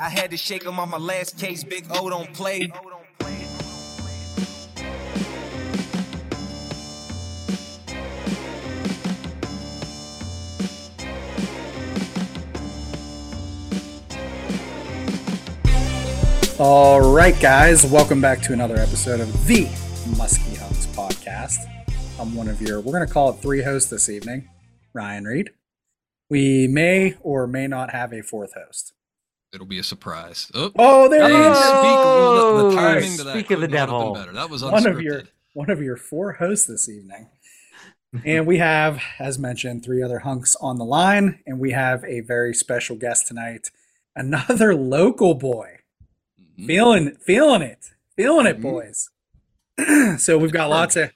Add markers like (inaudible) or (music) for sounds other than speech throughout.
I had to shake him on my last case. Big O don't play. All right, guys, welcome back to another episode of the Musky Hunks podcast. I'm one of your, we're going to call it three hosts this evening, Ryan Reed. We may or may not have a fourth host. It'll be a surprise. Oh, Oh, there hey, he is. speak the, the Oh, to that of the could not have been devil. better. That was unscripted. One of your one of your four hosts this evening. and we have, as mentioned, three other hunks on the line, and we have a very special guest tonight, another local boy. Mhm. Feeling feeling it. Feeling it, Mhm. boys. (clears throat) so we've got lots of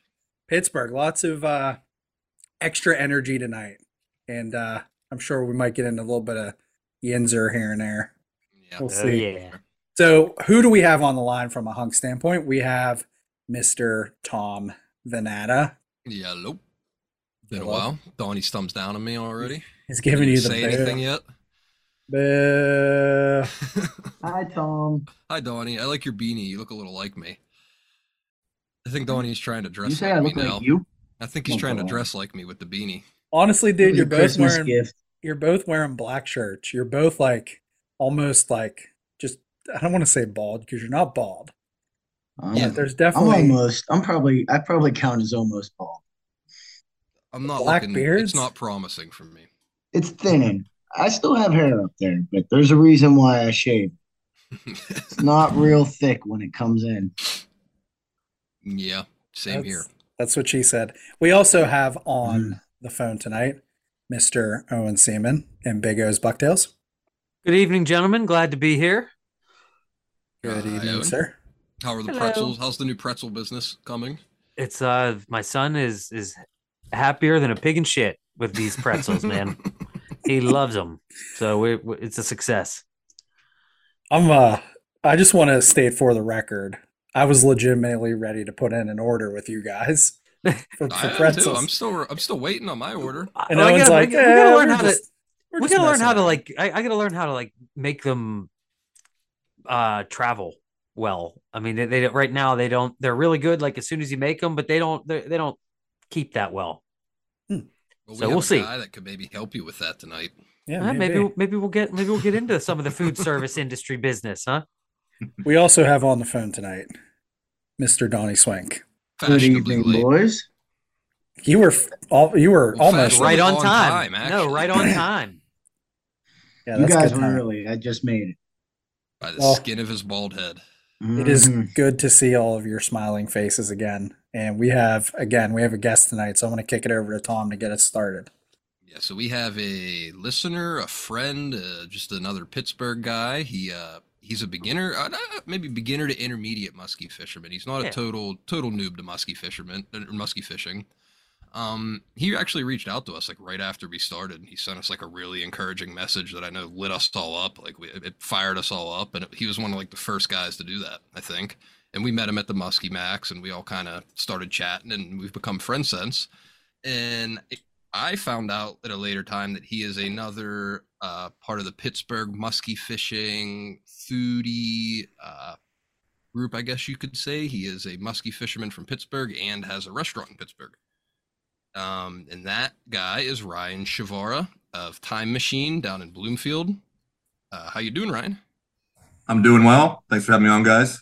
Pittsburgh, lots of uh extra energy tonight. And uh I'm sure we might get into a little bit of Yinzer here and there. Yeah. We'll Oh, see. yeah. So who do we have on the line from a hunk standpoint? We have Mr. Tom Venata. Yeah, nope. Been a while. Donnie's thumbs down on me already. He's giving you the say anything yet. Boo. (laughs) Hi, Tom. Hi, Donnie. I like your beanie. You look a little like me. I think Donnie's trying to dress You say like I me look now. like you? I think he's Oh, trying to God. dress like me with the beanie. Honestly, dude, you're both Christmas wearing gift. you're both wearing black shirts. You're both like almost like just I don't want to say bald because you're not bald. I'm, Yeah, But there's I'm definitely almost. I'm probably. I probably count as almost bald. I'm not Black looking. beards? It's not promising for me. It's thinning. I still have hair up there, but there's a reason why I shave. (laughs) It's not real thick when it comes in. yeah, same here. That's- That's what she said. We also have on Mm-hmm. the phone tonight Mr. Owen Seaman and Big O's Bucktails. Good evening, gentlemen. Glad to be here. Good evening, Owen. sir. How are the Hello. pretzels? How's the new pretzel business coming? It's uh my son is is happier than a pig in shit with these pretzels, man. (laughs) he loves them. So we we- it's a success. I'm uh I just want to state for the record, I was legitimately ready to put in an order with you guys (laughs) for, I for am too. pretzels. I'm still. I'm still waiting on my order. and I Owen's gotta- like, we, we gotta "Eh, learn how just- to we're we just gotta learn how to like I, I gotta learn how to like make them uh travel well. I mean they, they don't- right now they don't they're really good like as soon as you make them, but they don't they, they don't keep that well. Well, So have we'll a see. Guy that could maybe help you with that tonight. Yeah, maybe. maybe maybe we'll get maybe we'll get into some of the food service industry business, huh? (laughs) We also have on the phone tonight Mr. Donnie Swank. Good evening, late. boys. You were all you were Well, almost right on on time. time, no, right on time. Yeah, you guys good were time. early. I just made it. By the Well- skin of his bald head. It is Mhm. good to see all of your smiling faces again. And we have again, we have a guest tonight, so I'm going to kick it over to Tom to get us started. Yeah, so we have a listener, a friend, uh, just another Pittsburgh guy. He uh, he's a beginner, uh, uh, maybe beginner to intermediate muskie fisherman. He's not Yeah. a total total noob to muskie fisherman or muskie fishing. Um, he actually reached out to us like right after we started. He sent us like a really encouraging message that I know lit us all up. Like we, it fired us all up, and he was one of like the first guys to do that, I think. And we met him at the Muskie Max, and we all kind of started chatting, and we've become friends since. And I found out at a later time that he is another uh, part of the Pittsburgh muskie fishing foodie uh, group, I guess you could say. He is a muskie fisherman from Pittsburgh and has a restaurant in Pittsburgh. Um, and that guy is Ryan Chavara of Thyme Machine down in Bloomfield. Uh, how you doing, Ryan? I'm doing well. Thanks for having me on, guys.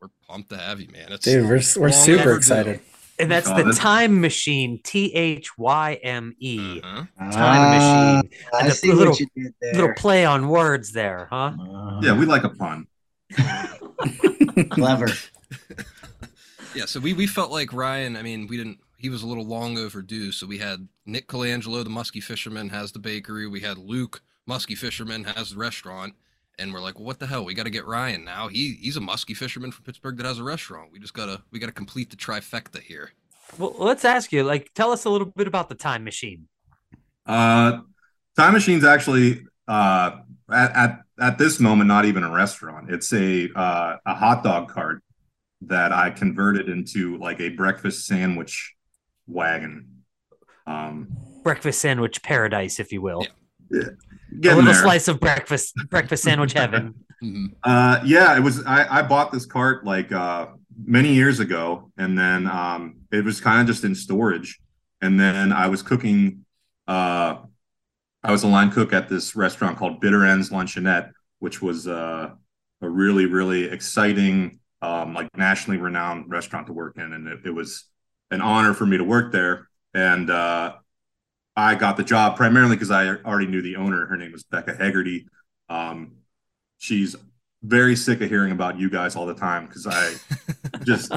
We're pumped to have you, man. It's Dude, we're we're super overdue. excited. And that's the this- Thyme Machine, T H Y M E. Uh-huh. Time Ah, machine. I And the see little- what you did there. Little play on words there, huh? Uh, Yeah, we like a pun. (laughs) clever. (laughs) Yeah, so we, we felt like Ryan, I mean, we didn't he was a little long overdue. So we had Nick Colangelo, the muskie fisherman, has the bakery. We had Luke, muskie fisherman, has the restaurant. And we're like, well, what the hell? We got to get Ryan now. He he's a muskie fisherman from Pittsburgh that has a restaurant. We just gotta we gotta complete the trifecta here. Well, let's ask you, like, tell us a little bit about the Thyme Machine. Uh, Thyme Machine's actually uh, at, at at this moment not even a restaurant. It's a uh, a hot dog cart that I converted into like a breakfast sandwich wagon. Um, Breakfast sandwich paradise, if you will. Yeah. a little there. slice of breakfast breakfast sandwich (laughs) heaven. Mhm. Uh, yeah, it was. I, I bought this cart like uh, many years ago, and then um, it was kind of just in storage. And then I was cooking. Uh, I was a line cook at this restaurant called Bitter Ends Luncheonette, which was uh, a really, really exciting, um, like nationally renowned restaurant to work in, and it, it was an honor for me to work there. And uh, I got the job primarily because I already knew the owner. Her name was Becca Hegarty. Um, she's very sick of hearing about you guys all the time because I (laughs) just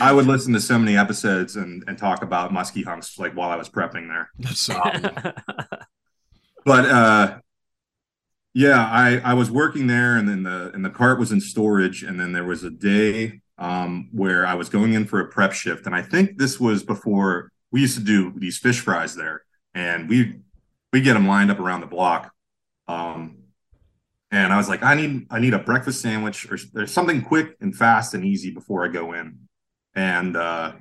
I would listen to so many episodes and and talk about musky hunks like while I was prepping there. So cool. But uh yeah, I I was working there and then the and the cart was in storage and then there was a day um where I was going in for a prep shift and I think this was before we used to do these fish fries there and we we get them lined up around the block. Um and I was like, I need I need a breakfast sandwich or there's something quick and fast and easy before I go in. And uh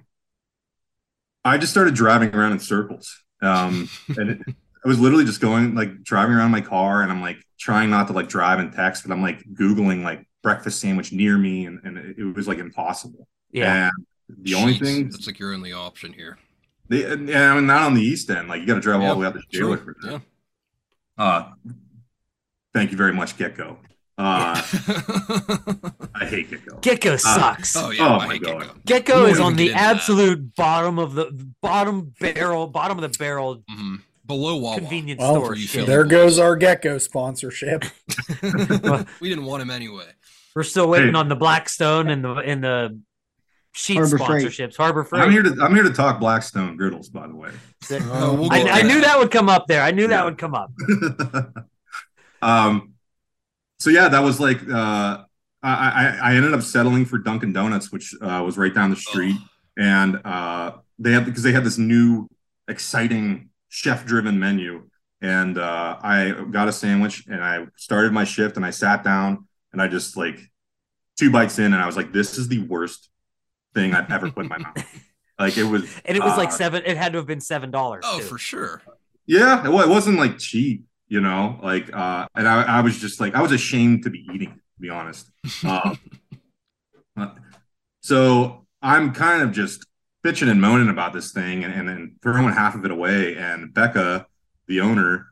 I just started driving around in circles. Um (laughs) and it, I was literally just going like driving around my car and I'm like trying not to like drive and text, but I'm like Googling like breakfast sandwich near me and, and it, it was like impossible. yeah. And the only thing that's like your only option here. they, and I mean, not on the east end. Like you got to drive all the way out to True. Jailer for that. Yeah. Uh, thank you very much, GetGo. Uh, (laughs) I hate GetGo. GetGo sucks. oh yeah, Oh I my hate God. GetGo. GetGo is on the get into that. absolute bottom of the bottom barrel, bottom of the barrel Mhm. Below Wawa. convenience Well, store for you shit. Philly There goes our GetGo sponsorship. (laughs) we didn't want him anyway. We're still waiting Hey. on the Blackstone and the and the sheet Harbor Freight. sponsorships. Harbor Freight. I'm here to I'm here to talk Blackstone griddles, by the way. Oh, we'll I, I knew that would come up there. I knew that would come up. (laughs) um, so yeah, that was like uh, I, I I ended up settling for Dunkin' Donuts, which uh, was right down the street, and uh, they had because they had this new exciting chef-driven menu, and uh, I got a sandwich and I started my shift and I sat down and I just like two bites in and I was like, this is the worst thing I've ever put in my mouth. (laughs) Like it was, And it was like uh, seven. It had to have been seven dollars. Oh, for sure. Yeah, well, it wasn't like cheap, you know, like, uh, and I, I was just like, I was ashamed to be eating, it, to be honest. Um, (laughs) uh, so I'm kind of just bitching and moaning about this thing and, and then throwing half of it away. And Becca, the owner,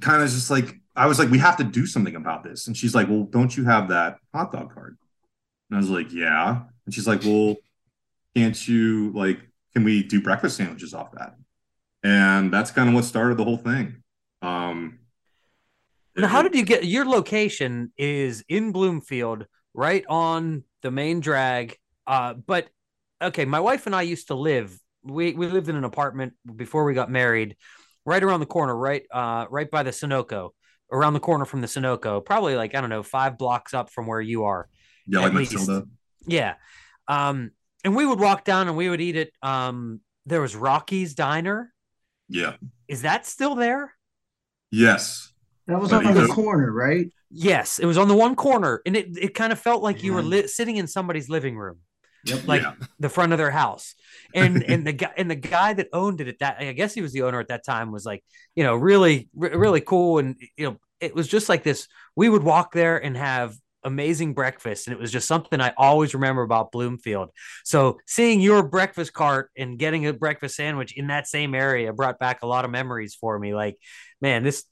kind of just like, I was like, we have to do something about this. And she's like, well, don't you have that hot dog card? And I was like, yeah. And she's like, well, can't you like, can we do breakfast sandwiches off that? And that's kind of what started the whole thing. Um, Now, how did you get your location? Is in Bloomfield, right on the main drag. Uh, but okay, my wife and I used to live. We we lived in an apartment before we got married, right around the corner, right uh, right by the Sunoco, around the corner from the Sunoco, probably like I don't know, five blocks up from where you are. yeah, like at least. Matilda? Yeah. Um, and we would walk down and we would eat it. um there was Rocky's Diner. Yeah. Is that still there? Yes. That was But on he the corner, right? Yes, it was on the one corner, and it, it kind of felt like you were li- sitting in somebody's living room, Yep. like Yeah. the front of their house. And (laughs) and the guy and the guy that owned it at that, I guess he was the owner at that time, was like, you know, really really cool, and you know, it was just like this. We would walk there and have amazing breakfast, and it was just something I always remember about Bloomfield. So seeing your breakfast cart and getting a breakfast sandwich in that same area brought back a lot of memories for me. Like, man, this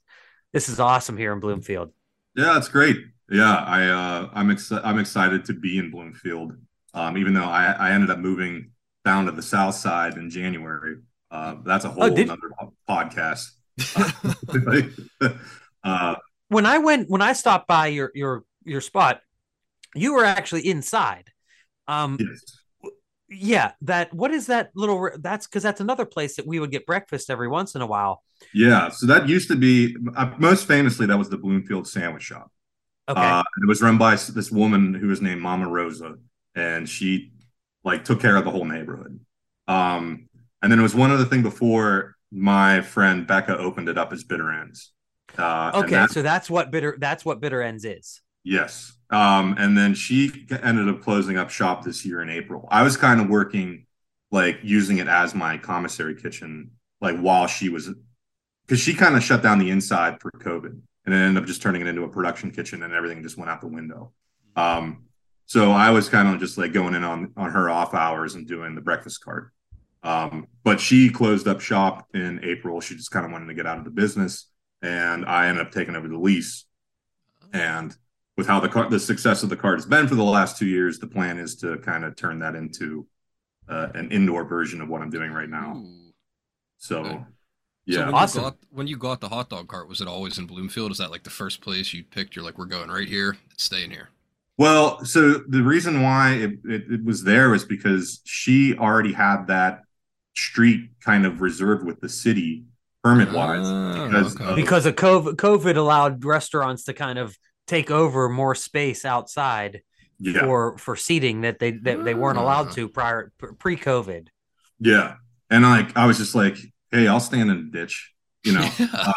this is awesome here in Bloomfield. Yeah, it's great. Yeah, I uh, I'm excited. I'm excited to be in Bloomfield. Um, even though I, I ended up moving down to the south side in January. Uh, that's a whole Oh, did- another po- podcast. (laughs) (laughs) (laughs) uh, when I went when I stopped by your your your spot, you were actually inside. Um yes. yeah, that what is that little that's cuz that's another place that we would get breakfast every once in a while. Yeah, so that used to be uh, most famously that was the Bloomfield Sandwich Shop. Okay. Uh, it was run by this woman who was named Mama Rosa, and she like took care of the whole neighborhood. Um, and then it was one other thing before my friend Becca opened it up as Bitter Ends. Uh, okay, so that's what bitter that's what bitter ends is. yes. Um, and then she ended up closing up shop this year in April. I was kind of working, like using it as my commissary kitchen, like while she was because she kind of shut down the inside for COVID and then ended up just turning it into a production kitchen and everything just went out the window. Um, so I was kind of just like going in on on her off hours and doing the breakfast cart. Um, but she closed up shop in April. She just kind of wanted to get out of the business, and I ended up taking over the lease. And with how the car, the success of the cart has been for the last two years, the plan is to kind of turn that into uh, an indoor version of what I'm doing right now. Ooh. So, Okay. yeah, So when Awesome. you got when you got the hot dog cart, was it always in Bloomfield? Is that like the first place you picked? You're like, we're going right here. It's staying here. Well, so the reason why it, it, it was there was because she already had that street kind of reserved with the city permit wise. Ah, because okay. of- because of COVID, COVID allowed restaurants to kind of take over more space outside yeah, for for seating that they that they weren't allowed Ah. to prior pre COVID. yeah, and like I was just like, hey, I'll stand in the ditch, you know. (laughs) Yeah.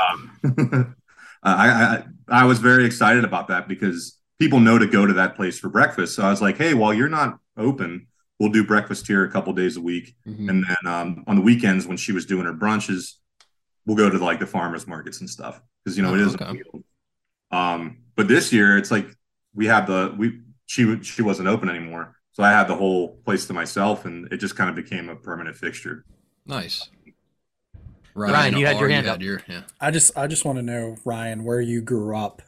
um, (laughs) I, I I was very excited about that because people know to go to that place for breakfast. So I was like, hey, while you're not open, we'll do breakfast here a couple days a week. Mhm. And then um, on the weekends when she was doing her brunches, we'll go to like the farmers markets and stuff because you know it Oh, is. okay. a meal. Um, but this year it's like we have the we she would- she wasn't open anymore, so I had the whole place to myself, and it just kind of became a permanent fixture. Nice. Ryan, you had your or hand up. your- yeah. I just I just want to know, Ryan, where you grew up.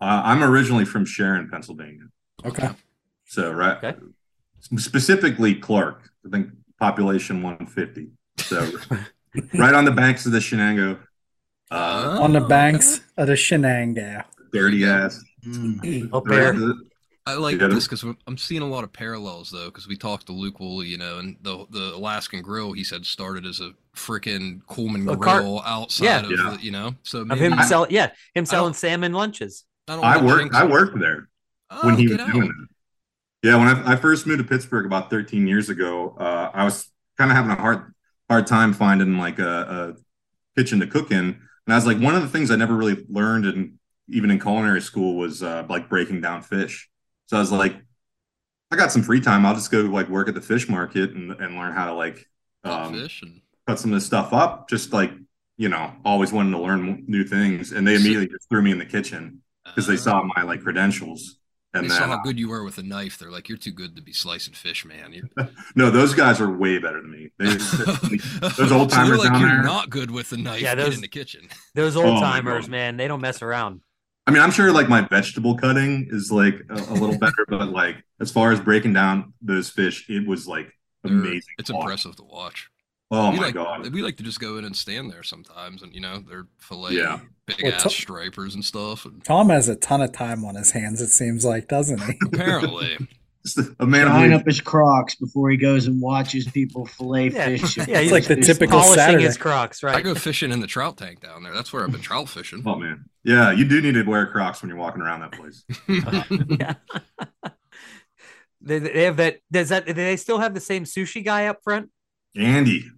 Uh, I'm originally from Sharon, Pennsylvania, Okay. so right, Okay. specifically Clark. I think population 150. So (laughs) (laughs) right on the banks of the Shenango. Uh, On the banks okay. of the Shenango. dirty ass. Mm. Oh, bear. I like Yeah, this because I'm seeing a lot of parallels though. Because we talked to Luke Wholey, you know, and the the Alaskan Grill he said started as a freaking Coleman A cart- Grill outside Yeah. of Yeah. the, you know. So Of him I- sell yeah, him selling don't- salmon lunches. I, don't I wanna worked. I worked there. Oh, when he was out. doing it. Yeah, when I, I first moved to Pittsburgh about 13 years ago, uh, I was kind of having a hard hard time finding like a, a kitchen to cook in, and I was like, one of the things I never really learned, in even in culinary school, was uh, like breaking down fish. So I was like, I got some free time. I'll just go like work at the fish market and, and learn how to like um, fish and cut some of this stuff up. Just like you know, always wanting to learn new things, and they immediately just threw me in the kitchen because they uh, saw my like credentials. And they then saw how good you were with a knife. They're like, "You're too good to be slicing fish, man." (laughs) No, those guys are way better than me. They, (laughs) those old timers So they're like, down "You're there. not good with a knife. Yeah, those- in the kitchen." (laughs) Those Oh old timers, God. man, they don't mess around. I mean, I'm sure like my vegetable cutting is like a, a little better, but like as far as breaking down those fish, it was like They're- amazing. It's watch. impressive to watch. Oh we my like, god! We like to just go in and stand there sometimes, and you know, they're fillet Yeah. big Well, ass to- stripers and stuff. And Tom has a ton of time on his hands. It seems like, doesn't he? (laughs) (laughs) apparently, Just a, a man of Tying up his Crocs before he goes and watches people fillet Yeah. fish. Yeah, (laughs) It's like the typical line. Polishing Saturday. his Crocs, right? I go fishing in the trout tank down there. That's where I've been trout fishing. Oh man, yeah, you do need to wear Crocs when you're walking around that place. yeah. they, they have that. Does that? Do they still have the same sushi guy up front? Andy.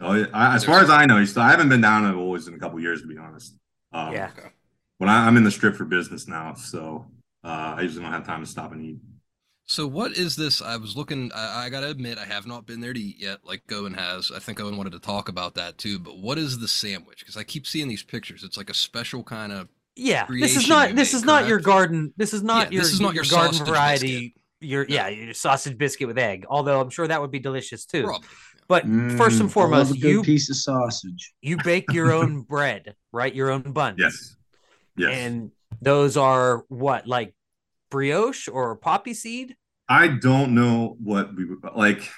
Oh. I, as far as I know, he's still, I haven't been down to Wholey's in a couple years to be honest. Um, Yeah. Okay. When I, I'm in the strip for business now, so uh, I usually don't have time to stop and eat. So what is this? I was looking. I, I gotta admit, I have not been there to eat yet, like Owen has. I think Owen wanted to talk about that too. But what is the sandwich? Because I keep seeing these pictures. It's like a special kind of. Yeah, this is not. This made, is not your garden. This is not Yeah, your. this is not your garden sausage variety. Your No. yeah, your sausage biscuit with egg. Although I'm sure that would be delicious too. Probably. But first Mm, and foremost, you piece of sausage. you bake your (laughs) own bread, right? Your own buns. Yes. Yes. And those are what like brioche or poppy seed? I don't know what we would like.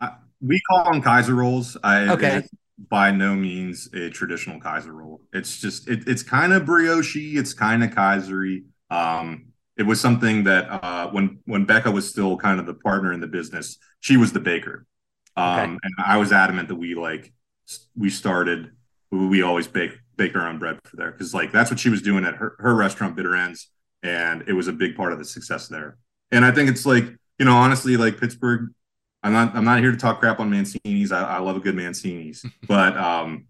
I, we call them Kaiser rolls. I Okay. by no means a traditional Kaiser roll. It's just it, it's kind of brioche. It's kind of Kaisery. Um, it was something that uh, when when Becca was still kind of the partner in the business, she was the baker, um, Okay. and I was adamant that we like we started. We always bake bake our own bread for there because like that's what she was doing at her, her restaurant Bitter Ends, and it was a big part of the success there. And I think it's like, you know, honestly, like Pittsburgh, I'm not I'm not here to talk crap on Mancini's. I, I love a good Mancini's, (laughs) but um,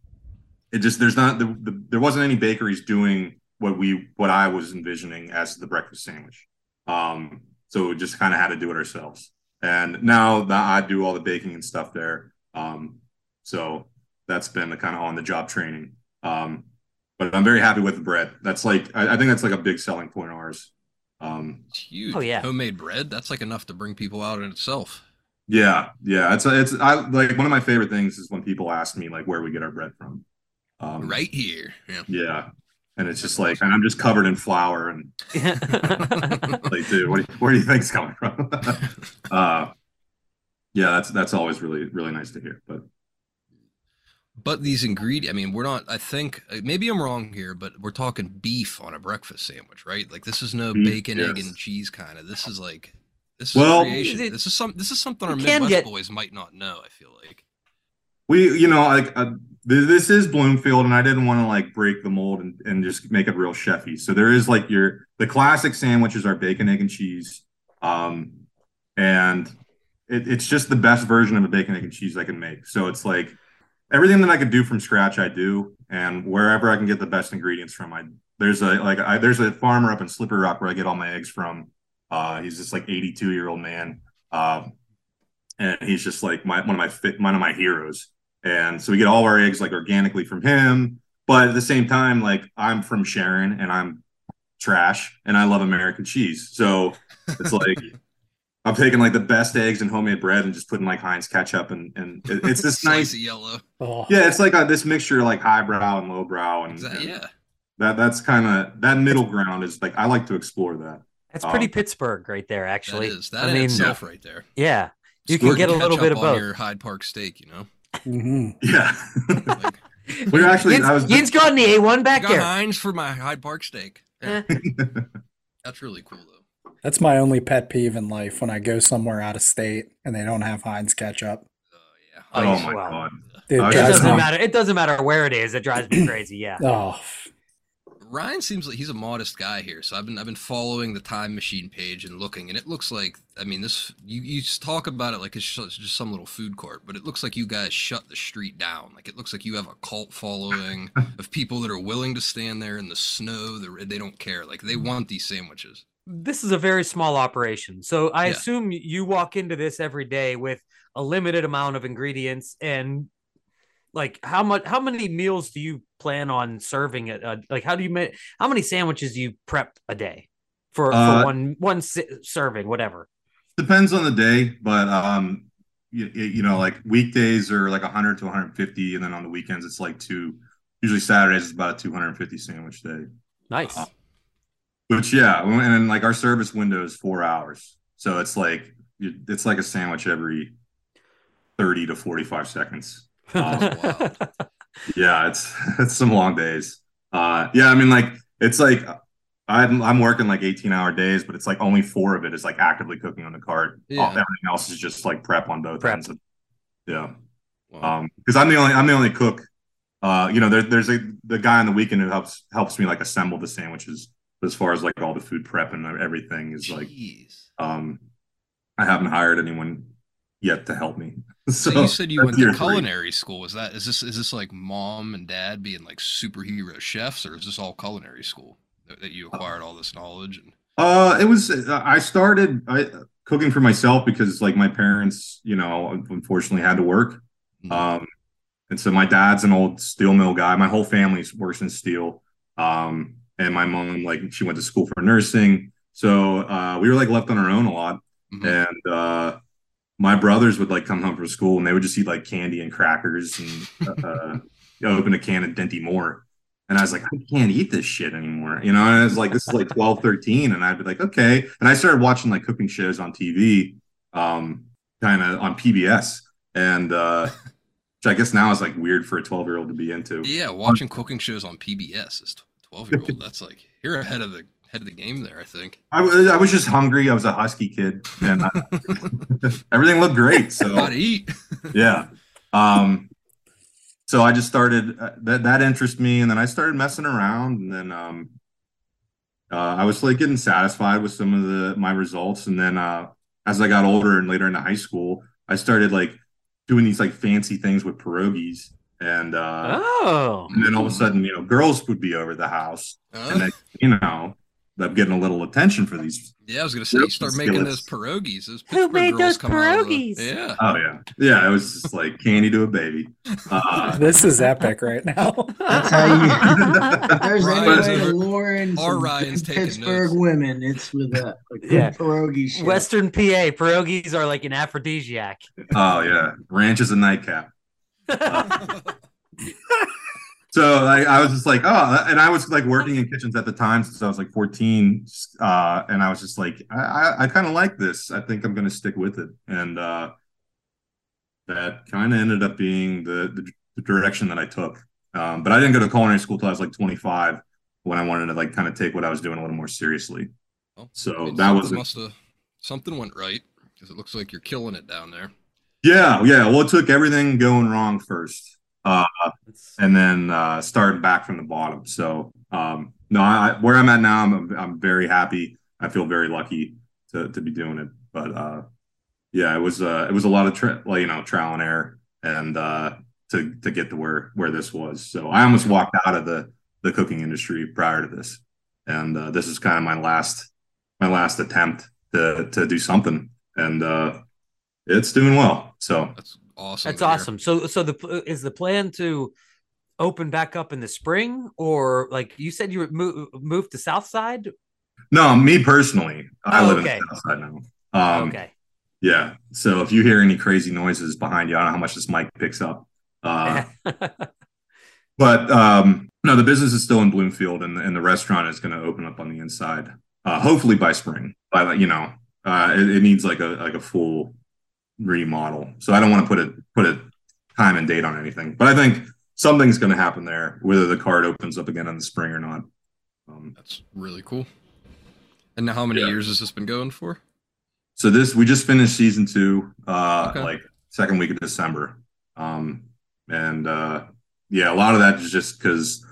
it just there's not the, the there wasn't any bakeries doing what we what I was envisioning as the breakfast sandwich. Um, so we just kind of had to do it ourselves. And now that I do all the baking and stuff there, um, so that's been the kind of on the job training. Um, but I'm very happy with the bread. That's like I, I think that's like a big selling point of ours. Um, It's huge. Oh, yeah. Homemade bread. That's like enough to bring people out in itself. yeah, yeah, it's it's I like one of my favorite things is when people ask me like where we get our bread from. Um, Right here. Yeah. Yeah, and it's just like, and I'm just covered in flour and (laughs) like, dude, what do you, where do you think's coming from? (laughs) uh, yeah, that's that's always really really nice to hear. But But these ingredients, I mean, we're not, I think, uh, maybe I'm wrong here, but we're talking beef on a breakfast sandwich, right? Like, this is no Beef, bacon, egg, and cheese kind of. This is like, this is Well- creation. It- this is some, this is something our Midwest get- boys might not know, I feel like. we, you know, like uh, this is Bloomfield, and I didn't want to like break the mold and, and just make it real chefy. So there is like your the classic sandwiches are bacon, egg, and cheese, um, and it, it's just the best version of a bacon, egg, and cheese I can make. So it's like everything that I could do from scratch, I do, and wherever I can get the best ingredients from, I there's a like I, there's a farmer up in Slippery Rock where I get all my eggs from. Uh, he's this like 82 year old man, um, and he's just like my one of my one of my heroes. And so we get all our eggs like organically from him, but at the same time, like I'm from Sharon and I'm trash and I love American cheese, so it's like. (laughs) I'm taking like the best eggs and homemade bread and just putting like Heinz ketchup and and it- it's this (laughs) nice yellow. Oh, yeah, it's like a, this mixture of like highbrow and lowbrow, and, Exactly. and Yeah. that that's kind of that middle ground is like I like to explore that. That's pretty Um, Pittsburgh right there, actually. that is. That I in mean, itself right there. yeah, you can get a little bit of both. your Hyde Park steak, you know? Mhm. (laughs) Yeah, Like, we're actually Yin's, I was Yin's got the A1 back got there. Heinz for my Hyde Park steak. Yeah. (laughs) That's really cool, though. That's my only pet peeve in life when I go somewhere out of state and they don't have Heinz ketchup. Uh, yeah. oh yeah, my well, god, Dude, Oh, It doesn't me- matter. It doesn't matter where it is. It drives me crazy. Yeah. (clears throat) Oh, Ryan seems like he's a modest guy here, so I've been I've been following the Thyme Machine page and looking, and it looks like I mean this you you just talk about it like it's just, it's just some little food court, but it looks like you guys shut the street down. Like it looks like you have a cult following (laughs) of people that are willing to stand there in the snow. They they don't care. Like they want these sandwiches. This is a very small operation, so I Yeah. assume you walk into this every day with a limited amount of ingredients and like how much how many meals do you plan on serving it? uh, like how do you make how many sandwiches do you prep a day for, Uh, for one one si- serving whatever depends on the day, but um, you, you know, like weekdays are like 100 to 150, and then on the weekends it's like two. Usually Saturdays is about a 250 sandwich day. nice Uh, Which yeah, and then like our service window is four hours, so it's like it's like a sandwich every 30 to 45 seconds. Oh, (laughs) wow. Yeah, it's (laughs) it's some long days. Uh, yeah, I mean, like it's like I'm I'm working like 18 hour days, but it's like only four of it is like actively cooking on the cart. Yeah. All- Everything else is just like prep on both Prep. ends. Of, yeah, Wow. um, because I'm the only I'm the only cook. Uh, you know, there, there's a the guy on the weekend who helps helps me like assemble the sandwiches. As far as like all the food prep and everything is like, Jeez. um, I haven't hired anyone yet to help me. So, (laughs) So, you said you went to year three. culinary school. Is that is this is this like mom and dad being like superhero chefs, or is this all culinary school that, that you acquired all this knowledge? And Uh, it was. I started I, cooking for myself because, like, my parents, you know, unfortunately had to work. Mhm. Um, and so my dad's an old steel mill guy. My whole family works in steel. Um, and my mom, like, she went to school for nursing. So uh, we were like left on our own a lot. Mhm. And uh, my brothers would like come home from school and they would just eat like candy and crackers and uh, open a can of Dinty Moore. And I was like, I can't eat this shit anymore. You know, and I was like, this is like 12, 13. And I'd be like, okay. And I started watching like cooking shows on TV, um, kind of on PBS. And uh, which I guess now is like weird for a 12 year old to be into. yeah, watching cooking shows on PBS as twelve year old. That's like you're ahead of the head of the game there. I think. I was, I was just hungry. I was a husky kid and I, (laughs) everything looked great. So Gotta eat. (laughs) yeah um so i just started uh, that that interested me and then i started messing around and then um uh, i was like getting satisfied with some of the my results and then uh as i got older and later into high school i started like doing these like fancy things with pierogies and uh oh and then all of a sudden you know girls would be over the house Uh, and then you know I'm getting a little attention for these. Yeah, I was gonna say, you start making those pierogies. Those Who made those come out of the- pierogies? Yeah. Oh yeah, yeah. It was just like candy to a baby. Uh, This is epic right now. That's how you. If (laughs) there's any Ryan's way to over- lure in our some Ryan's taking Pittsburgh women, it's with a, a Yeah. pierogi shop. Western PA pierogies are like an aphrodisiac. oh yeah, ranch is a nightcap. (laughs) So I, I was just like, oh, and I was like working in kitchens at the time since I was like 14. Uh, and I was just like, I, I, I kind of like this. I think I'm going to stick with it. And uh, that kind of ended up being the, the, the direction that I took. Um, but I didn't go to culinary school till I was like 25 when I wanted to like kind of take what I was doing a little more seriously. Well, So that was- have something went right because it looks like you're killing it down there. Yeah, yeah. Well, it took everything going wrong first. Uh, and then uh, starting back from the bottom. So um, no, I, where I'm at now, I'm I'm very happy. I feel very lucky to to be doing it. But uh, yeah, it was uh, it was a lot of tra- well, you know trial and error, and uh, to to get to where where this was. So I almost walked out of the the cooking industry prior to this, and uh, this is kind of my last my last attempt to to do something, and uh, it's doing well. So That's awesome. That's to awesome. So, so the is the plan to open back up in the spring, or like you said, you would move move to South Side? no, me personally, I Oh, live okay. in the south side now. Um, okay. Yeah. So if you hear any crazy noises behind you, I don't know how much this mic picks up. Uh, (laughs) but um, no, the business is still in Bloomfield, and, and the restaurant is going to open up on the inside, uh, hopefully by spring. By you know, uh, it, it needs like a like a full remodel. So I don't want to put it put a time and date on anything, but I think something's going to happen there, whether the card opens up again in the spring or not. Um, That's really cool. And now, how many Yeah. years has this been going for? So this we just finished season two, uh, Okay. like second week of December, um, and uh, yeah, a lot of that is just because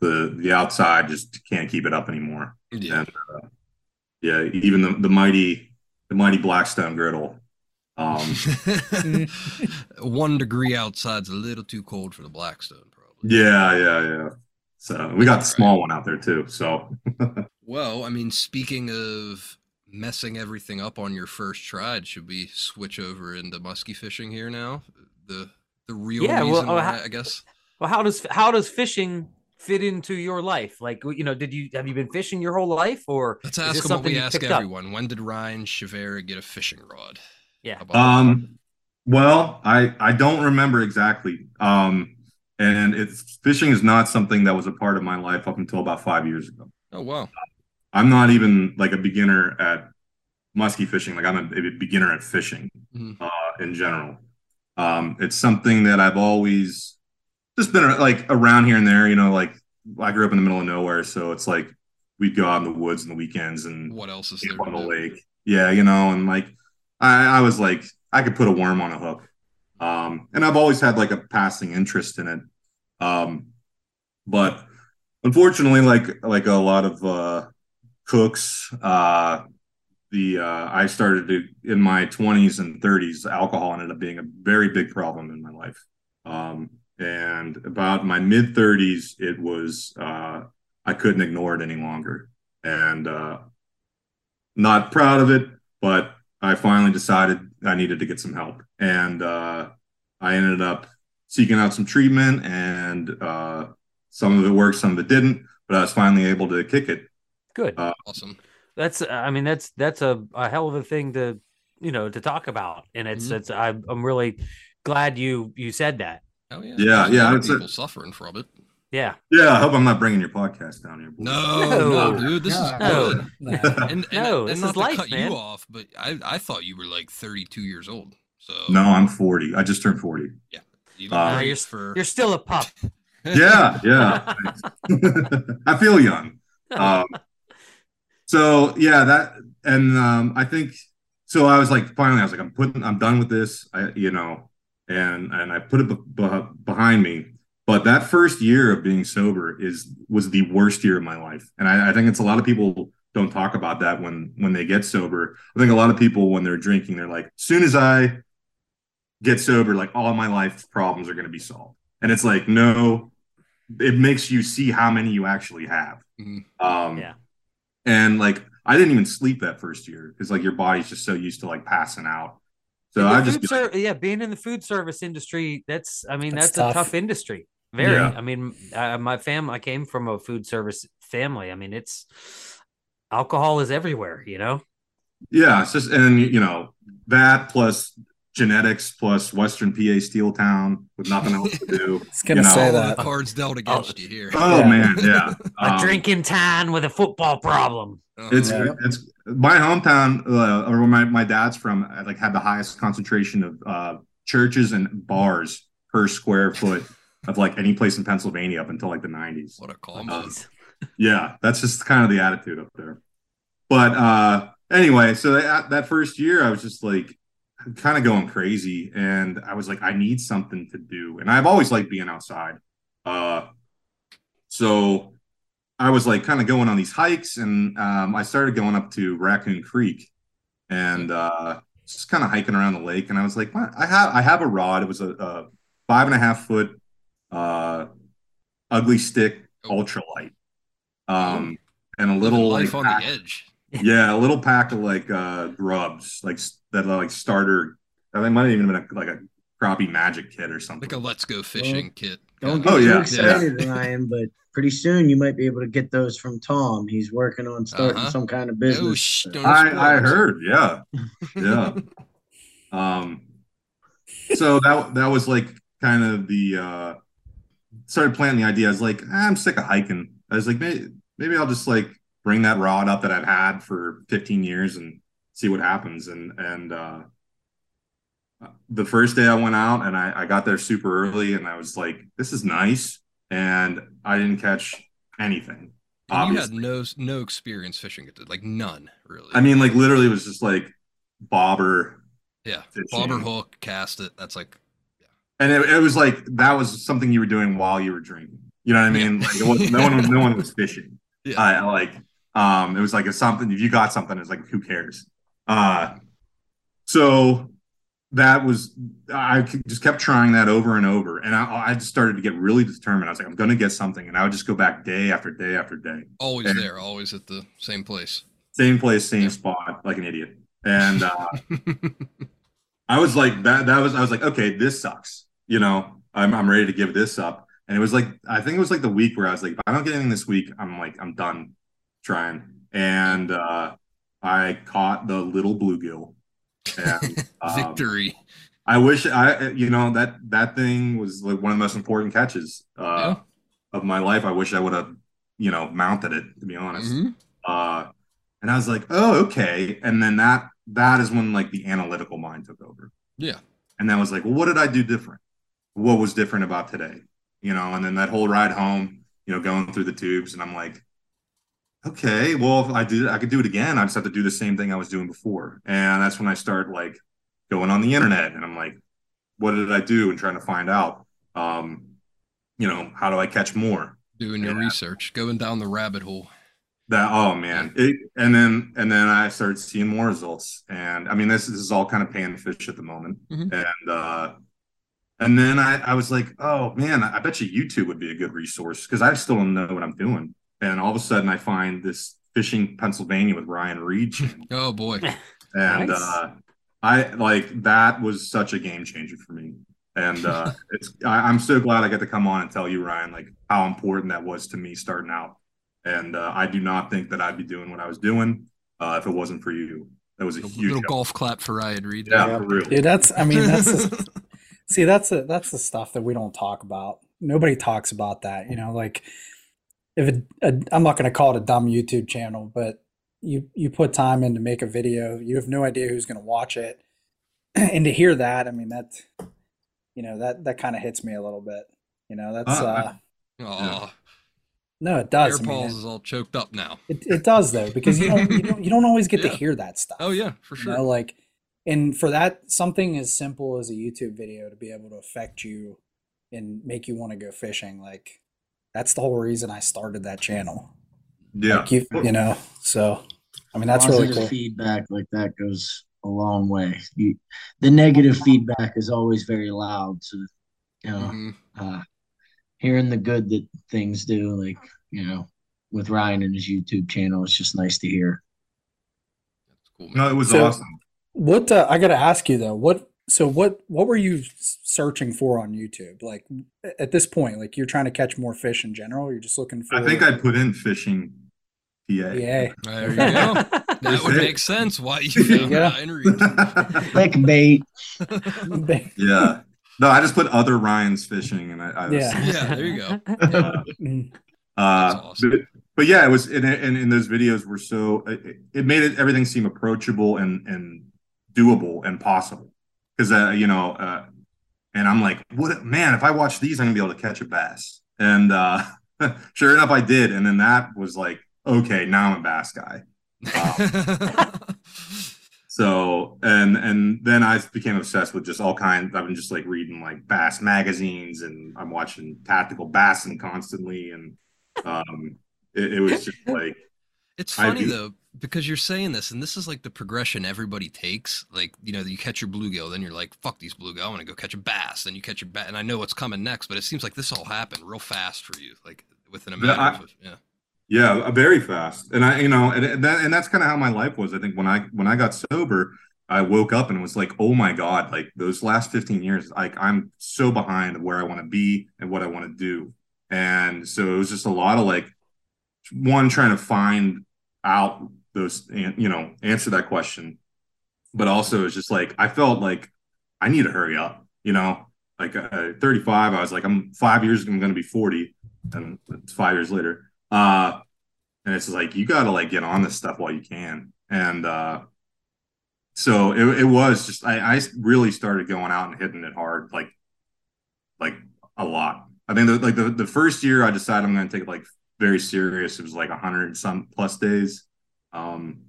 the the outside just can't keep it up anymore. Yeah. And uh, yeah, even the, the mighty the mighty Blackstone griddle. Um, (laughs) One degree outside's a little too cold for the Blackstone, probably. yeah, yeah, yeah. So we got the small one out there too. So (laughs) Well, I mean, speaking of messing everything up on your first try, should we switch over into musky fishing here now? The the real Yeah, well, reason oh, why, ha- I guess. Well, how does how does fishing fit into your life? Like, you know, did you have you been fishing your whole life, or Let's is ask this them what something we you ask picked up? everyone. When did Ryan Chavara get a fishing rod? Yeah. How about that? Um, well, I I don't remember exactly. Um, and it's fishing is not something that was a part of my life up until about five years ago. oh wow. I'm not even like a beginner at musky fishing. Like I'm a, a beginner at fishing Mhm. uh, in general. Um, it's something that I've always just been like around here and there. You know, like I grew up in the middle of nowhere, so it's like we'd go out in the woods in the weekends and What else is there? on the lake. Yeah, you know, and like I, I was like, I could put a worm on a hook. Um, and I've always had like a passing interest in it. Um, but unfortunately, like like a lot of uh cooks, uh the uh I started to in my 20s and 30s, alcohol ended up being a very big problem in my life. Um and about my mid 30s, it was uh I couldn't ignore it any longer. And uh not proud of it, but I finally decided I needed to get some help. And uh, I ended up seeking out some treatment, and uh, some of it worked, some of it didn't. But I was finally able to kick it. Good. Uh, Awesome. that's I mean that's that's a, a hell of a thing to you know to talk about, and it's Mhm. it's I'm I'm really glad you you said that. Oh yeah. Yeah, There's yeah, lot of a- people suffering from it. Yeah. Yeah, I hope I'm not bringing your podcast down here. No, No. no, dude, this is No. good. No. And, and, No, and this not is to life, cut man. you off, but I, I thought you were like 32 years old. So No, I'm 40. I just turned 40. you look Uh, great you're- for You're still a pup. (laughs) Yeah, yeah. (laughs) I feel young. Um, so yeah, that and um, I think so. I was like, finally, I was like, I'm putting, I'm done with this. I, you know, and and I put it be- be- behind me. But that first year of being sober is was the worst year of my life, and I, I think it's a lot of people don't talk about that when when they get sober. I think a lot of people when they're drinking, they're like, soon as I get sober, like all my life problems are going to be solved, and it's like, no, it makes you see how many you actually have. Mhm. Um, Yeah. and like I didn't even sleep that first year because like your body's just so used to like passing out. So I food just ser- yeah, being in the food service industry, that's I mean That's that's, tough. a tough industry. Very. Yeah. I mean, uh, my fam, I came from a food service family. I mean, it's alcohol is everywhere. You know. yeah, it's just and you know that plus genetics plus Western PA steel town with nothing else to do. (laughs) I was gonna You know, say that. cards dealt against you here. Oh Yeah. man, yeah. (laughs) A Um, drinking town with a football problem. Uh, It's Yeah. it's my hometown, uh, or where my, my dad's from. uh, Like had the highest concentration of uh, churches and bars per square foot of like any place in Pennsylvania up until like the nineties. what a call. Uh, Yeah, that's just kind of the attitude up there. But uh, anyway, so that, that first year, I was just like kind of going crazy, and I was like, I need something to do, and I've always liked being outside. Uh, so I was like kind of going on these hikes, and um, I started going up to Raccoon Creek, and uh, just kind of hiking around the lake. And I was like, what? I have I have a rod. It was a, a five and a half foot uh, Ugly Stik ultralight, um, and a little life like, on pack- the edge. (laughs) yeah, a little pack of like uh grubs, like that like starter. I think it might have even been a, like a Crappie Magnet kit or something. Like a let's go fishing kit. Don't Yeah. get Oh, too yeah, excited, (laughs) Ryan, but pretty soon you might be able to get those from Tom. He's working on starting Uh-huh. some kind of Oh, business. sh- I I heard, yeah, (laughs) yeah. um, so that that was like kind of the uh started planting the idea. I was like, "Ah, I'm sick of hiking. I was like, maybe maybe I'll just like bring that rod up that I've had for 15 years and see what happens. And and uh the first day I went out and I, I got there super early and I was like, this is nice. And I didn't catch anything. And you had no no experience fishing it, like none really. I mean, like literally it was just like bobber yeah, fishing. bobber hook, cast it. That's like and it, it was like that was something you were doing while you were drinking. You know what I mean? Like it was no one was no one was fishing. Yeah. I I like um it was like if something if you got something, it's like who cares? Uh so that was I just kept trying that over and over, and I, I just started to get really determined. I was like, I'm going to get something, and I would just go back day after day after day, always And- there, always at the same place. same place, same Yeah. spot, like an idiot. And uh, (laughs) I was like that. That was I was like, okay, this sucks. You know, I'm I'm ready to give this up. And it was like I think it was like the week where I was like, if I don't get anything this week, I'm like I'm done trying. And uh, I caught the little bluegill. And (laughs) um, Victory. I wish I you know that that thing was like one of the most important catches uh, Yeah. of my life. I wish I would have you know mounted it to be honest. Mhm. Uh, and I was like, oh, okay. And then that that is when like the analytical mind took over. Yeah. And then I was like, well, what did I do different? What was different about today? You know, and then that whole ride home, you know, going through the tubes, and I'm like, okay, well, if I did I could do it again. I just have to do the same thing I was doing before. And that's when I start like going on the internet and I'm like, what did I do? And trying to find out. Um, you know, how do I catch more? Doing your Yeah. research, going down the rabbit hole. That oh man, it, and then and then I started seeing more results, and I mean this, this is all kind of panfish at the moment, Mhm. and uh, and then I, I was like, oh man, I bet you YouTube would be a good resource because I still don't know what I'm doing, and all of a sudden I find this fishing Pennsylvania with Ryan Reed, channel, (laughs) Oh boy. (laughs) and Nice. uh, I like that was such a game changer for me, and uh, (laughs) it's I, I'm so glad I get to come on and tell you Ryan like how important that was to me starting out. And uh, I do not think that I'd be doing what I was doing uh, if it wasn't for you. That was a A huge little help. golf clap for Ryan Reed. Yeah, for real. Dude, that's I mean that's the, see that's the that's the stuff that we don't talk about. Nobody talks about that. You know, like if it, a, I'm not going to call it a dumb YouTube channel, but you you put time in to make a video, you have no idea who's going to watch it, (clears throat) and to hear that, I mean that you know that that kind of hits me a little bit. You know, that's Uh, uh Aw, no, it Air does. I mean, Paul's it, is all choked up now. it, it does though because you don't you don't you don't always get (laughs) Yeah. to hear that stuff. Oh yeah, for You sure. know, like, and for that, something as simple as a YouTube video to be able to affect you and make you want to go fishing, like, that's the whole reason I started that channel. Yeah. Like you, you know, so I mean, that's really Positive cool. feedback like that goes a long way. You, the negative feedback is always very loud. So, you know, Mhm. uh, hearing the good that things do, like, you know, with Ryan and his YouTube channel. It's just nice to hear. That's cool. No, it was So- awesome. What uh, I got to ask you though, what so what what were you searching for on YouTube? Like at this point, like you're trying to catch more fish in general. You're just looking for. I think I put in fishing PA. Yeah. There you go. (laughs) That That's would it. make sense why you There you found go. Ryan Reed. (laughs) Clickbait. yeah. No, I just put other Ryan's fishing, and I, I Yeah. Yeah, there you go. (laughs) Uh, Mm, Uh, That's awesome. but, but yeah, it was, and, and, and those videos were so it, it made it everything seem approachable and and doable and possible because uh, you know, uh, and I'm like, what man? If I watch these, I'm gonna be able to catch a bass. And uh, (laughs) sure enough, I did. And then that was like, okay, now I'm a bass guy. (laughs) So and and then I became obsessed with just all kinds. I've been just like reading like bass magazines, and I'm watching Tactical Bassin' constantly, and um, it, it was just like (laughs) It's funny though because you're saying this, and this is like the progression everybody takes. Like you know, you catch your bluegill, then you're like, "Fuck these bluegill, I want to go catch a bass." Then you catch your bass, and I know what's coming next. But it seems like this all happened real fast for you, like within a matter I- of yeah. Yeah, uh, very fast. And I, you know, and and that, and that's kind of how my life was. I think when I when I got sober, I woke up and was like, "Oh my god, like those last 15 years, like I'm so behind where I want to be and what I want to do." And so it was just a lot of like one trying to find out those and you know, answer that question. But also it's just like I felt like I need to hurry up, you know? Like uh, 35, I was like I'm 5 years I'm going to be 40 and it's 5 years later. Uh and it's like you gotta like get on this stuff while you can. And uh so it, it was just I, I really started going out and hitting it hard like like a lot. I think the, like the, the first year i decided i'm going to take it like very serious. It was like 100 and some plus days um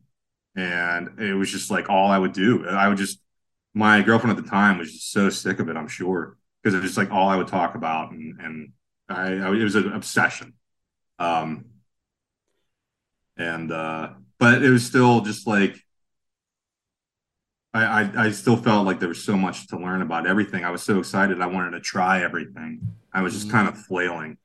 and it was just like all i would do i would just my girlfriend at the time was just so sick of it i'm sure because it was just like all i would talk about and and I, I it was an obsession um, and uh, but it was still just like I, I I still felt like there was so much to learn about everything. I was so excited. I wanted to try everything. I was just Mhm. kind of flailing,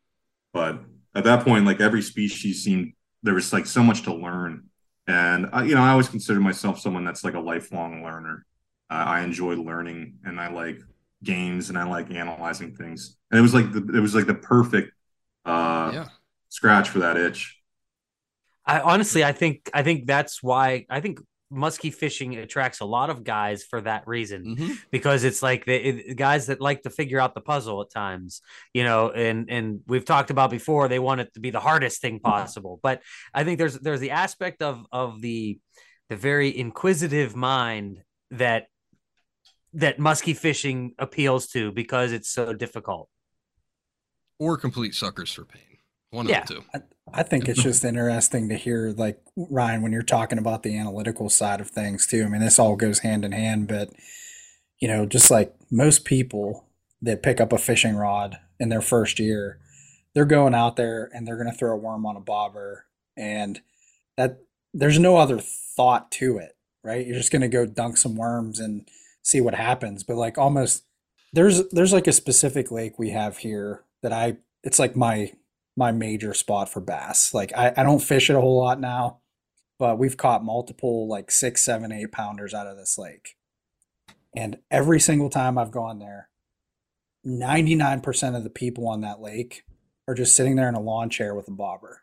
but at that point, like every species seemed there was like so much to learn. And I, you know, I always consider myself someone that's like a lifelong learner. Uh, I enjoy learning, and I like games, and I like analyzing things. And it was like the, it was like the perfect uh, yeah. scratch for that itch. I honestly, I think, I think that's why I think musky fishing attracts a lot of guys for that reason hmm because it's like the it, guys that like to figure out the puzzle at times, you know, and and we've talked about before they want it to be the hardest thing possible. But I think there's there's the aspect of of the the very inquisitive mind that that musky fishing appeals to because it's so difficult. Or complete suckers for pain. One Yeah. of the two. I think it's just interesting to hear, like Ryan, when you're talking about the analytical side of things too. I mean, this all goes hand in hand, but you know, just like most people that pick up a fishing rod in their first year, they're going out there and they're going to throw a worm on a bobber, and that there's no other thought to it, right? You're just going to go dunk some worms and see what happens. But like almost there's there's like a specific lake we have here that I it's like my my major spot for bass. Like I, I don't fish it a whole lot now, but we've caught multiple like six, seven, eight pounders out of this lake. And every single time I've gone there, 99% of the people on that lake are just sitting there in a lawn chair with a bobber.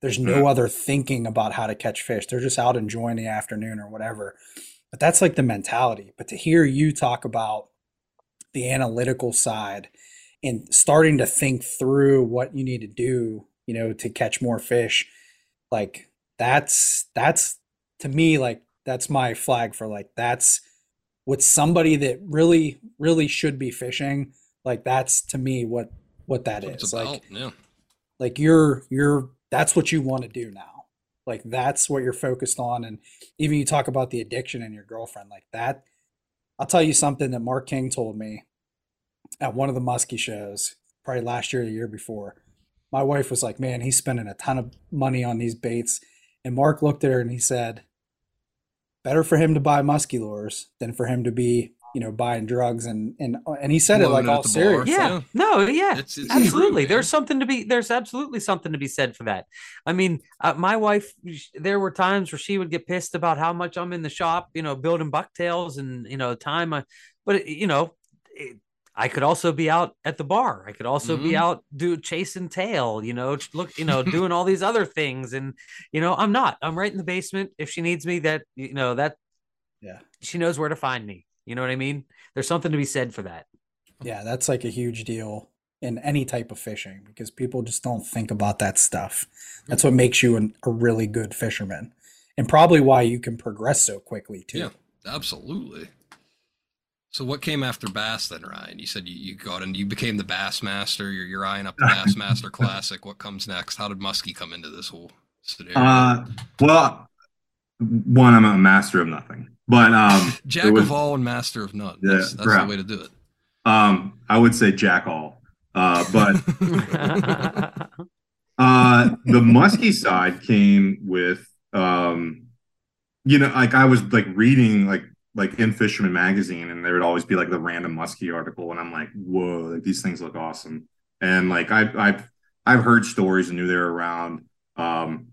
There's no mm-hmm. other thinking about how to catch fish. They're just out enjoying the afternoon or whatever. But that's like the mentality. But to hear you talk about the analytical side and starting to think through what you need to do, you know, to catch more fish, like that's that's to me like that's my flag for like that's with somebody that really really should be fishing. Like that's to me what what that That's what is. it's Like. Yeah. like you're you're that's what you want to do now like that's what you're focused on and even you talk about the addiction and your girlfriend like that i'll tell you something that mark king told me at one of the muskie shows probably last year or the year before my wife was like man he's spending a ton of money on these baits and mark looked at her and he said better for him to buy musky lures than for him to be you know, buying drugs and and and he said it Blowing like it at all serious. bar. yeah Yeah. no yeah It's- it's absolutely man. there's something to be there's absolutely something to be said for that i mean uh, my wife there were times where she would get pissed about how much i'm in the shop you know building bucktails and you know time I, but you know it, i could also be out at the bar i could also be Mhm. out do chasing tail you know look you know (laughs) doing all these other things and you know i'm not i'm right in the basement if she needs me that you know that Yeah. she knows where to find me you know what i mean there's something to be said for that Yeah, that's like a huge deal in any type of fishing because people just don't think about that stuff. That's what makes you an, a really good fisherman, and probably why you can progress so quickly too. Yeah, absolutely. So what came after bass then, Ryan? You said you, you got and you became the bass master. You're you're eyeing up the Bassmaster (laughs) Classic. What comes next? How did Muskie come into this whole scenario? Uh, well, one, I'm a master of nothing, but um, (laughs) Jack was- of all and master of none. Yeah, That's, that's the way to do it. um, I would say jack all. Uh, but (laughs) uh, the musky side came with, um, you know, like I was like reading like like In-Fisherman magazine, and there would always be like the random musky article, and I'm like, whoa, like these things look awesome, and like I've I've I've heard stories and knew they were around. Um,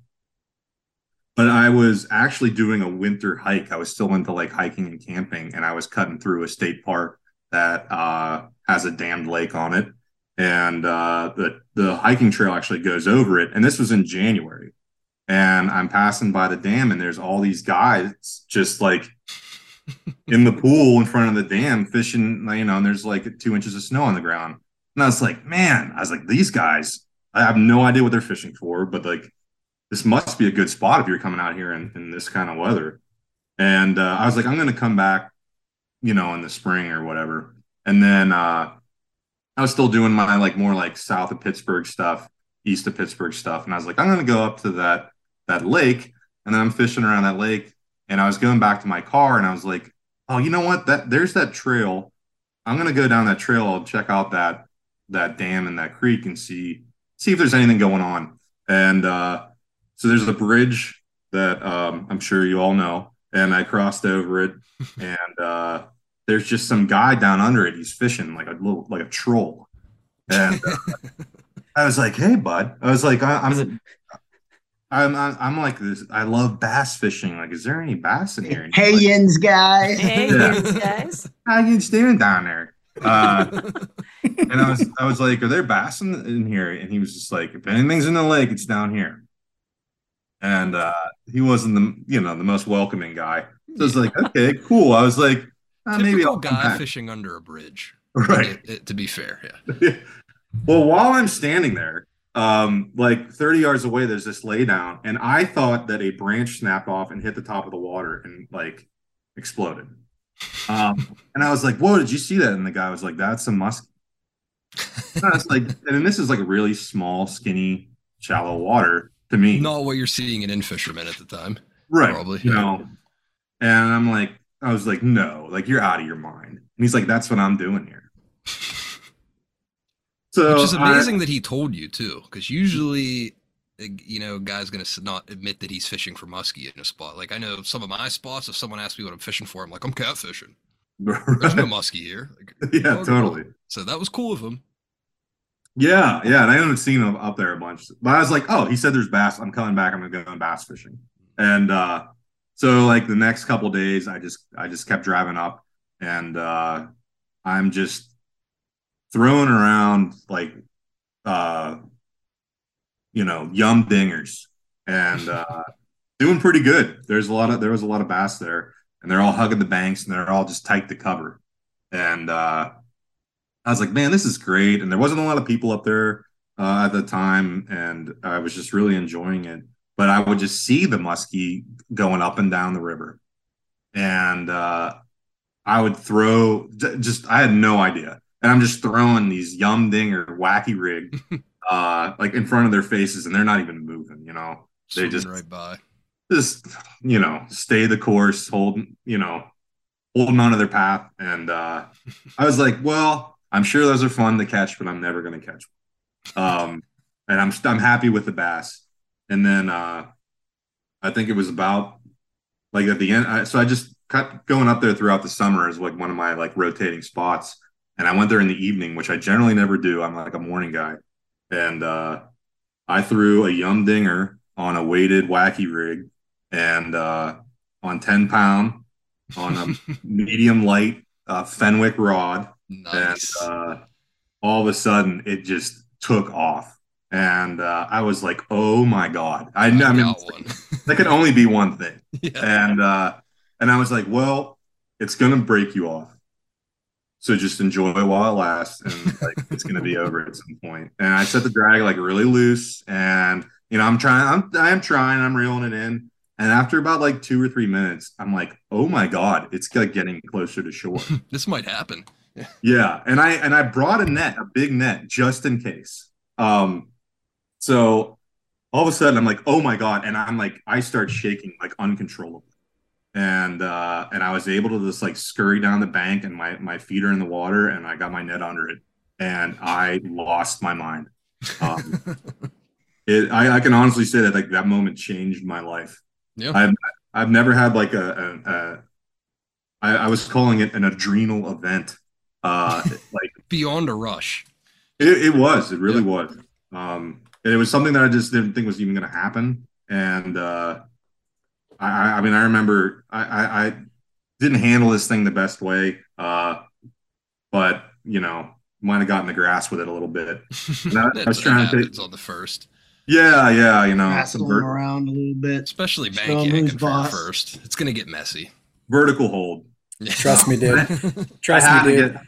but I was actually doing a winter hike. I was still into like hiking and camping, and I was cutting through a state park that uh, has a dammed lake on it, and uh, the the hiking trail actually goes over it. And this was in January, and I'm passing by the dam, and there's all these guys just like (laughs) in the pool in front of the dam fishing. You know, and there's like two inches of snow on the ground, and I was like, man, I was like, these guys, I have no idea what they're fishing for, but like this must be a good spot if you're coming out here in, in this kind of weather. And uh, I was like, I'm going to come back, you know, in the spring or whatever. And then uh, I was still doing my like more like south of Pittsburgh stuff, east of Pittsburgh stuff. And I was like, I'm going to go up to that that lake, and then I'm fishing around that lake. And I was going back to my car, and I was like, oh, you know what? That there's that trail. I'm going to go down that trail and check out that that dam and that creek and see see if there's anything going on. And uh, so there's a bridge that um, I'm sure you all know, and I crossed over it, (laughs) and uh, there's just some guy down under it. He's fishing like a little like a troll, and uh, (laughs) I was like, "Hey, bud," I was like, I, it- "I'm." I'm, I'm I'm like this. I love bass fishing. Like, is there any bass in here? Hey, like, yins, guys. hey Yeah. you guys How you doing down there? Uh, (laughs) and I was I was like, "Are there bass in, in here?" And he was just like, "If anything's in the lake, it's down here." And uh, he wasn't the you know the most welcoming guy. So I was like, "Okay, cool." I was like, (laughs) uh, "Maybe Typical I'll guy back." fishing under a bridge. Right. It- it- to be fair, yeah. (laughs) well, while I'm standing there, um, like 30 yards away, there's this laydown, and I thought that a branch snapped off and hit the top of the water and like exploded. Um, (laughs) and I was like, "Whoa, did you see that?" And the guy was like, "That's a musk." And I was like, (laughs) and then this is like really small, skinny, shallow water to me, Not what you're seeing in In-Fisherman at the time. right? probably, you know. And I'm like, I was like, "No, like you're out of your mind." And he's like, "That's what I'm doing here." So Which is I- amazing that he told you too, because usually, you know, guy's gonna not admit that he's fishing for muskie in a spot. Like I know some of my spots. If someone asks me what I'm fishing for, I'm like, I'm catfishing. (laughs) There's no muskie here. Like, (laughs) yeah, oh, totally. So that was cool of him. Yeah, yeah, and I haven't seen him up there a bunch. But I was like, oh, he said there's bass. I'm coming back. I'm gonna go bass fishing. And uh so like the next couple days, I just I just kept driving up, and uh I'm just throwing around like uh you know yum dingers and uh (laughs) doing pretty good. There's a lot of there was a lot of bass there, and they're all hugging the banks, and they're all just tight to cover. And uh I was like, man, this is great. And there wasn't a lot of people up there uh, at the time, and I was just really enjoying it. But I would just see the muskie going up and down the river, and uh, I would throw just I had no idea, and I'm just throwing these yum dinger wacky rig (laughs) uh, like in front of their faces, and they're not even moving. You know, They just- right by. just you know stay the course, hold you know holding onto their path, and uh, I was like, well, I'm sure those are fun to catch, but I'm never going to catch one. Um, and I'm I'm happy with the bass. And then uh, I think it was about like at the end. I, so I just kept going up there throughout the summer as like one of my like rotating spots. And I went there in the evening, which I generally never do. I'm like a morning guy. And uh I threw a yum dinger on a weighted wacky rig and uh on 10 pound on a (laughs) medium light uh, Fenwick rod. Nice. And uh, all of a sudden, it just took off. And uh, I was like, "Oh my god!" I, I mean, one. (laughs) that could only be one thing. (laughs) yeah. And uh, and I was like, "Well, it's gonna break you off, so just enjoy while it lasts, and like it's gonna be over at some point." And I set the drag like really loose, and you know, I'm trying, I'm I'm trying, I'm reeling it in. And after about like two or three minutes, I'm like, "Oh my god, it's like getting closer to shore." (laughs) this might happen. (laughs) Yeah, and I and I brought a net, a big net, just in case. Um, so all of a sudden I'm like, oh my god, and I'm like, I start shaking like uncontrollably, and uh, and I was able to just like scurry down the bank, and my my feet are in the water, and I got my net under it, and I lost my mind. Um, (laughs) it, I, I can honestly say that like that moment changed my life. Yeah. I've I've never had like a, a, a I, I was calling it an adrenal event. Uh, (laughs) like Beyond a rush. it, it was, it really Yeah. was. Um, and it was something that I just didn't think was even going to happen. And uh, I, I I mean, I remember I, I, I didn't handle this thing the best way, uh, but you know, might have gotten the grass with it a little bit. (laughs) And I, I That's was trying to happens take, on the first, yeah, yeah, you know, Wrestle some them ver- around a little bit. especially Show bank 'em for first. It's gonna get messy. vertical hold. Yeah. Trust me, dude. (laughs) Trust me, to dude.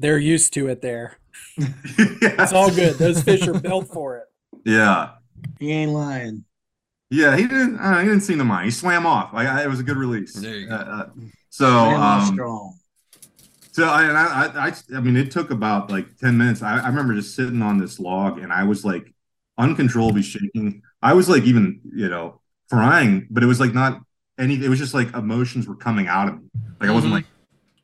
They're used to it there. yeah. (laughs) It's all good. Those fish are built for it. Yeah, He ain't lying. Yeah. He didn't. Uh, he didn't seem to mind. He swam off. I, I, it was a good release. There you go. Uh, uh, so, um, strong. So I, and I, I, I, I mean, it took about like ten minutes. I, I remember just sitting on this log, and I was like uncontrollably shaking. I was like even, you know, crying, but it was like not any. It was just like emotions were coming out of me. Like I wasn't Mhm. like,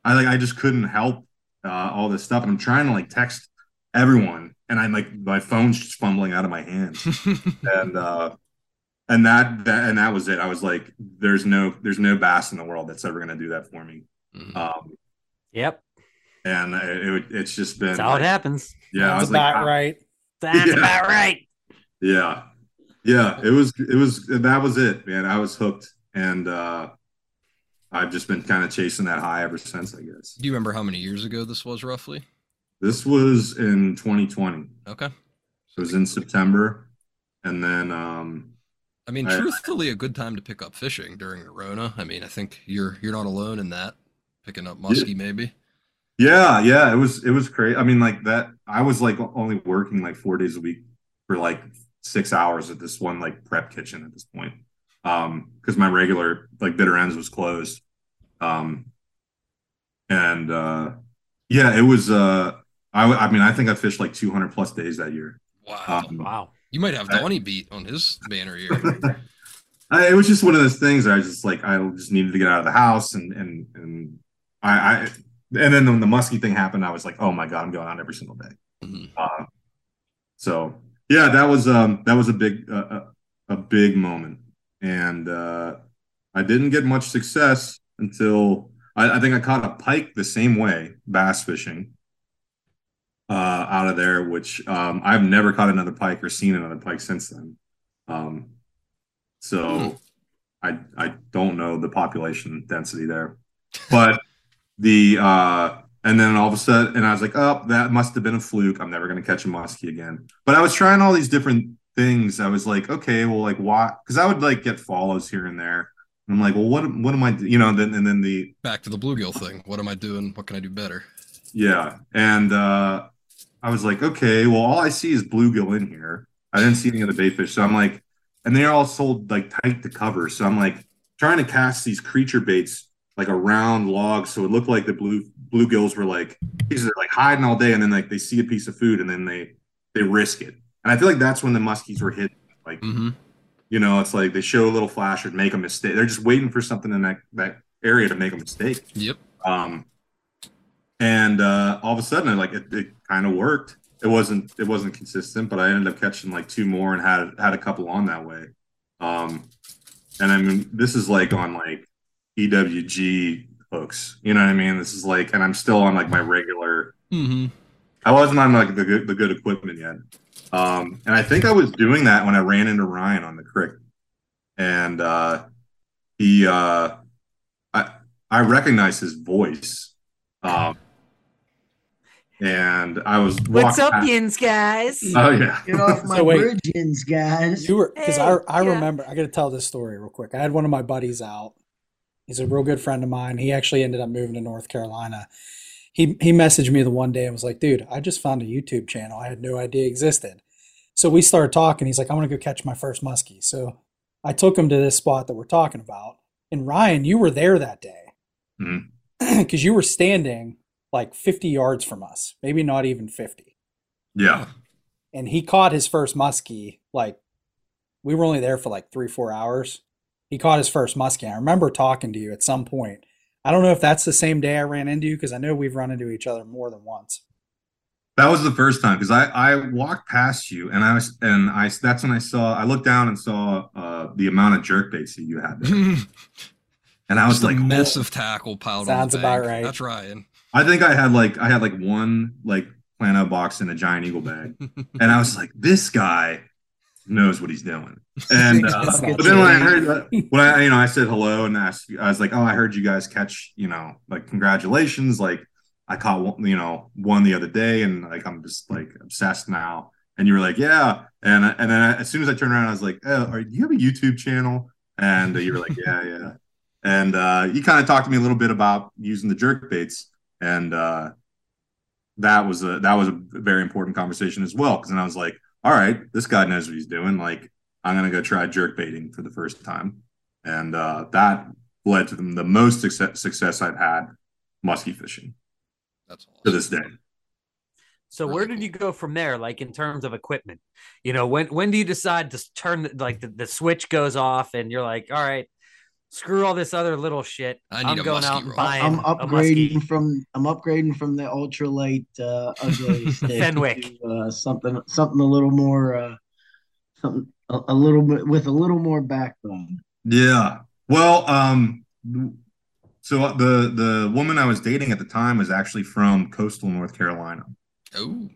I like I just couldn't help uh, all this stuff. And I'm trying to like text everyone, and I'm like my phone's just fumbling out of my hand, (laughs) and uh, and that, that and that was it. I was like, there's no, there's no bass in the world that's ever gonna do that for me. Mhm. Um, Yep. and it, it it's just been That's how it happens. yeah, I That's was about ah, right. That's Yeah. about right. yeah, yeah. It was it was that was it, man. I was hooked, and uh, I've just been kind of chasing that high ever since. I guess Do you remember how many years ago this was roughly? this was in 2020. Okay. So it was in September, and then um, I mean, I- truthfully, a good time to pick up fishing during the Rona. I mean, I think you're you're not alone in that. Picking up muskie, maybe. yeah, yeah, it was it was crazy. I mean, like that. I was like only working like four days a week for like six hours at this one like prep kitchen at this point, um, because my regular like bitter ends was closed, um, and uh, yeah, it was. Uh, I mean, I think I fished like 200 plus days that year. Wow. Um, Wow. You might have Donnie beat on his banner here. (laughs) I, it was just one of those things. I just like I just needed to get out of the house, and and and I, I and then when the muskie thing happened, I was like, oh my god, I'm going out every single day. Mhm. Uh, so yeah, that was um that was a big uh, a, a big moment, and uh, I didn't get much success until I, I think I caught a pike the same way bass fishing uh, out of there, which um, I've never caught another pike or seen another pike since then. Um, so I I don't know the population density there, but the uh, and then all of a sudden, and I was like, oh, that must have been a fluke. I'm never gonna catch a muskie again. But I was trying all these different things. I was like, okay, well, like why? Because I would like get follows here and there. And I'm like, well, what what am I? You know, then and then the Back to the bluegill thing. What am I doing? What can I do better? yeah, and uh, I was like, okay, well, all I see is bluegill in here. I didn't see any of the bait fish, so I'm like, and they're all sold like tight to cover. So I'm like trying to cast these creature baits like around logs, so it looked like the blue bluegills were like these are like hiding all day, and then like they see a piece of food, and then they they risk it. And I feel like that's when the muskies were hit. Like Mm-hmm. you know, it's like they show a little flash or make a mistake. They're just waiting for something in that that area to make a mistake. Yep. Um, and uh, all of a sudden, like it, it kind of worked. It wasn't it wasn't consistent, but I ended up catching like two more and had had a couple on that way. Um, and I mean, this is like on like EWG hooks. You know what I mean? This is like, and I'm still on like my regular. Mm-hmm. I wasn't on like the good the good equipment yet. Um, and I think I was doing that when I ran into Ryan on the creek, and uh, he uh, I I recognized his voice. Um, and I was What's up, past- yins guys? Oh yeah. Get off my So wait. virgins, guys. You were because Hey, I I yeah. remember I got to tell this story real quick. I had one of my buddies out. He's a real good friend of mine. He actually ended up moving to North Carolina. He he messaged me the one day and was like, "Dude, I just found a YouTube channel I had no idea existed." So we started talking. He's like, "I want to go catch my first muskie." So I took him to this spot that we're talking about. And Ryan, you were there that day mm-hmm. (clears throat) because you were standing like 50 yards from us, maybe not even 50 Yeah. and he caught his first muskie like we were only there for like three four hours he caught his first muskie i remember talking to you at some point i don't know if that's the same day i ran into you because i know we've run into each other more than once That was the first time because I I walked past you and I was and I that's when I saw I looked down and saw uh the amount of jerk baits that you had there. (laughs) and I was Just like a mess "Oh." of tackle piled Sounds on the about bank. right. That's Ryan. I think I had like I had like one like plano box in a giant eagle bag. (laughs) And I was like this guy knows what he's doing. And (laughs) uh, but then when I true. heard when I you know I said hello and asked I was like oh I heard you guys catch you know like congratulations. Like I caught one you know one the other day and like I'm just like obsessed now. And you were like yeah. And and then I, as soon as I turned around I was like oh are, do you have a YouTube channel? And you were like yeah yeah. And uh, you kind of talked to me a little bit about using the jerk baits and uh, that was a that was a very important conversation as well because then I was like all right this guy knows what he's doing like I'm gonna go try jerk baiting for the first time and uh, that led to the, the most success, success I've had muskie fishing That's to this day. So where did you go from there? Like in terms of equipment, you know, when when do you decide to turn like the, the switch goes off and you're like, all right, screw all this other little shit. I need I'm a going out and rod." buying I'm upgrading muskie. from I'm upgrading from the ultralight uh, ugly (laughs) Fenwick. to uh, something something a little more uh, something a, a little bit with a little more backbone. Yeah. Well, um, so the the woman I was dating at the time was actually from coastal North Carolina. Oh,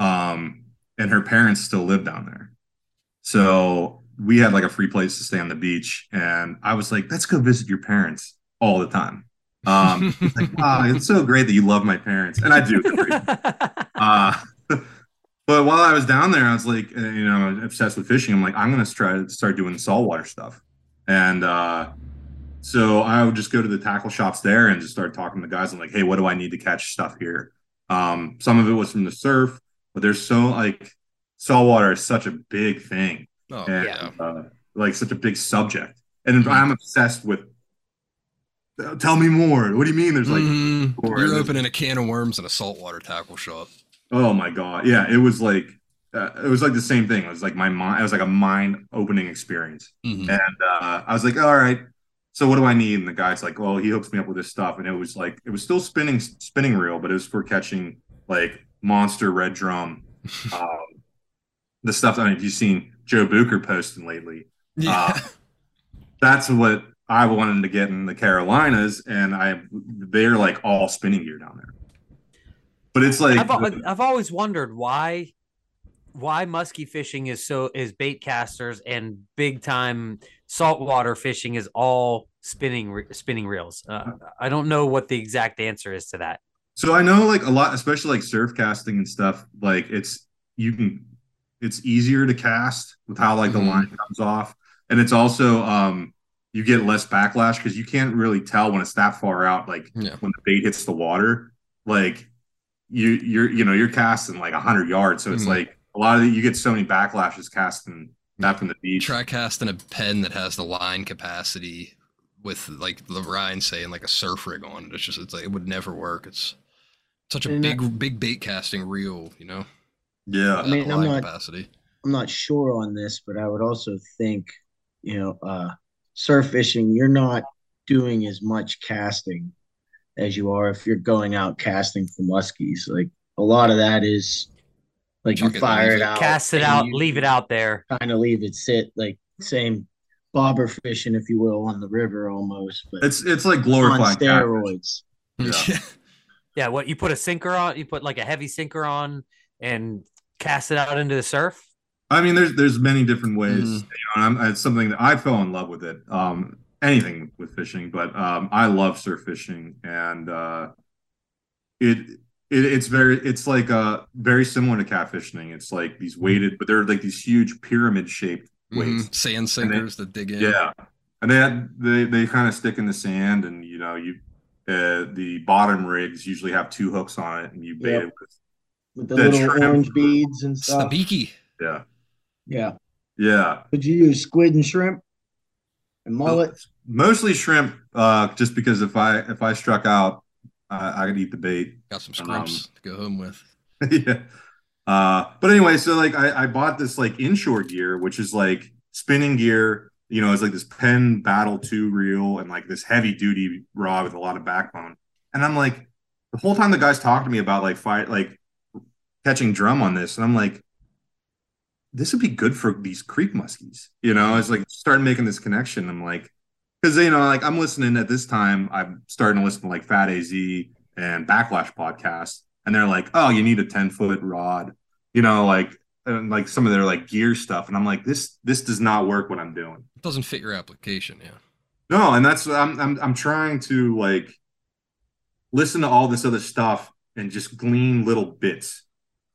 um, and her parents still live down there. So we had like a free place to stay on the beach, and I was like, "Let's go visit your parents all the time." Um, it's like, (laughs) "Ah, it's so great that you love my parents, and I do. (laughs) Uh, but while I was down there, I was like, uh, you know, obsessed with fishing. I'm like, I'm gonna try to start doing saltwater stuff, and uh, so I would just go to the tackle shops there and just start talking to guys. I'm like, hey, what do I need to catch stuff here? Um, some of it was from the surf, but there's so like saltwater is such a big thing oh and yeah. uh, like such a big subject. And I'm obsessed with. "Uh, Tell me more. What do you mean? There's like, Mhm. You're opening a can of worms in a saltwater tackle shop. oh my god, yeah. It was like, uh, it was like the same thing. It was like my mind. It was like a mind opening experience. Mhm. And uh, I was like, all right. So what do I need? And the guy's like, well, he hooks me up with this stuff, and it was like it was still spinning spinning reel, but it was for catching like monster red drum. (laughs) um, the stuff. I mean, if you've seen Joe Bucher posting lately, Yeah. that's what I wanted to get in the Carolinas, and I they're like all spinning gear down there. But it's like I've, I've always wondered why why muskie fishing is so is bait casters and big time saltwater fishing is all spinning spinning reels. Uh, I don't know what the exact answer is to that. So I know like a lot, especially like surf casting and stuff, like it's you can it's easier to cast with how like the Mhm. line comes off. And it's also um you get less backlash because you can't really tell when it's that far out, like Yeah. when the bait hits the water. Like you you're you know, you're casting like hundred yards. So it's Mhm. like a lot of the, you get so many backlashes casting that from the beach. Try casting a Penn that has the line capacity with like the Ryan saying like a surf rig on it. It's just it's like it would never work. It's such a And that- big big bait casting reel, you know. Yeah. I mean, I'm not- capacity. I'm not sure on this, but I would also think, you know, uh, surf fishing, you're not doing as much casting as you are if you're going out casting for muskies. Like a lot of that is like Chuck you fire it it. out, Cast it out, leave it out there. kind of leave it sit. Like same bobber fishing, if you will, on the river almost, but It's it's like on glorified catfish. steroids. Yeah. (laughs) Yeah, what you put a sinker on? You put like a heavy sinker on and cast it out into the surf. I mean, there's there's many different ways. Mhm. You know, I'm, it's something that I fell in love with it. Um, anything with fishing, but um, I love surf fishing, and uh, it, it it's very it's like uh very similar to catfishing. It's like these weighted, but they're like these huge pyramid shaped weights. Mhm. Sand sinkers that dig in. Yeah, and they they they kind of stick in the sand, and you know you uh, the bottom rigs usually have two hooks on it, and you bait Yep. it with With the That little shrimp. orange beads and stuff. Sabiki. yeah Yeah. yeah Could you use squid and shrimp and mullet? mostly shrimp. Uh, just because if I if I struck out, I I could eat the bait. Got some Um, to go home with. (laughs) yeah. Uh, but anyway, so like I, I bought this like inshore gear, which is like spinning gear. You know, it's like this Penn Battle Two reel and like this heavy duty rod with a lot of backbone. And I'm like, the whole time the guys talking to me about like fight, like catching drum on this, and I'm like, this would be good for these creek muskies. You know, it's like started making this connection. I'm like, because you know, like I'm listening at this time, I'm starting to listen to like Fat AZ and Backlash podcast, and they're like, oh, you need a 10 foot rod, you know, like and like some of their like gear stuff, and I'm like, this this does not work what I'm doing. It doesn't fit your application. Yeah. No, and that's I'm I'm I'm trying to like listen to all this other stuff and just glean little bits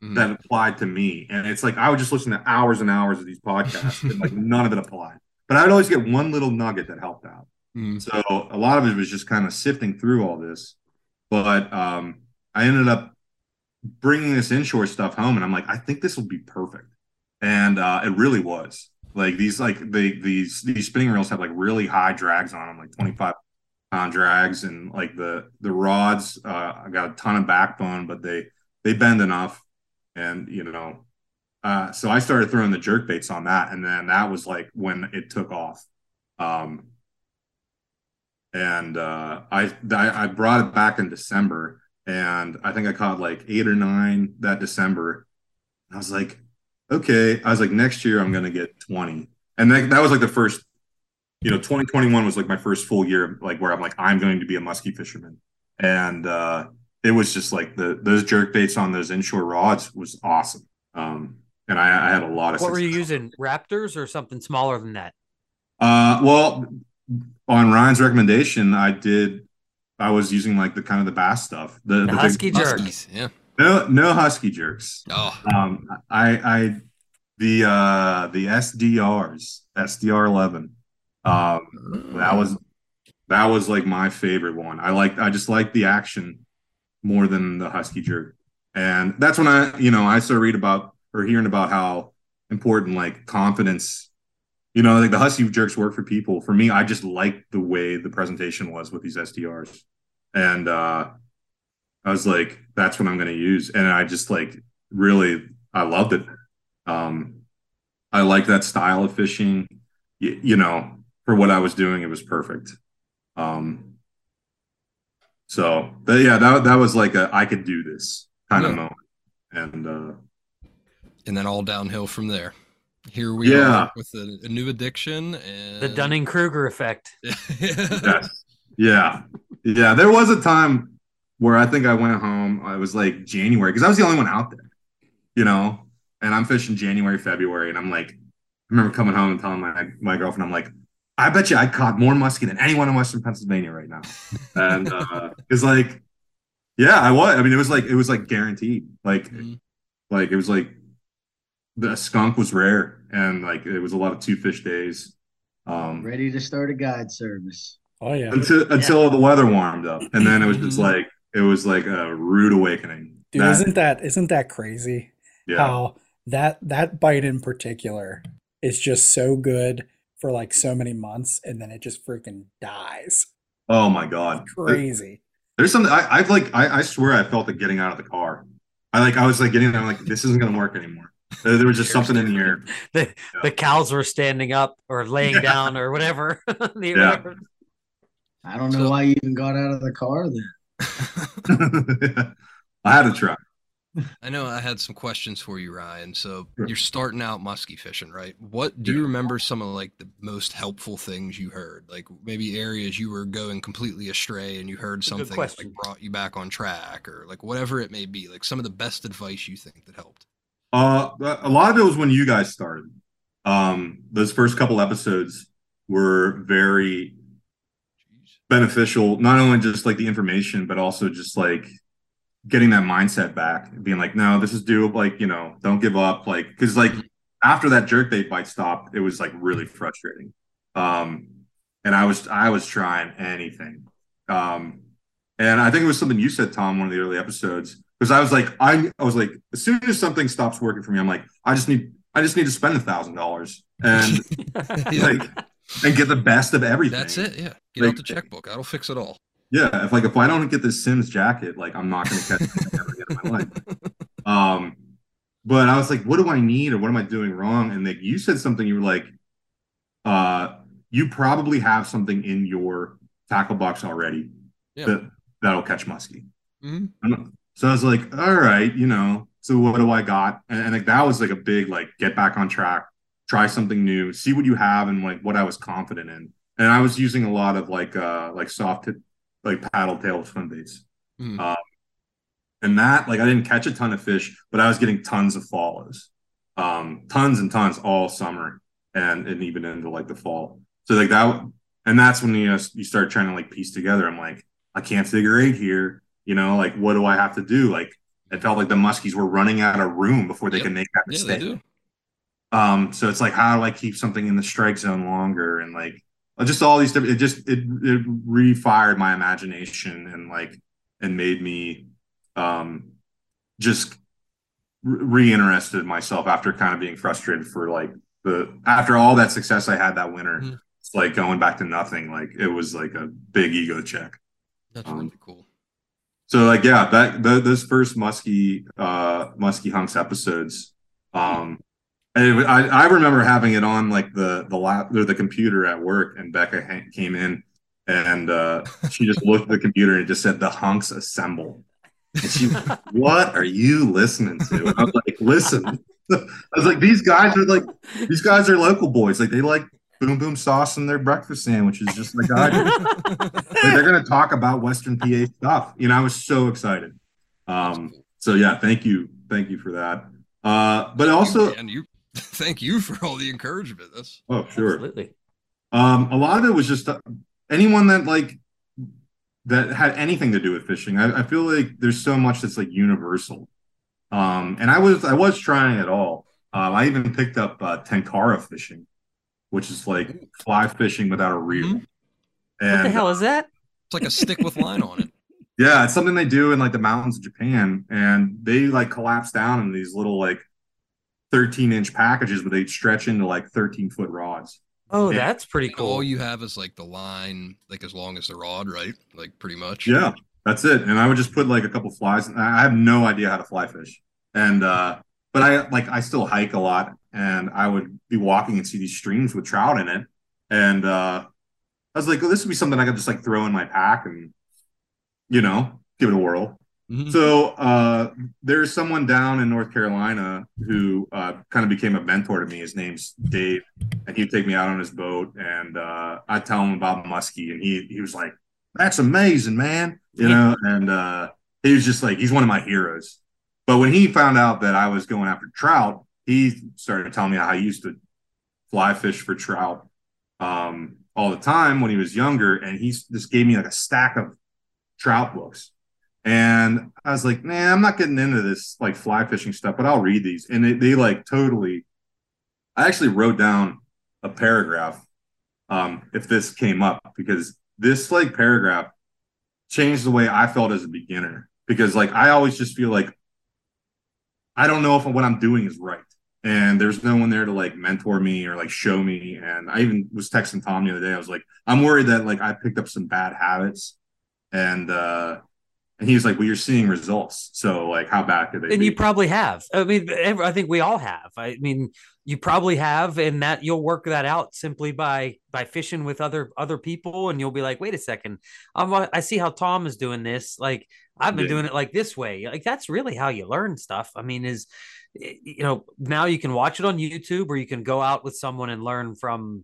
Mhm. that applied to me. And it's like I would just listen to hours and hours of these podcasts and like (laughs) none of it applied. But I'd always get one little nugget that helped out. Mhm. So a lot of it was just kind of sifting through all this. But um, I ended up bringing this inshore stuff home, and I'm like, I think this will be perfect, and uh, it really was. Like these, like they these these spinning reels have like really high drags on them, like 25 pound drags, and like the the rods. Uh, I got a ton of backbone, but they they bend enough, and you know. Uh, so I started throwing the jerk baits on that, and then that was like when it took off. Um, and uh, I, I brought it back in December, and I think I caught like eight or nine that December. I was like, okay. I was like, next year I'm gonna get twenty, and that, that was like the first, you know, 2021 was like my first full year, like where I'm like, I'm going to be a muskie fisherman, and uh, it was just like the those jerk baits on those inshore rods was awesome. Um, and I, I had a lot of. What were you using? Raptors or something smaller than that? Uh, well, on Ryan's recommendation, I did. I was using like the kind of the bass stuff. The, The the big- husky jerk. Huskies. Yeah. no, no husky jerks. Oh. Um, I, I, the uh, the SDRs, SDR eleven. Um, that was that was like my favorite one. I like I just like the action more than the husky jerk, and that's when I you know I started read about or hearing about how important like confidence. You know, like the husky jerks work for people. For me, I just liked the way the presentation was with these SDRs, and uh, I was like, that's what I'm going to use, and I just like really I loved it. Um, I like that style of fishing. You, you know, for what I was doing, it was perfect. Um, so but yeah, that that was like a I could do this kind of moment, and uh, And then all downhill from there. Here we Yeah. are with a, a new addiction and The Dunning Kruger effect. (laughs) yes. yeah, yeah. There was a time where I think I went home. I was like January because I was the only one out there, you know. And I'm fishing January, February, and I'm like, I remember coming home and telling my my girlfriend, I'm like, I bet you I caught more muskie than anyone in Western Pennsylvania right now. And uh, (laughs) it's like, yeah, I was. I mean, it was like it was like guaranteed. Like, Mhm. like it was like the skunk was rare, and like it was a lot of two fish days. Um, Ready to start a guide service. Oh yeah, until until the weather warmed up, and then it was just Mhm. like it was like a rude awakening. dude, That- isn't that isn't that crazy? yeah, How that that bite in particular is just so good for like so many months, and then it just freaking dies. oh my god, Crazy. There's something I, I've like I, I swear I felt it getting out of the car. I like I was like getting there, I'm like this isn't gonna work anymore. There, there was just something in the air. (laughs) The the cows were standing up or laying Yeah. down or whatever. (laughs) The- Yeah. I don't know So- why you even got out of the car then. (laughs) I had to try. I know I had some questions for you, Ryan. So Sure. you're starting out musky fishing, right? What do you remember some of like the most helpful things you heard? Like maybe areas you were going completely astray and you heard something that like brought you back on track or like whatever it may be, like some of the best advice you think that helped. Uh, a lot of it was when you guys started. Um, those first couple episodes were very Jeez. beneficial, not only just like the information, but also just like getting that mindset back, being like, no, this is doable. Like, you know, don't give up. Like, because like after that jerk bait bite stopped, it was like really frustrating. Um, and I was I was trying anything. Um, and I think it was something you said, Tom, one of the early episodes, because I was like, I I was like, as soon as something stops working for me, I'm like, I just need I just need to spend a thousand dollars and (laughs) like and get the best of everything. That's it. Yeah. Get Like- out the checkbook. That'll fix it all. Yeah, if like if I don't get this Simms jacket, like I'm not gonna catch it ever again in my life. (laughs) Um, but I was like, what do I need or what am I doing wrong? And like you said something, you were like, uh, you probably have something in your tackle box already Yeah. that that'll catch muskie. Mhm. So I was like, all right, you know, so what do I got? And, and like that was like a big like get back on track, try something new, see what you have and like what I was confident in. And I was using a lot of like uh like soft tip, like paddle tail swim baits. Mhm. Um, and that like I didn't catch a ton of fish, but I was getting tons of follows. Um, tons and tons all summer and and even into like the fall. So like that and that's when you know, you start trying to like piece together. I'm like, I can't figure eight here. You know, like what do I have to do? Like it felt like the muskies were running out of room before they Yep. could make that Yeah, mistake. do. Um, so it's like how do I keep something in the strike zone longer and like just all these different it just it, it refired my imagination and like and made me um just reinterested myself after kind of being frustrated for like the after all that success I had that winter. Mhm. It's like going back to nothing. Like it was like a big ego check. That's Um, really cool. So like yeah, that the, those first musky uh musky hunks episodes, um, it, wa- I I remember having it on like the the lap or the computer at work, and Becca ha- came in, and uh, she just (laughs) looked at the computer and just said the hunks assemble. And she, (laughs) what are you listening to? And I was like, listen. (laughs) I was like, these guys are like, these guys are local boys. Like they like boom boom sauce in their breakfast sandwiches, just like I do. Like, they're going to talk about Western PA stuff. You know, I was so excited. Um, so yeah, thank you, thank you for that. Uh, but also, and you (laughs) thank you for all the encouragement. That's oh sure, Absolutely. um, a lot of it was just uh, anyone that like that had anything to do with fishing. I, I feel like there's so much that's like universal. Um, and I was I was trying it all. Um, I even picked up uh, tenkara fishing, which is like fly fishing without a reel. Mhm. What the hell is that? it's like a stick with line on it. (laughs) Yeah, it's something they do in like the mountains of Japan, and they like collapse down in these little like 13 inch packages, but they stretch into like 13 foot rods. Oh, Yeah. that's pretty cool. all you have is like the line, like as long as the rod, right? Like pretty much. Yeah, that's it. And I would just put like a couple flies. I have no idea how to fly fish, and uh, but I like I still hike a lot, and I would be walking and see these streams with trout in it, and uh, I was like, well, this would be something I could just like throw in my pack and you know give it a whirl. Mhm. So uh, there's someone down in North Carolina who uh, kind of became a mentor to me. His name's Dave, and he'd take me out on his boat, and uh, I'd tell him about muskie, and he he was like, "That's amazing, man," you know. And uh, he was just like, he's one of my heroes. But when he found out that I was going after trout, he started telling me how he used to fly fish for trout um, all the time when he was younger, and he just gave me like a stack of trout books. And I was like, nah, I'm not getting into this like fly fishing stuff, but I'll read these. And they, they like totally, I actually wrote down a paragraph um, if this came up because this like paragraph changed the way I felt as a beginner. Because like I always just feel like I don't know if what I'm doing is right. And there's no one there to like mentor me or like show me. And I even was texting Tom the other day. I was like, I'm worried that like I picked up some bad habits and uh And he's like, "Well, you're seeing results, so like, how bad could they?" and be? you probably have. I mean, I think we all have. I mean, you probably have, and that you'll work that out simply by by fishing with other other people, and you'll be like, wait a second, I'm uh, I see how Tom is doing this. Like I've been Yeah. doing it like this way. Like that's really how you learn stuff. I mean, is you know now you can watch it on YouTube or you can go out with someone and learn from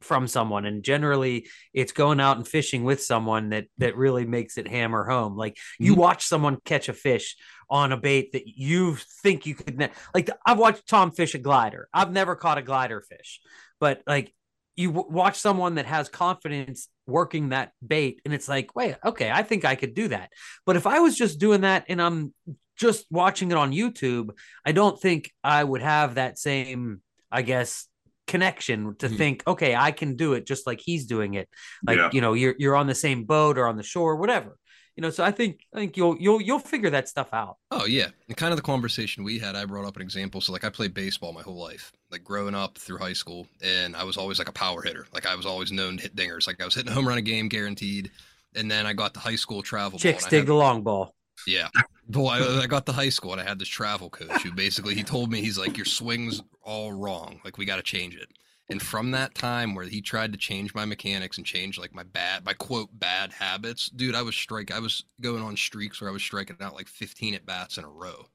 from someone and generally it's going out and fishing with someone that that really makes it hammer home. Like you Mhm. watch someone catch a fish on a bait that you think you could ne- like i've watched tom fish a glider. I've never caught a glider fish. But like you w- watch someone that has confidence working that bait and it's like wait okay i think i could do that. But if i was just doing that and i'm just watching it on youtube i don't think i would have that same i guess connection to Mhm. think okay i can do it just like he's doing it like Yeah. you know you're you're on the same boat or on the shore whatever you know so i think i think you'll you'll you'll figure that stuff out Oh yeah, and kind of the conversation we had. I brought up an example. So like, I played baseball my whole life, like growing up through high school, and I was always like a power hitter. Like I was always known to hit dingers. Like I was hitting a home run a game guaranteed. And then I got to high school travel. chicks dig the long ball Yeah. Well, I, I got to high school and I had this travel coach who basically he told me he's like your swings all wrong. Like we got to change it. And from that time where he tried to change my mechanics and change like my bad, my quote bad habits, dude, I was strike. I was going on streaks where I was striking out like 15 at bats in a row.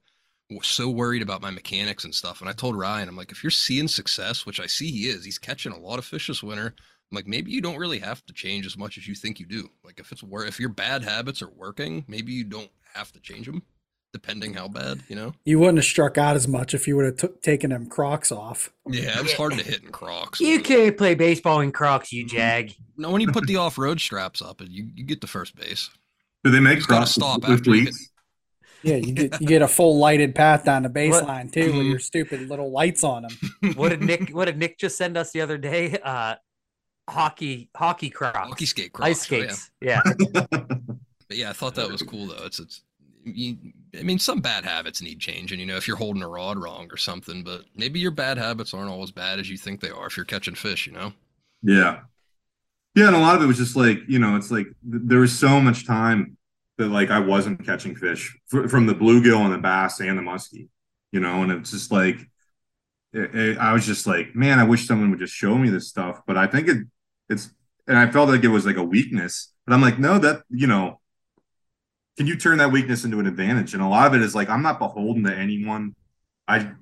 So worried about my mechanics and stuff. And I told Ryan, I'm like, if you're seeing success, which I see he is, he's catching a lot of fish this winter. I'm like, maybe you don't really have to change as much as you think you do. Like if it's wor- if your bad habits are working, maybe you don't have to change them, depending how bad, you know. You wouldn't have struck out as much if you would have took taken them Crocs off. Yeah, it was hard to hit in Crocs. you can't play baseball in crocs you Mm-hmm. jag No, when you put (laughs) the off-road straps up, you you get the first base. Do they make gotta crocs stop with after you cleats? Yeah, you get you get a full lighted path down the What? baseline too, with Mhm. your stupid little lights on them. (laughs) what did nick what did nick just send us the other day uh hockey hockey crocs Hockey skate Crocs. ice oh, yeah. skates yeah (laughs) But yeah, I thought that was cool though. It's it's. You, I mean, some bad habits need changing. You know, if you're holding a rod wrong or something, but maybe your bad habits aren't all as bad as you think they are if you're catching fish. You know. Yeah. Yeah, and a lot of it was just like, you know, it's like th- there was so much time that like I wasn't catching fish fr- from the bluegill and the bass and the muskie, you know, and it's just like it, it- I was just like, man, I wish someone would just show me this stuff. But I think it it's and I felt like it was like a weakness. But I'm like, no, that you know, can you turn that weakness into an advantage? And a lot of it is like I'm not beholden to anyone. I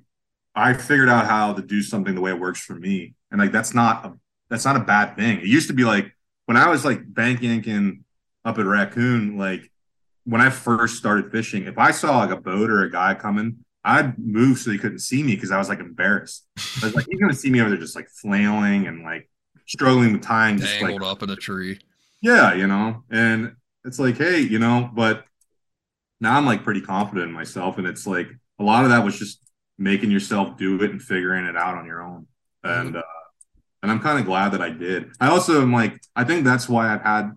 I figured out how to do something the way it works for me. And like that's not a that's not a bad thing. It used to be like when I was like bank yanking up at Raccoon, like when I first started fishing, if I saw like a boat or a guy coming, I'd move so he couldn't see me because I was like embarrassed. I was like, he's gonna see me over there just like flailing and like struggling with tying, just like up in a tree. yeah, you know, and it's like, hey, you know, but now I'm like pretty confident in myself, and it's like a lot of that was just making yourself do it and figuring it out on your own, and uh, and I'm kind of glad that I did. I also am like, I think that's why I've had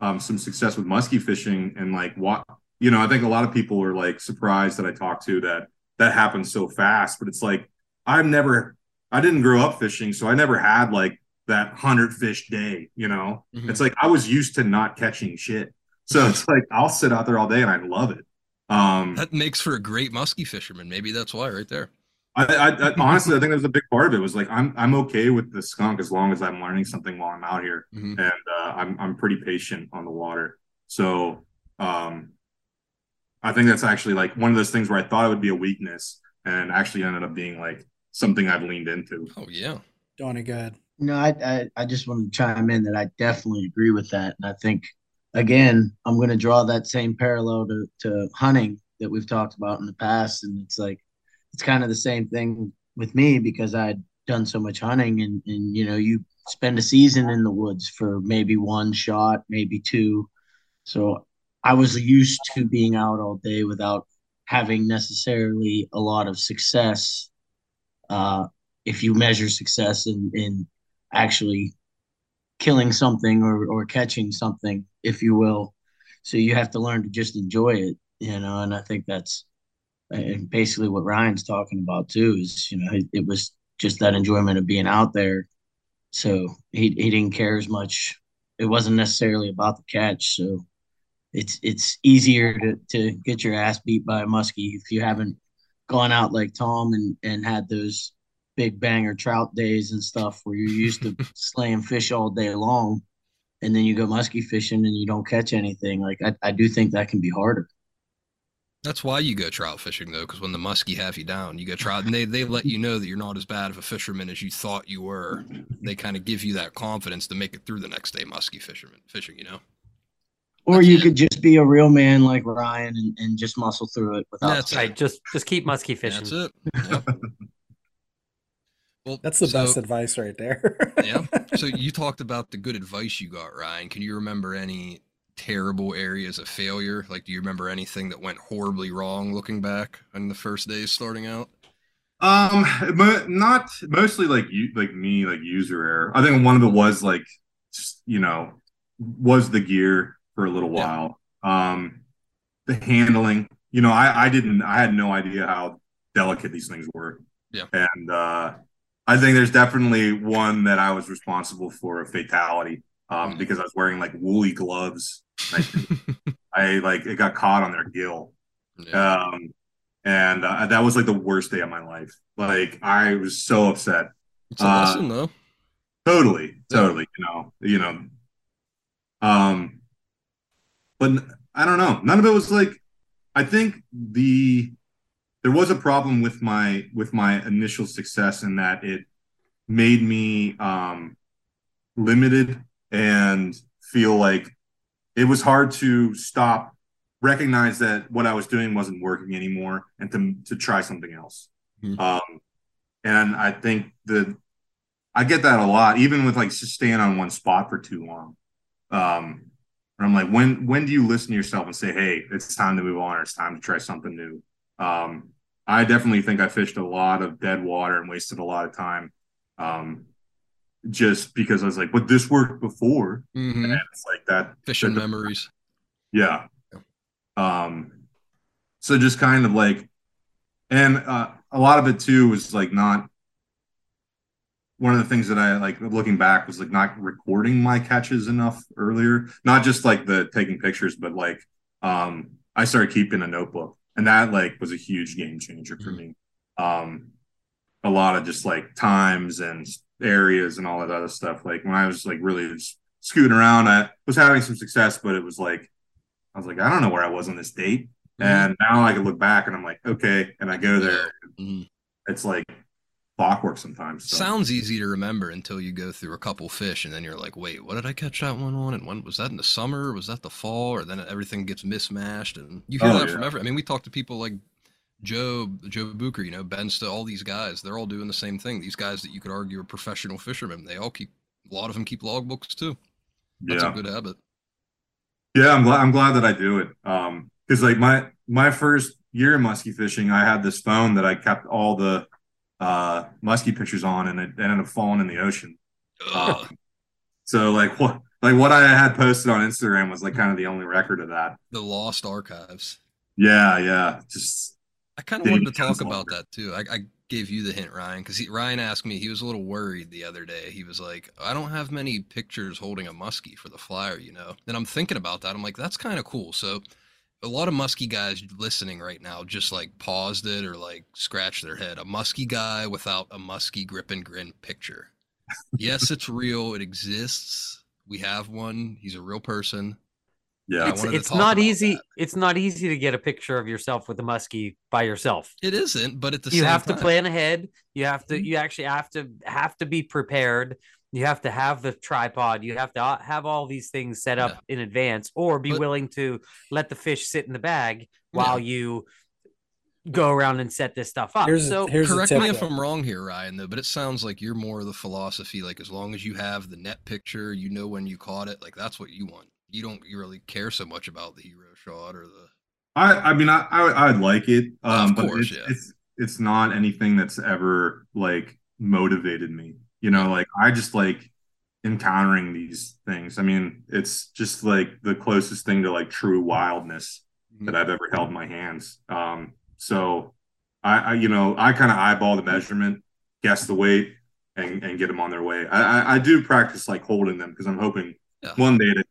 um, some success with muskie fishing, and like what you know, I think a lot of people are like surprised that I talk to that that happens so fast, but it's like I've never, I didn't grow up fishing, so I never had like that hundred fish day, you know. Mhm. It's like I was used to not catching shit. So it's like I'll sit out there all day and I love it. Um That makes for a great muskie fisherman. Maybe that's why, right there. I, I, I honestly I think that was a big part of it was like I'm I'm okay with the skunk as long as I'm learning something while I'm out here. Mhm. And uh, I'm I'm pretty patient on the water. So um I think that's actually like one of those things where I thought it would be a weakness and actually ended up being like something I've leaned into. Oh yeah. Doing it good. No, I, I I just want to chime in that I definitely agree with that, and I think again I'm going to draw that same parallel to to hunting that we've talked about in the past, and it's like it's kind of the same thing with me because I'd done so much hunting, and and you know you spend a season in the woods for maybe one shot, maybe two, so I was used to being out all day without having necessarily a lot of success. Uh, if you measure success in in actually killing something or, or catching something, if you will. So you have to learn to just enjoy it, you know. And I think that's uh, basically what Ryan's talking about too. Is you know it, it was just that enjoyment of being out there. So he he didn't care as much. It wasn't necessarily about the catch. So it's it's easier to to get your ass beat by a muskie if you haven't gone out like Tom and and had those big banger trout days and stuff where you're used to (laughs) slaying fish all day long and then you go muskie fishing and you don't catch anything like i, I do think that can be harder That's why you go trout fishing though, because when the muskie have you down, you go trout, and they they let you know that you're not as bad of a fisherman as you thought you were. They kind of give you that confidence to make it through the next day muskie fisherman fishing. You know, or you could just be a real man like ryan and, and just muscle through it without That's Right. Just just keep muskie fishing. that's it. Yep. (laughs) Well, That's the so- best advice right there. yeah. (laughs) So you talked about the good advice you got, Ryan. Can you remember any terrible areas of failure? Like, do you remember anything that went horribly wrong looking back on the first days starting out? Um, mo- not mostly like you, like me, like user error. I think one of it was like, just, you know, was the gear for a little Yeah. while. Um, the handling. You know, I I didn't, I had no idea how delicate these things were. Yeah. And uh, I think there's definitely one that I was responsible for a fatality. Um, Mhm. because I was wearing like woolly gloves. I, (laughs) I like it got caught on their gill. Yeah. Um, and uh, that was like the worst day of my life. Like I was so upset. it's a uh, lesson, though. Totally, Yeah. totally. You know, you know. Um, but I don't know. None of it was like. I think the there was a problem with my with my initial success in that it made me um limited and feel like it was hard to stop recognize that what I was doing wasn't working anymore and to to try something else. Mhm. Um and I think that I get that a lot, even with like staying on one spot for too long. Um I'm like, when when do you listen to yourself and say, hey, it's time to move on or it's time to try something new? Um I definitely think I fished a lot of dead water and wasted a lot of time. Um just because I was like, but this worked before. hmm And it's like that Fishing that- memories. yeah. Um so just kind of like and uh a lot of it too was like not one of the things that I like looking back was like not recording my catches enough earlier. Not just like the taking pictures, but like um I started keeping a notebook and that like was a huge game changer for me. Um a lot of just like times and areas and all that other stuff. Like when I was like really just scooting around, I was having some success, but it was like I was like, I don't know where I was on this date. And now I can look back and I'm like, okay, and I go there. Mhm. It's like clockwork sometimes. So. Sounds easy to remember until you go through a couple fish, and then you're like, "Wait, what did I catch that one on? And when was that in the summer? Was that the fall? Or then everything gets mismatched?" And you hear Oh, that from yeah. every. I mean, we talk to people like Joe, Joe Bucher, you know, Ben Still, all these guys. They're all doing the same thing. These guys that you could argue are professional fishermen. They all keep. A lot of them keep logbooks too. That's yeah. a good habit. Yeah, I'm glad I'm glad that I do it. Um, because like my my first year of muskie fishing, I had this phone that I kept all the uh muskie pictures on, and it ended up falling in the ocean. Um, so like what like what I had posted on Instagram was like kind of the only record of that. the lost archives. Yeah, yeah, just I kind of wanted to talk about that too. I, I gave you the hint, Ryan, because Ryan asked me. He was a little worried the other day. He was like, "I don't have many pictures holding a muskie for the flyer," you know. And I'm thinking about that. I'm like, "That's kind of cool." So, a lot of muskie guys listening right now just like paused it or like scratched their head. A muskie guy without a muskie grip and grin picture. yes, it's real. It exists. We have one. He's a real person. yeah. It's it's not easy. that. It's not easy to get a picture of yourself with a muskie by yourself. It isn't, but at the you same have to plan ahead. You have to. Mhm. You actually have to have to be prepared. You have to have the tripod. You have to uh, have all these things set up in advance, or be But- willing to let the fish sit in the bag while you go around and set this stuff up. Here's so here's Correct a tip. me if. I'm wrong here, Ryan, though, but it sounds like you're more of the philosophy, like as long as you have the net picture, you know when you caught it, like that's what you want. You don't you really care so much about the hero shot or the I I mean I I I'd like it. Um, Of but course, it's, yeah. it's it's not anything that's ever like motivated me. You know, like I just like encountering these things. I mean, it's just like the closest thing to like true wildness that I've ever held in my hands. Um, so I, I you know, I kind of eyeball the measurement, guess the weight, and and get them on their way. I I, I do practice like holding them because I'm hoping Yeah. one day to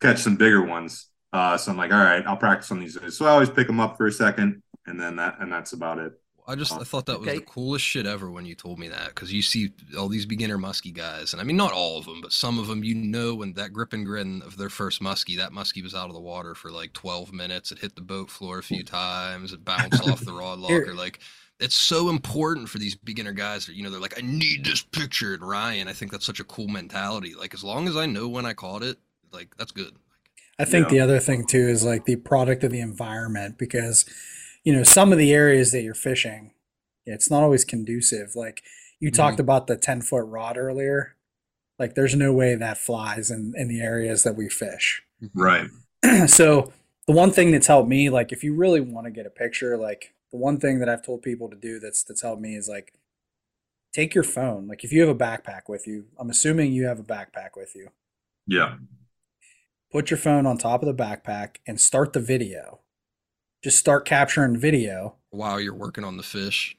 catch some bigger ones. Uh, so I'm like, all right, I'll practice on these. So I always pick them up for a second, and then that and that's about it. I just I thought that was the coolest shit ever when you told me that because you see all these beginner muskie guys, and I mean not all of them, but some of them. You know when that grip and grin of their first muskie, that muskie was out of the water for like 12 minutes. It hit the boat floor a few times. It (laughs) bounced off the rod Here- locker. Like it's so important for these beginner guys that you know they're like, I need this picture. And Ryan, I think that's such a cool mentality. Like as long as I know when I caught it, like that's good. I think Yeah. the other thing too is like the product of the environment because, you know, some of the areas that you're fishing, it's not always conducive. Like you mm-hmm. talked about the 10 foot rod earlier. Like there's no way that flies in, in the areas that we fish. Mm-hmm. Right. (clears throat) so the one thing that's helped me, like if you really want to get a picture, like the one thing that I've told people to do that's that's helped me is like take your phone. Like if you have a backpack with you, I'm assuming you have a backpack with you. Yeah. Put your phone on top of the backpack and start the video. Just start capturing video While you're working on the fish,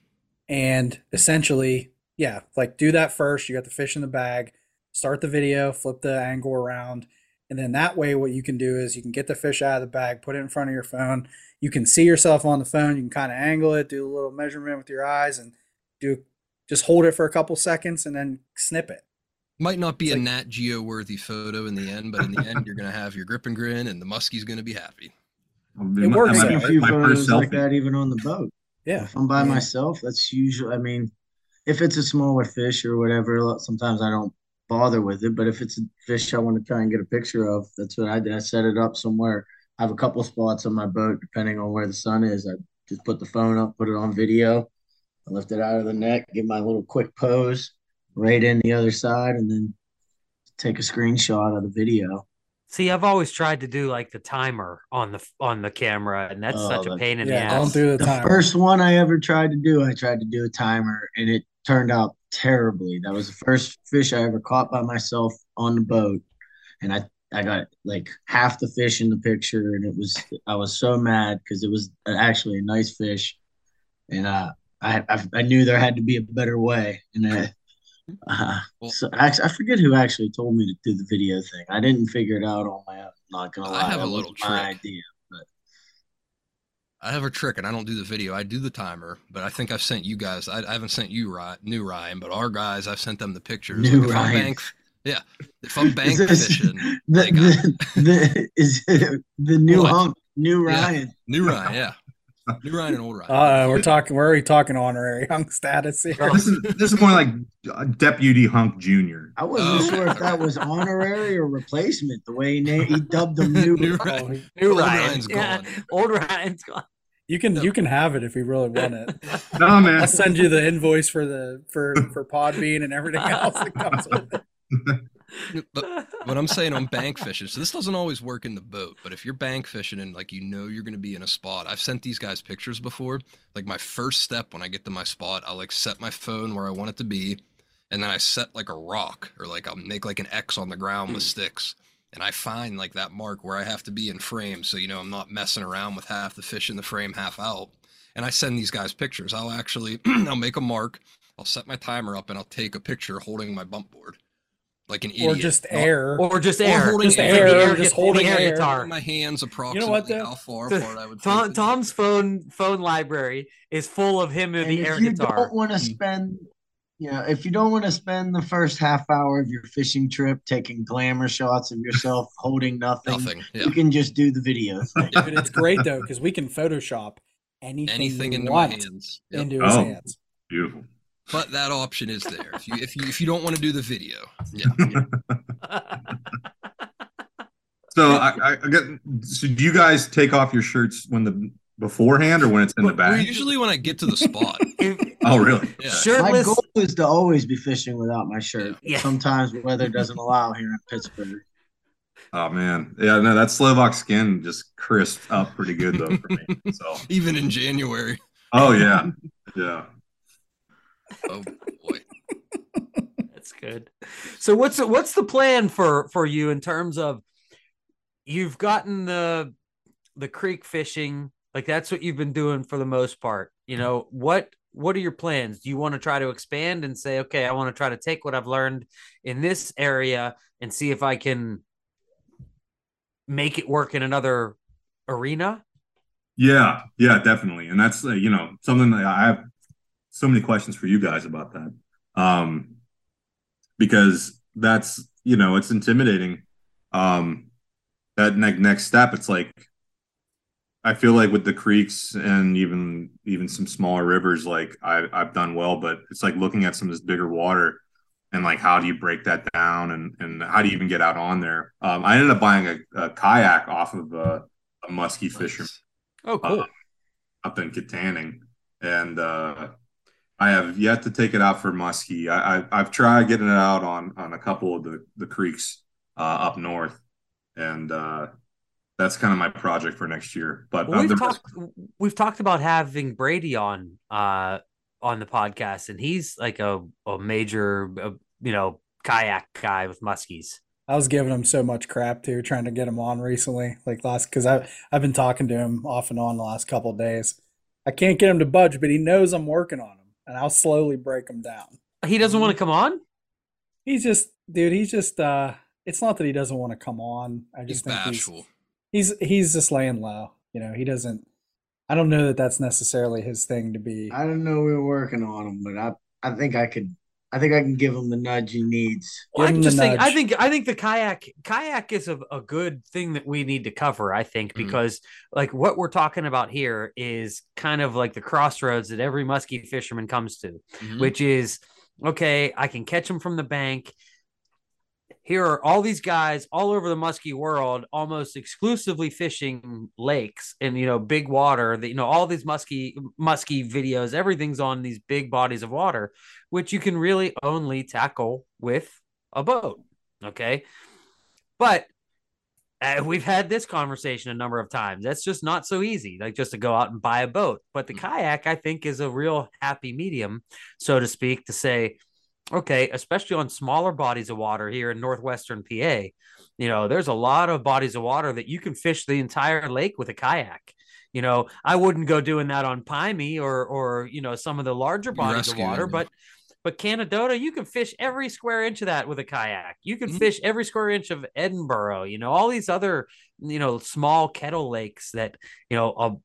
and essentially, yeah, like do that first. You got the fish in the bag, start the video, flip the angle around, and then that way, what you can do is you can get the fish out of the bag, put it in front of your phone. You can see yourself on the phone. You can kind of angle it, do a little measurement with your eyes, and do just hold it for a couple seconds and then snip it. might not be It's a like- Nat Geo worthy photo in the end, but in the end, you're gonna have your grip and grin, and the muskie's gonna be happy. It works, My, a few my photos like that even on the boat. Yeah. If I'm by Yeah. myself, that's usually. I mean, if it's a smaller fish or whatever, sometimes I don't bother with it. But if it's a fish I want to try and get a picture of, that's what I did. I set it up somewhere. I have a couple spots on my boat, depending on where the sun is. I just put the phone up, put it on video, I lift it out of the net, give my little quick pose, right in the other side, and then take a screenshot of the video. See, I've always tried to do like the timer on the on the camera, and that's Oh, such a pain in the ass. don't do the The first one I ever tried to do, I tried to do a timer and it turned out terribly. That was the first fish I ever caught by myself on the boat. And I, I got like half the fish in the picture and it was, I was so mad because it was actually a nice fish. And uh, I, I, I knew there had to be a better way. And I, uh, Well- so actually, I forget who actually told me to do the video thing. I didn't figure it out on my own. Not gonna lie. I have a little trick. idea. I have a trick, and I don't do the video. I do the timer, but I think I've sent you guys. I, I haven't sent you Ryan, new Ryan, but our guys, I've sent them the pictures. New I'm Ryan. bank, yeah, if I'm (laughs) bank this- fishing, The, the, the is it the new hunk, new Yeah. Ryan. new Ryan, yeah, new Ryan and old Ryan. Uh, we're talking. We're already talking honorary hunk status here. This is this is more like uh, Deputy Hunk Junior. I wasn't Oh. sure if that was honorary or replacement. The way he, na- he dubbed him new. (laughs) New Oh, Ryan. New Old Ryan, Ryan's yeah, gone. old Ryan's gone. You can you can have it if you really want it. (laughs) No man. I'll send you the invoice for the for for Podbean and everything else that comes with it. (laughs) But what I'm saying on bank fishing, so this doesn't always work in the boat, but if you're bank fishing and like you know you're going to be in a spot, I've sent these guys pictures before. Like my first step when I get to my spot, I like set my phone where I want it to be, and then I set like a rock or like I'll make like an X on the ground with hmm. sticks, and I find like that mark where I have to be in frame, so you know I'm not messing around with half the fish in the frame, half out. And I send these guys pictures. I'll actually (clears throat) I'll make a mark, I'll set my timer up, and I'll take a picture holding my bump board. Like an Or just Not- air. Or just Or air, holding Just air, air, air, just holding air air. guitar. my hands approximately You know what, though? how far The- apart I would Tom. Tom's phone phone library is full of him and And the air if you guitar. don't want to hmm. spend, you know, if you don't want to spend the first half hour of your fishing trip taking glamour shots of yourself (laughs) holding nothing, nothing. Yeah. you can just do the video thing. (laughs) But it's great though (laughs) because we can Photoshop anything, Anything you into my hands. Yep. into his Oh. hands. Beautiful. But that option is there. If you if you if you don't want to do the video. Yeah. (laughs) So I, I, I get. So do you guys take off your shirts when the beforehand or when it's in the back usually when I get to the spot. (laughs) (laughs) Oh, really? Yeah. My goal is to always be fishing without my shirt. Yeah. Sometimes weather doesn't allow here in Pittsburgh. Oh man, yeah. No, that Slovak skin just crisped up pretty good though for me. So. Even in January. Oh yeah, yeah. Oh boy. (laughs) That's good. So what's the, what's the plan for for you in terms of you've gotten the the creek fishing like that's what you've been doing for the most part. You know what what are your plans? Do you want to try to expand and say, okay, I want to try to take what I've learned in this area and see if I can make it work in another arena? Yeah, yeah, definitely. And that's uh, you know something that I have so many questions for you guys about that. Um, because that's you know it's intimidating. Um, that next next step, it's like I feel like with the creeks and even even some smaller rivers, like I, I've done well, but it's like looking at some of this bigger water and like how do you break that down and and how do you even get out on there? Um, I ended up buying a, a kayak off of a, a muskie fisherman Oh, cool. uh, up in Kittanning, and uh, I have yet to take it out for muskie. I, I I've tried getting it out on on a couple of the the creeks uh, up north, and uh, that's kind of my project for next year. But Well, we've the- talked we've talked about having Brady on uh on the podcast, and he's like a a major uh, you know kayak guy with muskies. I was giving him so much crap too, trying to get him on recently, like last because I I've been talking to him off and on the last couple of days. I can't get him to budge, but he knows I'm working on him, and I'll slowly break him down. He doesn't want to come on. He's just, dude. He's just. uh It's not that he doesn't want to come on. I He's just think bashful. he's he's he's just laying low. You know, he doesn't. I don't know that that's necessarily his thing to be. I don't know We are working on him, but I I think I could I think I can give him the nudge he needs. Well, I him the just think I think I think the kayak kayak is a, a good thing that we need to cover. I think Mhm. because like what we're talking about here is kind of like the crossroads that every muskie fisherman comes to, Mhm. which is okay. I can catch them from the bank. Here are all these guys all over the muskie world, almost exclusively fishing lakes and you know big water. That you know all these muskie muskie videos, everything's on these big bodies of water, which you can really only tackle with a boat. Okay. But uh, we've had this conversation a number of times. That's just not so easy, like just to go out and buy a boat. But the kayak, I think, is a real happy medium, so to speak, to say, okay, especially on smaller bodies of water here in northwestern PA, you know, there's a lot of bodies of water that you can fish the entire lake with a kayak. You know, I wouldn't go doing that on Piney or or you know some of the larger bodies of water, but but Canadohta, you can fish every square inch of that with a kayak. You can Mhm. fish every square inch of Edinboro. You know, all these other, you know, small kettle lakes that, you know, uh,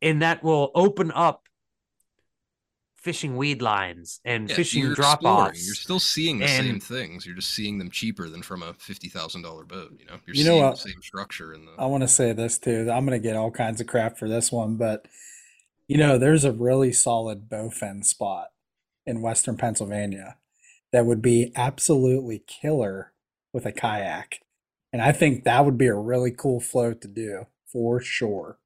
and that will open up fishing weed lines and Yeah, fishing you're drop offs. You're still seeing the same things. You're just seeing them cheaper than from a fifty thousand dollar boat. You know, you're You know seeing what? the same structure in the. I want to say this too. I'm going to get all kinds of crap for this one, but you know, there's a really solid bowfin spot in Western Pennsylvania that would be absolutely killer with a kayak. And I think that would be a really cool float to do for sure.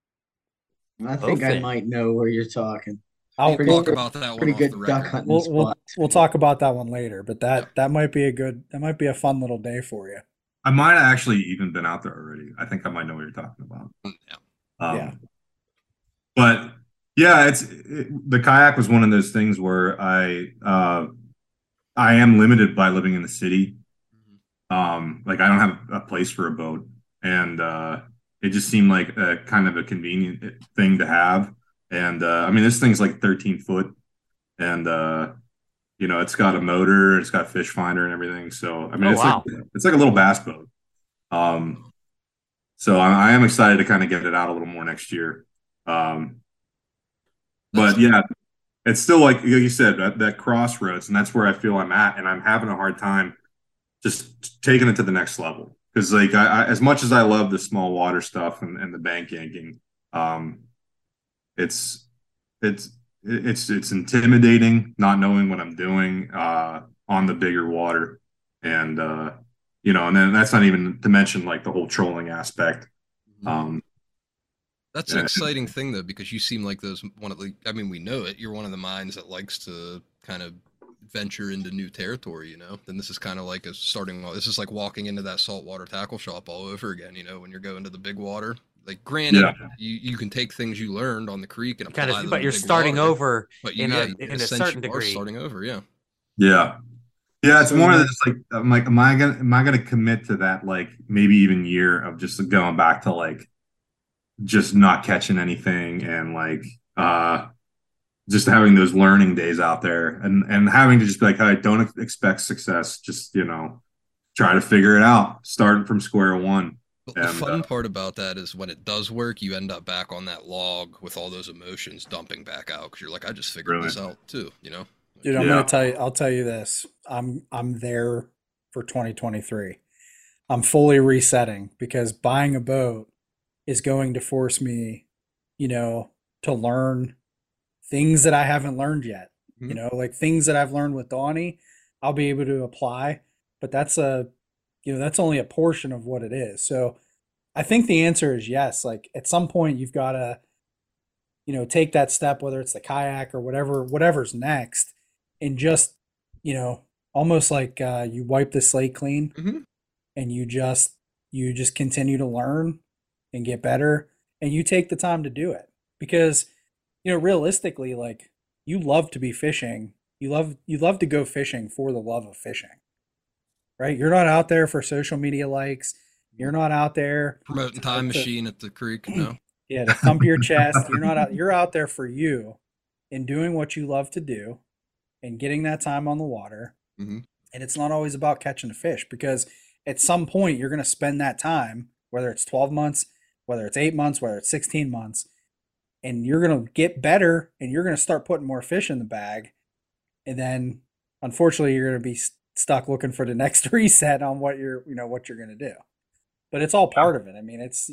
I think I might know where you're talking. I'll, pretty talk about that one pretty off good the duck hunting we'll, we'll, we'll talk about that one later, but that Yeah. that might be a good that might be a fun little day for you. I might have actually even been out there already. I think I might know what you're talking about. Mm, Yeah. Um, Yeah. But yeah, it's it, the kayak was one of those things where I uh, I am limited by living in the city. Um, like I don't have a place for a boat, and uh, it just seemed like a kind of a convenient thing to have. And uh, I mean, this thing's like 13 foot, and uh, you know, it's got a motor, it's got fish finder and everything. So I mean, Oh, it's wow. like it's like a little bass boat. Um, so I, I am excited to kind of get it out a little more next year. Um, but yeah, it's still like you said that, that crossroads, and that's where I feel I'm at, and I'm having a hard time just taking it to the next level. Because like I, I, as much as I love the small water stuff and, and the bank yanking, um, it's it's it's it's intimidating not knowing what I'm doing uh, on the bigger water, and uh, you know, and then that's not even to mention like the whole trolling aspect. Mhm. Um, That's an exciting thing though, because you seem like those one of the. I mean, we know it. You're one of the minds that likes to kind of venture into new territory. You know, then this is kind of like a starting. This is like walking into that saltwater tackle shop all over again. You know, when you're going to the big water. Like, granted, Yeah. you, you can take things you learned on the creek and kind of, them but you're starting water, over But you, in yeah, a- you- in a sense certain you are degree. starting over. Yeah. Yeah. Yeah, it's So one of you- those like I'm like, am I gonna am I gonna commit to that like maybe even year of just going back to like just not catching anything and like uh just having those learning days out there and and having to just be like, hey, don't expect success. Just, you know, try to figure it out, starting from square one. But the And, fun uh, part about that is when it does work, you end up back on that log with all those emotions dumping back out because you're like, I just figured this out too, you know? Dude, I'm Yeah. gonna tell you. I'll tell you this. I'm I'm there for 2023. I'm fully resetting because buying a boat is going to force me, you know, to learn things that I haven't learned yet. You Mhm. know, like things that I've learned with Donnie, I'll be able to apply. But that's a, you know, that's only a portion of what it is. So I think the answer is yes. Like at some point, you've got to, you know, take that step, whether it's the kayak or whatever, whatever's next, and just, you know, almost like uh, you wipe the slate clean Mhm. and you just, you just continue to learn and get better and you take the time to do it because, you know, realistically, like you love to be fishing. You love, you love to go fishing for the love of fishing, right? You're not out there for social media likes. You're not out there Promoting time to- machine at the creek, no? (clears throat) yeah, to thump your chest. You're not out (laughs) you're out there for you and doing what you love to do and getting that time on the water. Mhm. And it's not always about catching a fish because at some point you're going to spend that time, whether it's 12 months, whether it's 8 months, whether it's 16 months, and you're going to get better and you're going to start putting more fish in the bag. And then unfortunately you're going to be stuck looking for the next (laughs) reset on what you're, you know, what you're going to do. But it's all part of it. I mean, it's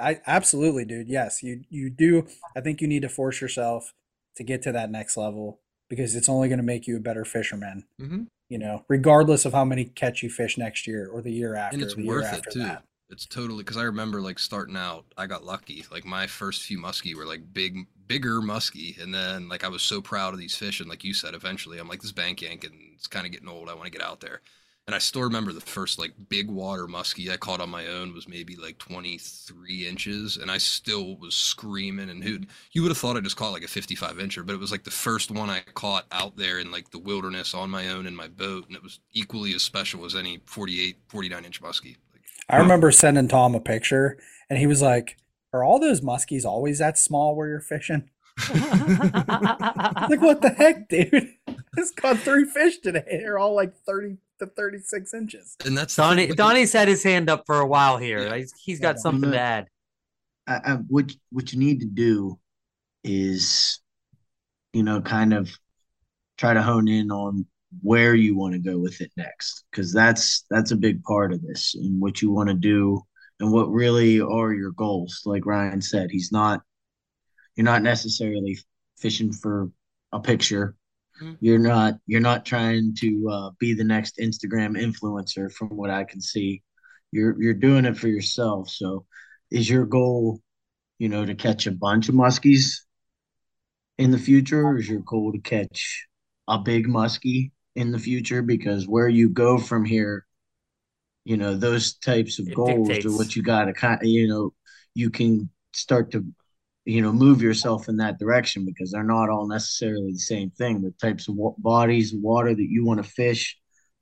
I absolutely, dude. Yes, you you do. I think you need to force yourself to get to that next level because it's only going to make you a better fisherman. Mm-hmm. You know, regardless of how many catch you fish next year or the year after. And it's or the year worth it too. that. It's totally because I remember like starting out, I got lucky. Like my first few muskie were like big, bigger muskie, and then like I was so proud of these fish, and like you said, eventually I'm like this bank yank, and it's kind of getting old. I want to get out there, and I still remember the first like big water muskie I caught on my own was maybe like 23 inches, and I still was screaming. And who you would have thought I just caught like a 55 incher, but it was like the first one I caught out there in like the wilderness on my own in my boat, and it was equally as special as any 48, 49 inch muskie. Like, I remember sending Tom a picture, and he was like, "Are all those muskies always that small where you're fishing?" (laughs) (laughs) like, what the heck, dude? Just caught three fish today. They're all like thirty to thirty-six inches. and that's the thing, Donnie like, Donnie's had his hand up for a while here. Yeah. He's, he's got Yeah. something to add. I, I, what what you need to do is, you know, kind of try to hone in on where you want to go with it next, because that's that's a big part of this and what you want to do and what really are your goals. Like Ryan said, he's not you're not necessarily fishing for a picture. Mhm. You're not you're not trying to uh, be the next Instagram influencer, from what I can see. You're you're doing it for yourself. So, is your goal, you know, to catch a bunch of muskies in the future, or is your goal to catch a big muskie in the future? Because where you go from here, you know, those types of It goals are what you got to kind of, you know, you can start to, you know, move yourself in that direction because they're not all necessarily the same thing. The types of bodies water that you want to fish,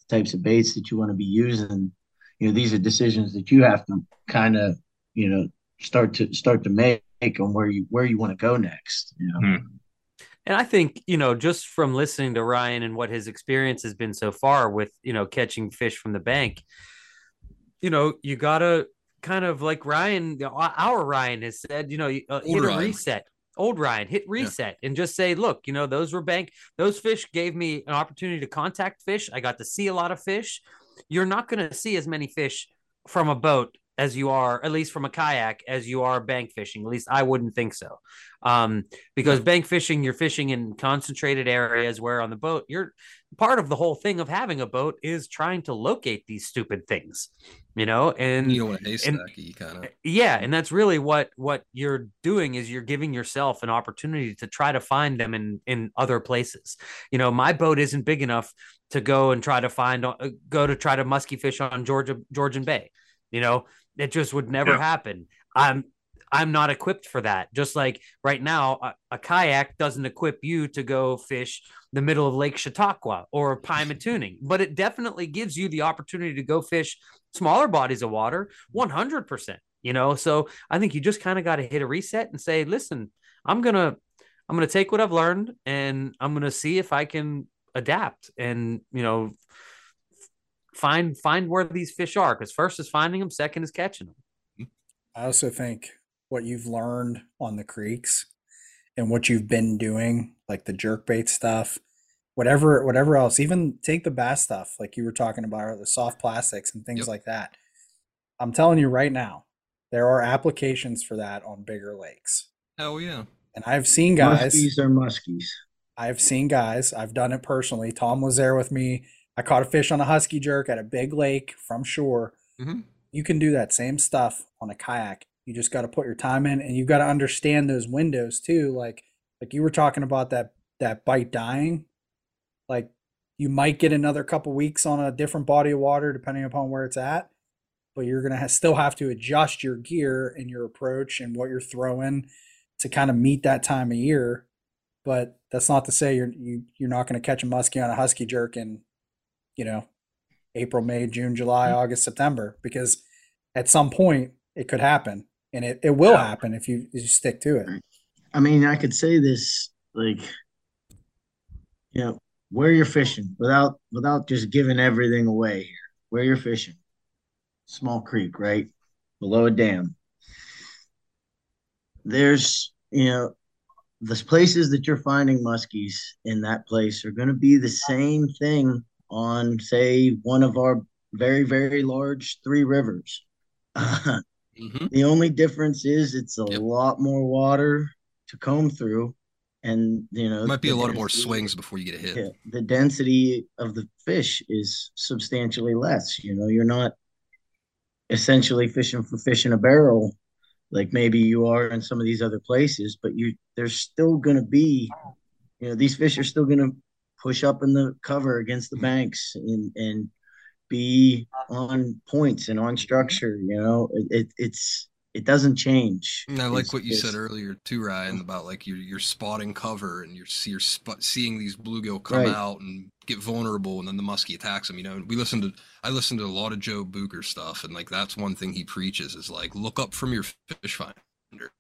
the types of baits that you want to be using, you know, these are decisions that you have to kind of, you know, start to start to make on where you where you want to go next. You know? Hmm. And I think, you know, just from listening to Ryan and what his experience has been so far with, you know, catching fish from the bank, you know, you got to kind of like Ryan, our Ryan has said, you know, uh, hit a reset. Old Ryan, hit reset and just say, look, you know, those were bank, those fish gave me an opportunity to contact fish. I got to see a lot of fish. You're not going to see as many fish from a boat as you are, at least from a kayak, as you are bank fishing. At least I wouldn't think so. Um, because bank fishing, you're fishing in concentrated areas where on the boat, you're part of the whole thing of having a boat is trying to locate these stupid things, you know, and you know what a haystacky kind of. yeah, and that's really what what you're doing is you're giving yourself an opportunity to try to find them in in other places. You know, my boat isn't big enough to go and try to find uh, go to try to musky fish on Georgia Georgian Bay. You know, it just would never Yeah. happen. I'm I'm not equipped for that. Just like right now, a, a kayak doesn't equip you to go fish the middle of Lake Chautauqua or Pima (laughs) Tuning, but it definitely gives you the opportunity to go fish smaller bodies of water 100%. You know, so I think you just kind of got to hit a reset and say, listen, I'm going to I'm going to take what I've learned and I'm going to see if I can adapt and, you know, find find where these fish are because first is finding them, second is catching them. I also think what you've learned on the creeks and what you've been doing, like the jerk bait stuff, whatever whatever else, even take the bass stuff, like you were talking about, the soft plastics and things Yep. like that. I'm telling you right now, there are applications for that on bigger lakes. Hell yeah. And I've seen guys Muskies are muskies. I've seen guys, I've done it personally. Tom was there with me. I caught a fish on a husky jerk at a big lake from shore. Mhm. You can do that same stuff on a kayak. You just got to put your time in and you've got to understand those windows too. Like like you were talking about that that bite dying. Like you might get another couple weeks on a different body of water depending upon where it's at, but you're going to ha- still have to adjust your gear and your approach and what you're throwing to kind of meet that time of year but that's not to say you're you, you're not going to catch a muskie on a husky jerk in you know april may june july mm-hmm. august september because at some point it could happen and it, it will happen if you, if you stick to it I mean, I could say this like, you know, where you're fishing without without just giving everything away here. Where you're fishing, small creek, right below a dam. There's, you know, the places that you're finding muskies in that place are going to be the same thing on, say, one of our very very large three rivers. (laughs) hmm The only difference is it's a Yep. lot more water to comb through, and you know Might be a lot of more swings before you get a hit. Yeah, the density of the fish is substantially less. You know, you're not essentially fishing for fish in a barrel like maybe you are in some of these other places, but you there's still going to be, you know, these fish are still going to push up in the cover against the Mm-hmm. banks and and be on points and on structure. You know, it, it it's it doesn't change. And I like It's- what you said earlier too, Ryan, about like you're you're spotting cover and you're you're spot, seeing these bluegill come Right. out and get vulnerable, and then the muskie attacks them. You know, we listened to I listened to a lot of Joe Bucher stuff, and like that's one thing he preaches is like look up from your fish finder.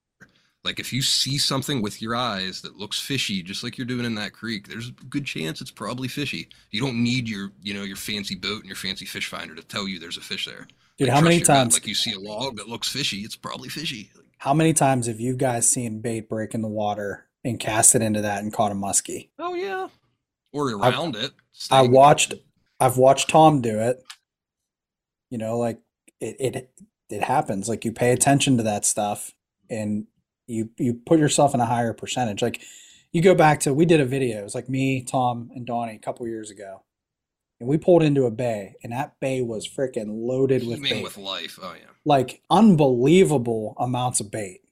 Like if you see something with your eyes that looks fishy, just like you're doing in that creek, there's a good chance it's probably fishy. You don't need your you know your fancy boat and your fancy fish finder to tell you there's a fish there. dude Like, how many gut. times like you see a log that looks fishy, it's probably fishy. Like, how many times have you guys seen bait break in the water and cast it into that and caught a muskie Oh yeah. Or I've- around it. I watched I've watched Tom do it. You know, like it it it happens. Like you pay attention to that stuff and you you put yourself in a higher percentage. Like you go back to we did a video, it was like me, Tom, and Donnie a couple years ago. And we pulled into a bay and that bay was freaking loaded with bait. with life. Oh yeah. like unbelievable amounts of bait.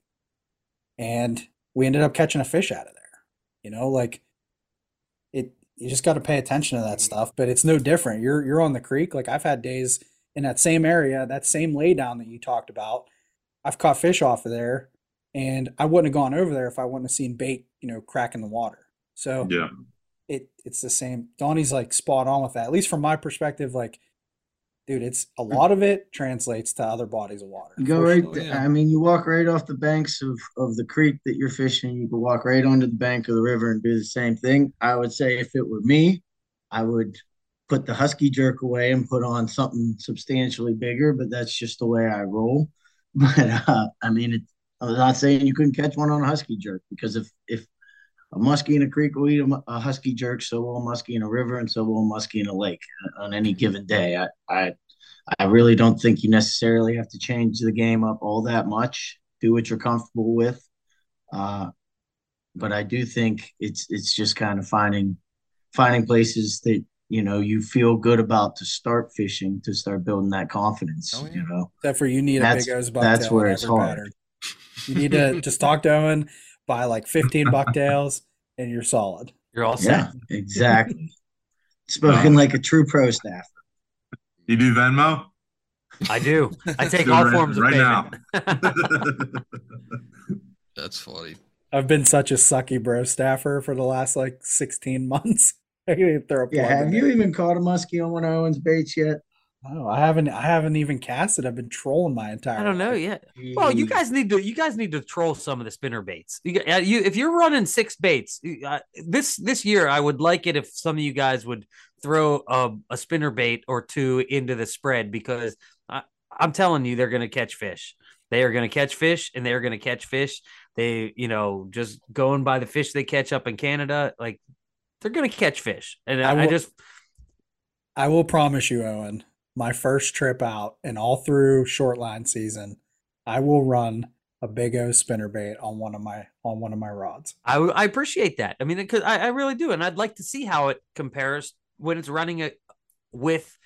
And we ended up catching a fish out of there. You know, like it you just got to pay attention to that mm-hmm. stuff, but it's no different. You're you're on the creek. Like I've had days in that same area, that same laydown that you talked about. I've caught fish off of there and I wouldn't have gone over there if I wouldn't have seen bait, you know, cracking the water. So Yeah. it it's the same. Donnie's like spot on with that. At least from my perspective, like, dude, it's a lot of it translates to other bodies of water. You go right. Th- yeah. I mean, you walk right off the banks of, of the creek that you're fishing. You can walk right onto the bank of the river and do the same thing. I would say if it were me, I would put the husky jerk away and put on something substantially bigger. But that's just the way I roll. (laughs) But uh, I mean, it, I'm not saying you couldn't catch one on a husky jerk because if if a muskie in a creek will eat a, a husky jerk, so will a muskie in a river, and so will a muskie in a lake uh, on any given day. I, I I really don't think you necessarily have to change the game up all that much. Do what you're comfortable with. Uh, but I do think it's it's just kind of finding finding places that you know you feel good about to start fishing to start building that confidence. Oh, yeah. You know, Except for you need a That's- big O's bucktail. that's where it's hard. pattern. You need to just talk to Owen, buy like 15 bucktails, and you're solid. You're all set. yeah, exactly. (laughs) Spoken like a true pro staff. You do Venmo? I do. I take Do all right- forms of right payment. (laughs) That's funny. I've been such a sucky bro staffer for the last like 16 months. (laughs) I can throw a Yeah, have you there. even caught a muskie on one of Owen's baits yet? No, I haven't. I haven't even casted. I've been trolling my entire. I don't know life. yet. Well, you guys need to you guys need to troll some of the spinner baits. You, uh, you if you're running six baits uh, this this year, I would like it if some of you guys would throw a, a spinner bait or two into the spread because I, I'm telling you they're going to catch fish. They are going to catch fish and they're going to catch fish. They, you know, just going by the fish they catch up in Canada, like they're going to catch fish. And I I, I just, I will promise you, Owen, my first trip out and all through short line season, I will run a big O spinner bait on one of my on one of my rods. I appreciate that. I mean, because I, I really do. And I'd like to see how it compares when it's running it with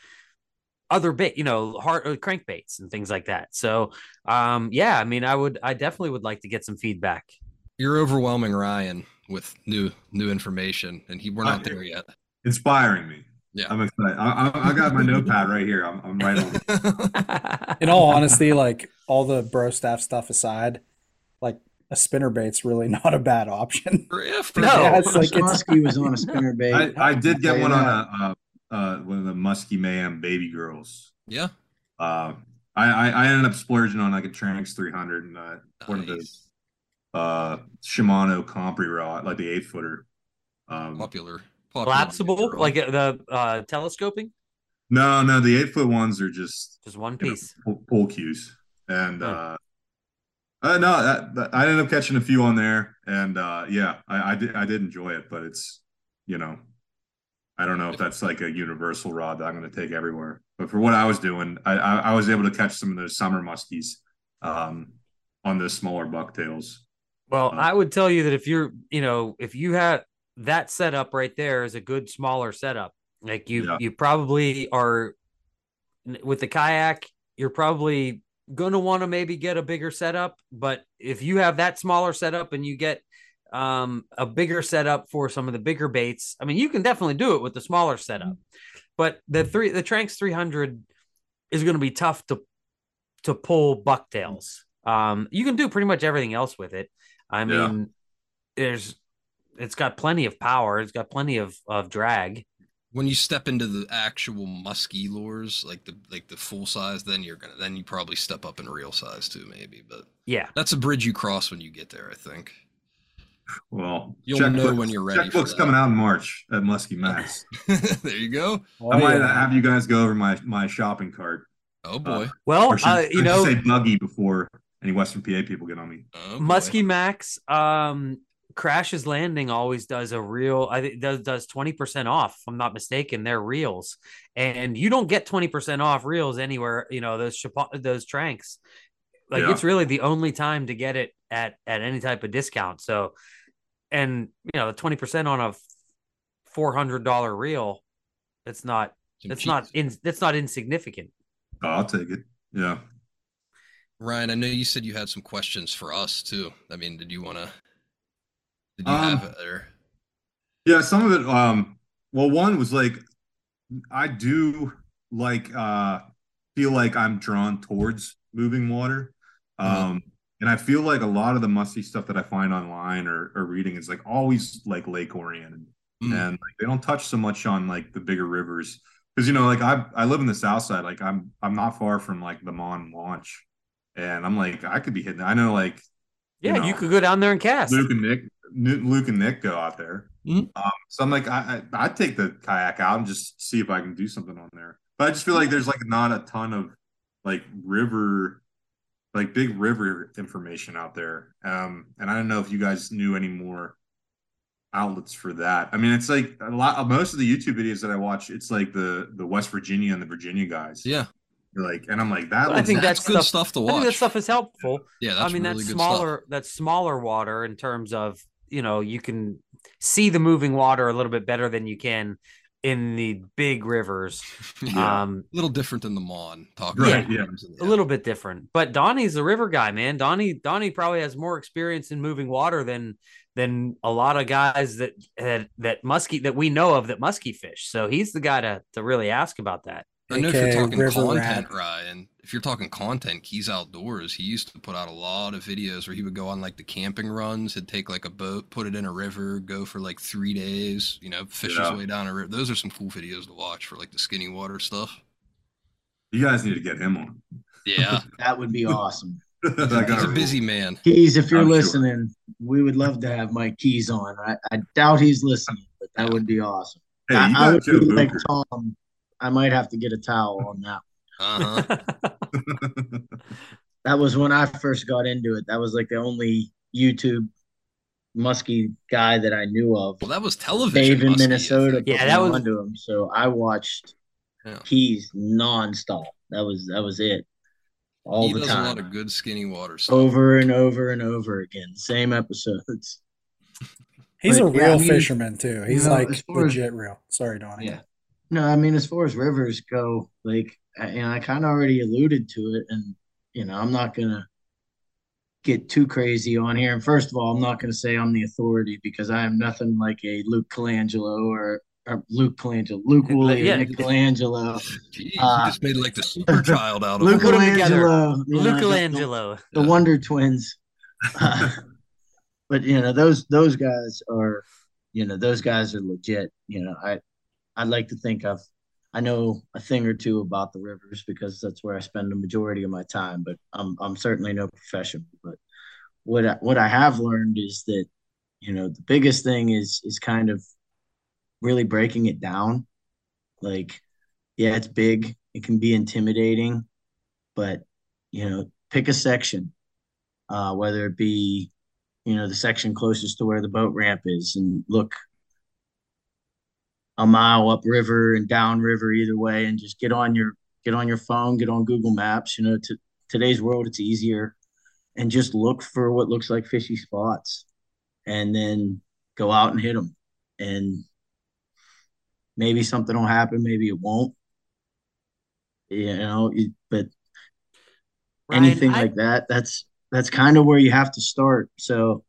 other bait, you know, hard uh, crankbaits and things like that. So, um, yeah, I mean, I would, I definitely would like to get some feedback. You're overwhelming Ryan with new new information, and he we're not there yet. Inspiring me. Yeah. I'm excited. I, I, I got my notepad right here. I'm, I'm right on. (laughs) In all honesty, like all the bro staff stuff aside, like a spinner bait's really (laughs) not a bad option. If No. Yeah, it's like it's Muskie was on a spinner bait. I, I did get one tell on you a uh, uh, one of the Musky Mayhem baby girls. yeah, Uh, I, I I ended up splurging on like a Tranx 300 and uh, one of those nice. uh Shimano Compre rod, like the eight footer. Um, popular, popular Collapsible, like uh, the uh, telescoping, no, no, the eight foot ones are just just one you know, piece. pull, pull cues, and uh, uh, no, that, that, I ended up catching a few on there, and uh, yeah, I, I did I did enjoy it, but it's you know, I don't know if that's like a universal rod that I'm going to take everywhere. But for what I was doing, I, I I was able to catch some of those summer muskies, um, on those smaller bucktails. Well, Uh, I would tell you that if you're, you know, if you had that setup right there is a good smaller setup. Like you, Yeah. you probably are with the kayak. You're probably going to want to maybe get a bigger setup. But if you have that smaller setup and you get um, a bigger setup for some of the bigger baits, I mean, you can definitely do it with the smaller setup. But the three, the Tranx 300 is going to be tough to to pull bucktails. Um, you can do pretty much everything else with it. I Yeah. mean, there's it's got plenty of power. It's got plenty of of drag. when you step into the actual musky lures, like the like the full size, then you're gonna then you probably step up in real size too, maybe. But Yeah, that's a bridge you cross when you get there, I think. Well, You'll know when you're ready for Checkbook's coming out in March at Muskie (laughs) Max. there you go. Oh, I might yeah. have you guys go over my my shopping cart. Oh boy. well, should, uh, you know, say buggy before any Western PA people get on me. Oh, boy. Muskie Max, um, Crash's Landing always does a real. I think does does twenty percent off. If I'm not mistaken. They're reels, and you don't get twenty percent off reels anywhere. You know those Chapa- those Tranx. Like Yeah. it's really the only time to get it at at any type of discount. So, and you know the twenty percent on a four hundred dollar reel, it's not Some it's not in that's not insignificant. Oh, I'll take it. Yeah. Ryan, I know you said you had some questions for us too. I mean, did you want to? Did you Um, have there? Yeah, some of it um well one was like I do like uh feel like I'm drawn towards moving water. Uh-huh. Um and I feel like a lot of the musky stuff that I find online or, or reading is like always like lake oriented. Mm. and like, they don't touch so much on like the bigger rivers because you know like I I live in the south side like I'm I'm not far from like the Mon launch and I'm like I could be hitting I know like Yeah, know, you could go down there and cast. Luke and Nick Luke and Nick go out there Mhm. um, so I'm like I, I I'd take the kayak out and just see if I can do something on there but I just feel like there's like not a ton of like river like big river information out there um and I don't know if you guys knew any more outlets for that. I mean, it's like a lot. Most of the YouTube videos that I watch, it's like the the West Virginia and the Virginia guys. Yeah, like, and I'm like that. I think that's, that's good stuff- stuff to I watch. think that stuff is helpful. yeah, that's I mean, really that's good smaller. That's smaller water in terms of you know you can see the moving water a little bit better than you can in the big rivers. (laughs) yeah. Um, a little different than the Mon. Talk Right, about yeah. a little bit different. But Donnie's a river guy, man. Donnie Donnie probably has more experience in moving water than than a lot of guys that that that muskie that we know of that muskie fish. So he's the guy to to really ask about that. I know if you're talking River content, Rat. Ryan. If you're talking content, Keys Outdoors, he used to put out a lot of videos where he would go on like the camping runs. He'd take like a boat, put it in a river, go for like three days. You know, fish Yeah. his way down a river. Those are some cool videos to watch for like the skinny water stuff. You guys need to get him on. Yeah, (laughs) That would be awesome. He's a busy man. Keys, if you're I'm sure. listening, we would love to have Mike Keys on. I, I doubt he's listening, but that would be awesome. Hey, I, you I got would Joe be like Tom. I might have to get a towel on that. Uh huh. (laughs) that was when I first got into it. That was like the only YouTube muskie guy that I knew of. Well, that was television. Dave in muskie, Minnesota. Yeah, that me was- onto him. So I watched Yeah. keys nonstop. That was that was it. All he the does time. a lot of good skinny water stuff. over and over and over again. Same episodes. (laughs) He's a But, yeah, real I mean, fisherman too. He's you know, like as far as- legit real. Sorry, Donnie. Yeah. No, I mean, as far as rivers go, like, I- and I kind of already alluded to it, and you know, I'm not gonna get too crazy on here. And first of all, I'm not gonna say I'm the authority because I am nothing like a Luke Colangelo or, or Luke Colangelo, Luke Wholey, Yeah. Nick Colangelo, Gee, Uh, you just made like the (laughs) super child out of Luke him. Put 'em together. Colangelo, you know, the- Michelangelo. the Wonder Twins. Uh, (laughs) but you know those those guys are, you know those guys are legit. You know I I'd like to think I've I know a thing or two about the rivers because that's where I spend the majority of my time. But I'm I'm certainly no professional. But what I, what I have learned is that you know the biggest thing is is kind of really breaking it down. Like yeah, it's big. It can be intimidating, but you know pick a section uh, whether it be, you know, the section closest to where the boat ramp is, and look a mile upriver and downriver either way, and just get on your get on your phone, get on Google Maps. You know, to today's world, it's easier, and just look for what looks like fishy spots, and then go out and hit them, and maybe something will happen, maybe it won't. You know, but Ryan, anything I- like that that's that's kind of where you have to start so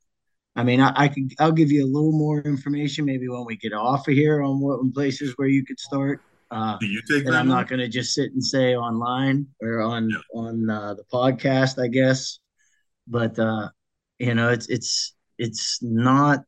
i mean I, I could i'll give you a little more information maybe when we get off of here on what places where you could start uh Do you take and that? i'm not going to just sit and say online or on Yeah. on uh, the podcast i guess but uh you know it's it's it's not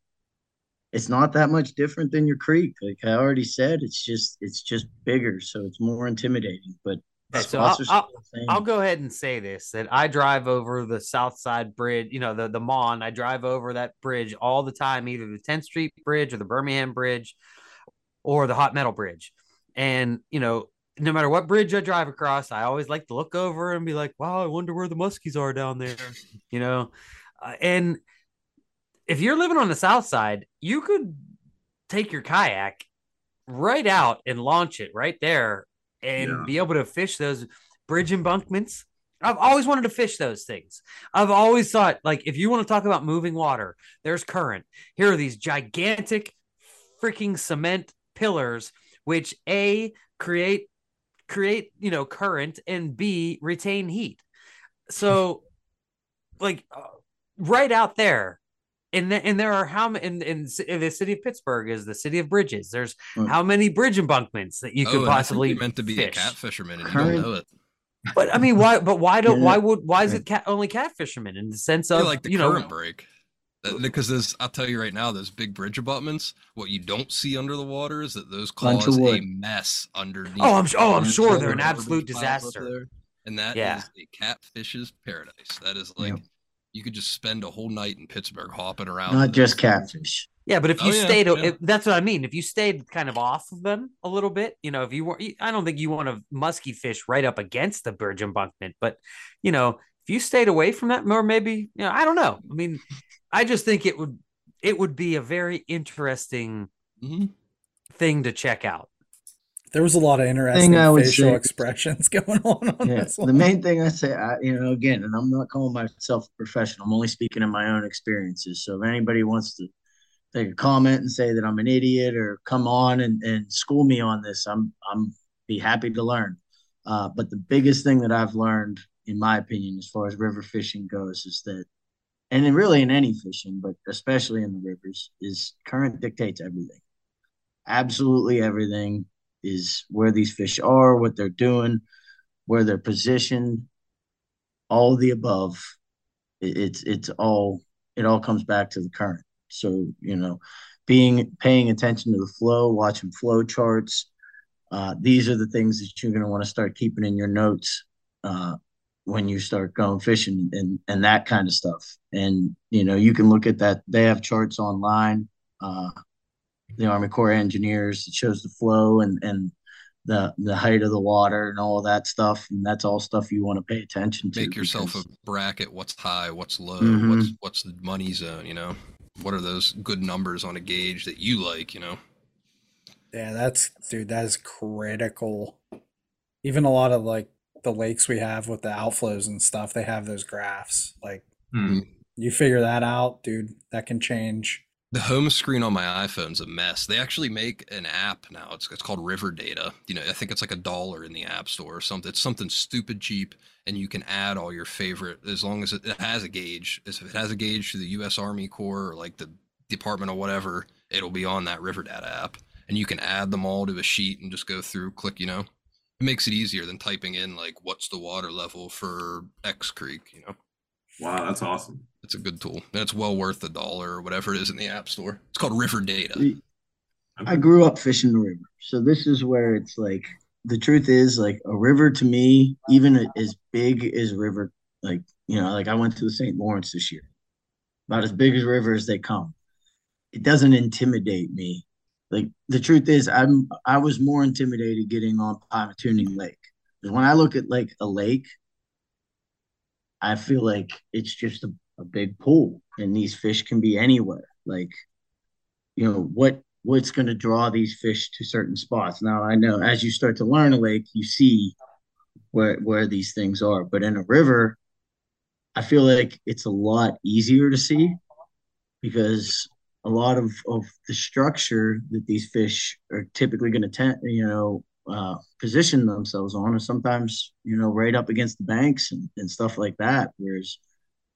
it's not that much different than your creek like i already said it's just it's just bigger so it's more intimidating but so I'll- are still the same. I'll go ahead and say this that I drive over the South Side Bridge, you know, the the Mon. I drive over that bridge all the time, either the 10th Street Bridge or the Birmingham Bridge or the Hot Metal Bridge. And, you know, no matter what bridge I drive across, I always like to look over and be like, wow, I wonder where the muskies are down there, you know. Uh, and if you're living on the South Side, you could take your kayak right out and launch it right there and Yeah. be able to fish those bridge embankments. I've always wanted to fish those things. I've always thought, like, if you want to talk about moving water, there's current. Here are these gigantic freaking cement pillars, which A create create, you know, current and B retain heat. So, like, uh, right out there, and th- and there are how many in, in, in the city of Pittsburgh is the city of bridges. There's Mm. how many bridge embankments that you oh, could and I think possibly you're meant to be fish. a cat fisherman and you don't know it. But I mean, why? But why don't? Yeah. Why would? Why is it cat only cat fishermen in the sense I of like the you know? current break. Because there's, I'll tell you right now, those big bridge abutments. What you don't see under the water is that those Bunch cause a mess underneath. Oh, I'm su- oh, I'm sure they're an absolute disaster. there, And that is Yeah. a catfish's paradise. That is like Yeah. You could just spend a whole night in Pittsburgh hopping around. not just those catfish Yeah, but if Oh, you yeah, stayed, yeah. if, that's what I mean. If you stayed kind of off of them a little bit, you know, if you were, I don't think you want to musky fish right up against the bridge embankment, but you know, if you stayed away from that more, maybe, you know, I don't know. I mean, I just think it would, it would be a very interesting Mhm. thing to check out. There was a lot of interesting facial say- expressions (laughs) going on on yeah the main thing i say I, you know again and i'm not calling myself a professional i'm only speaking in my own experiences. So if anybody wants to take a comment and say that i'm an idiot or come on and, and school me on this i'm i'm be happy to learn. Uh, but the biggest thing that i've learned in my opinion as far as river fishing goes is that and then really in any fishing but especially in the rivers is current dictates everything. Absolutely everything is where these fish are what they're doing where they're positioned, all the above. It, it's it's all it all comes back to the current. So you know, being paying attention to the flow, watching flow charts. Uh, these are the things that you're going to want to start keeping in your notes uh, when you start going fishing and and that kind of stuff. And you know, you can look at that. They have charts online. Uh, the Army Corps of Engineers that shows the flow and and the the height of the water and all that stuff, and that's all stuff you want to pay attention to. Make yourself because- a bracket. What's high? What's low? Mhm. What's what's the money zone? You know, what are those good numbers on a gauge that you like? You know, Yeah, that's dude, that is critical. Even a lot of like the lakes we have with the outflows and stuff, they have those graphs. Like Hmm. you figure that out, dude, that can change. The home screen on my iPhone's a mess. They actually make an app now. It's it's called River Data. You know, I think it's like a dollar in the App Store or something. It's something stupid cheap, and you can add all your favorite as long as it, it has a gauge. If it has a gauge to the U.S. Army Corps or like the Department or whatever, it'll be on that River Data app, and you can add them all to a sheet and just go through, click. You know, it makes it easier than typing in like what's the water level for X Creek. You know. Wow, that's awesome. It's a good tool, and it's well worth the dollar or whatever it is in the App Store. It's called River Data. I grew up fishing the river. So this is where it's like the truth is like a river to me, even as big as river, like you know, like I went to the St. Lawrence this year. About as big as river as they come. It doesn't intimidate me. Like the truth is I'm I was more intimidated getting on Pymatuning Lake. Because when I look at like a lake, I feel like it's just a, a big pool and these fish can be anywhere. Like you know what what's going to draw these fish to certain spots now i know as you start to learn a lake you see where where these things are but in a river i feel like it's a lot easier to see because a lot of of the structure that these fish are typically going to ten, you know uh, position themselves on is sometimes you know right up against the banks and, and stuff like that whereas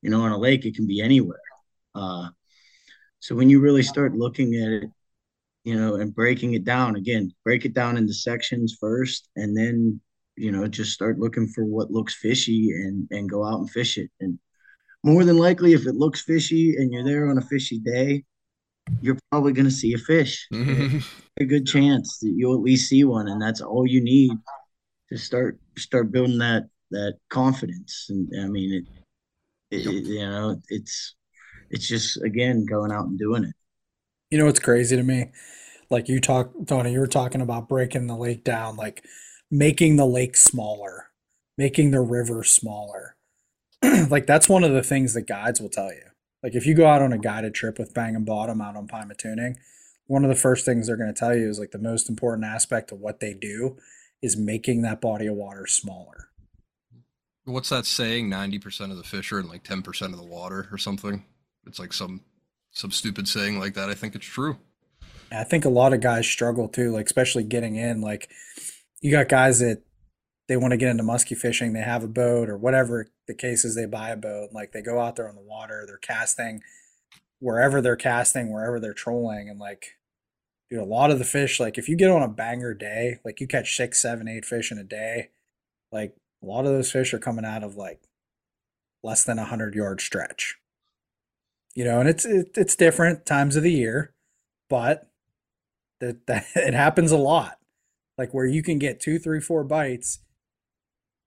you know on a lake it can be anywhere uh, so when you really start looking at it, you know, and breaking it down again, break it down into sections first, and then you know just start looking for what looks fishy and and go out and fish it. And more than likely, if it looks fishy and you're there on a fishy day, you're probably going to see a fish. a good chance that you'll at least see one, and that's all you need to start start building that that confidence. And I mean, it, it, it you know, it's it's just again going out and doing it. You know what's crazy to me? Like you talk, Tony, you were talking about breaking the lake down, like making the lake smaller, making the river smaller. (clears throat) like that's one of the things that guides will tell you. Like if you go out on a guided trip with Bang and Bottom out on Pymatuning, one of the first things they're going to tell you is like the most important aspect of what they do is making that body of water smaller. What's that saying? Ninety percent of the fish are in like ten percent of the water or something. It's like some some stupid saying like that. I think it's true. I think a lot of guys struggle too, like especially getting in. Like you got guys that they want to get into musky fishing, they have a boat or whatever the case is, they buy a boat, like they go out there on the water, they're casting wherever they're casting, wherever they're trolling, and like dude, a lot of the fish, like if you get on a banger day, like you catch six, seven, eight fish in a day, like a lot of those fish are coming out of like less than a hundred yard stretch. You know, and it's it, it's different times of the year, but that (laughs) that it happens a lot. Like where you can get two, three, four bites,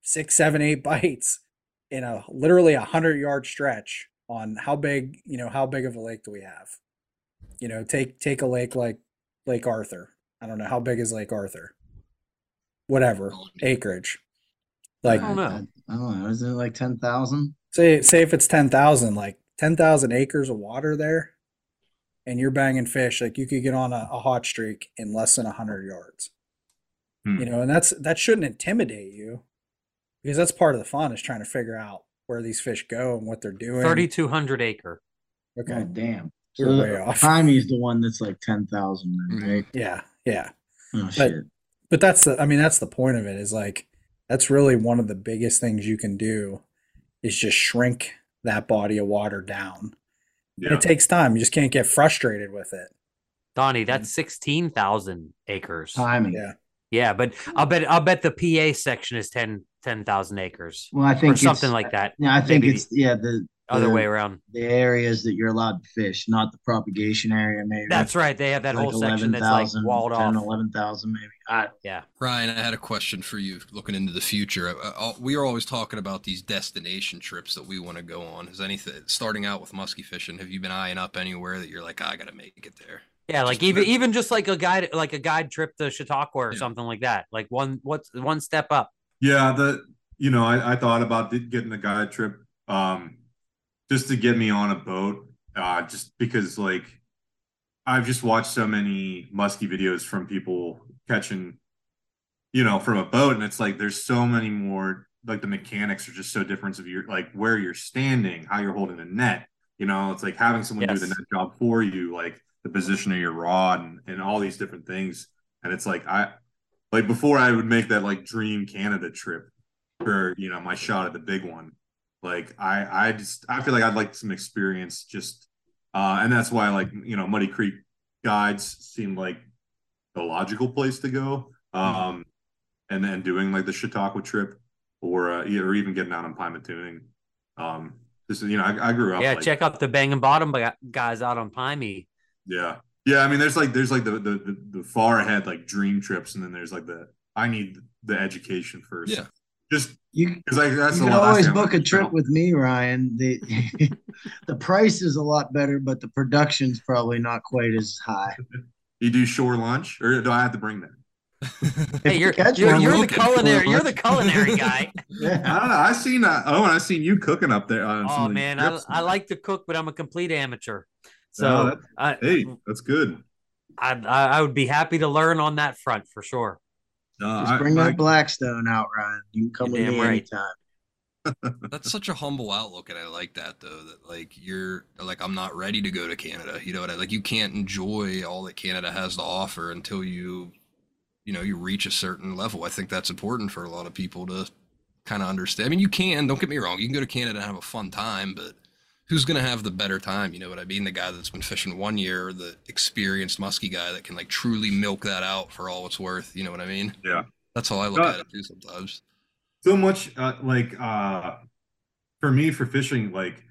six, seven, eight (laughs) bites in a literally a hundred yard stretch on how big, you know, how big of a lake do we have? You know, take take a lake like Lake Arthur. I don't know how big is Lake Arthur. Whatever acreage. Like I don't know. I, I don't know. Is it like ten thousand? say say if it's ten thousand, like ten thousand acres of water there, and you're banging fish, like you could get on a, a hot streak in less than hundred yards. Hmm. You know, and that's that shouldn't intimidate you, because that's part of the fun is trying to figure out where these fish go and what they're doing. Thirty two hundred acre. Okay. God damn. We're So way off. Pymie's the one that's like ten thousand, right? Yeah. Yeah. Oh But- shit. But that's the I mean that's the point of it is like that's really one of the biggest things you can do is just shrink that body of water down. Yeah. it takes time. You just can't get frustrated with it. Donnie, that's sixteen thousand acres. Timing. Yeah. Yeah, but I'll bet I'll bet the PA section is 10 10,000 acres Well, I think or something like that. Yeah, I think Maybe it's yeah the Other way around. the areas that you're allowed to fish, not the propagation area. Maybe That's right. They have that like whole section that's like walled 10, off. 11,000 maybe. I, Yeah. Ryan, I had a question for you looking into the future. Uh, uh, We are always talking about these destination trips that we want to go on. Is anything starting out with musky fishing? Have you been eyeing up anywhere that you're like, I got to make it there? Yeah, like Just- even even just like a guide like a guide trip to Chautauqua or Yeah. something like that. Like one what's one step up. Yeah, the you know, I, I thought about getting a guide trip, um, just to get me on a boat, uh, just because like I've just watched so many musky videos from people catching, you know, from a boat, and it's like there's so many more like the mechanics are just so different of your like where you're standing, how you're holding the net. You know, it's like having someone do the net job for you, like the position of your rod and, and all these different things. And it's like I like before I would make that like dream Canada trip for you know my shot at the big one. Like I I just I feel like I'd like some experience just uh and that's why like you know Muddy Creek guides seemed like the logical place to go. Um and then doing like the Chautauqua trip or uh, or even getting out on Pymatuning. Um this is you know I, I grew up Yeah, like, check out the bang and bottom guys out on Pymie. yeah. Yeah, I mean there's like there's like the, the the the far ahead like dream trips and then there's like the I need the education first. Yeah. Just You because like that's you can always book a do. trip with me, Ryan. The (laughs) the price is a lot better, but the production's probably not quite as high. You do shore lunch, or do I have to bring that? (laughs) Hey, you're catch you're, you're the culinary you're the culinary (laughs) guy. I Yeah. don't know. I seen uh, oh, and I seen you cooking up there. On oh of man, I. I like to cook, but I'm a complete amateur. Oh, So that- I, Hey, that's good. I I I would be happy to learn on that front for sure. Uh, Just bring I- that Blackstone out, Ryan. You can come with me right. anytime. (laughs) That's such a humble outlook, and I like that though. That like you're like I'm not ready to go to Canada. You know what I like? You can't enjoy all that Canada has to offer until you, you know, you reach a certain level. I think that's important for a lot of people to kind of understand. I mean, you can. Don't get me wrong. You can go to Canada and have a fun time, but who's gonna have the better time? You know what I mean? The guy that's been fishing one year, or the experienced musky guy that can like truly milk that out for all it's worth. You know what I mean? Yeah. That's how I look Uh, at it too sometimes. so much uh, like uh for me for fishing like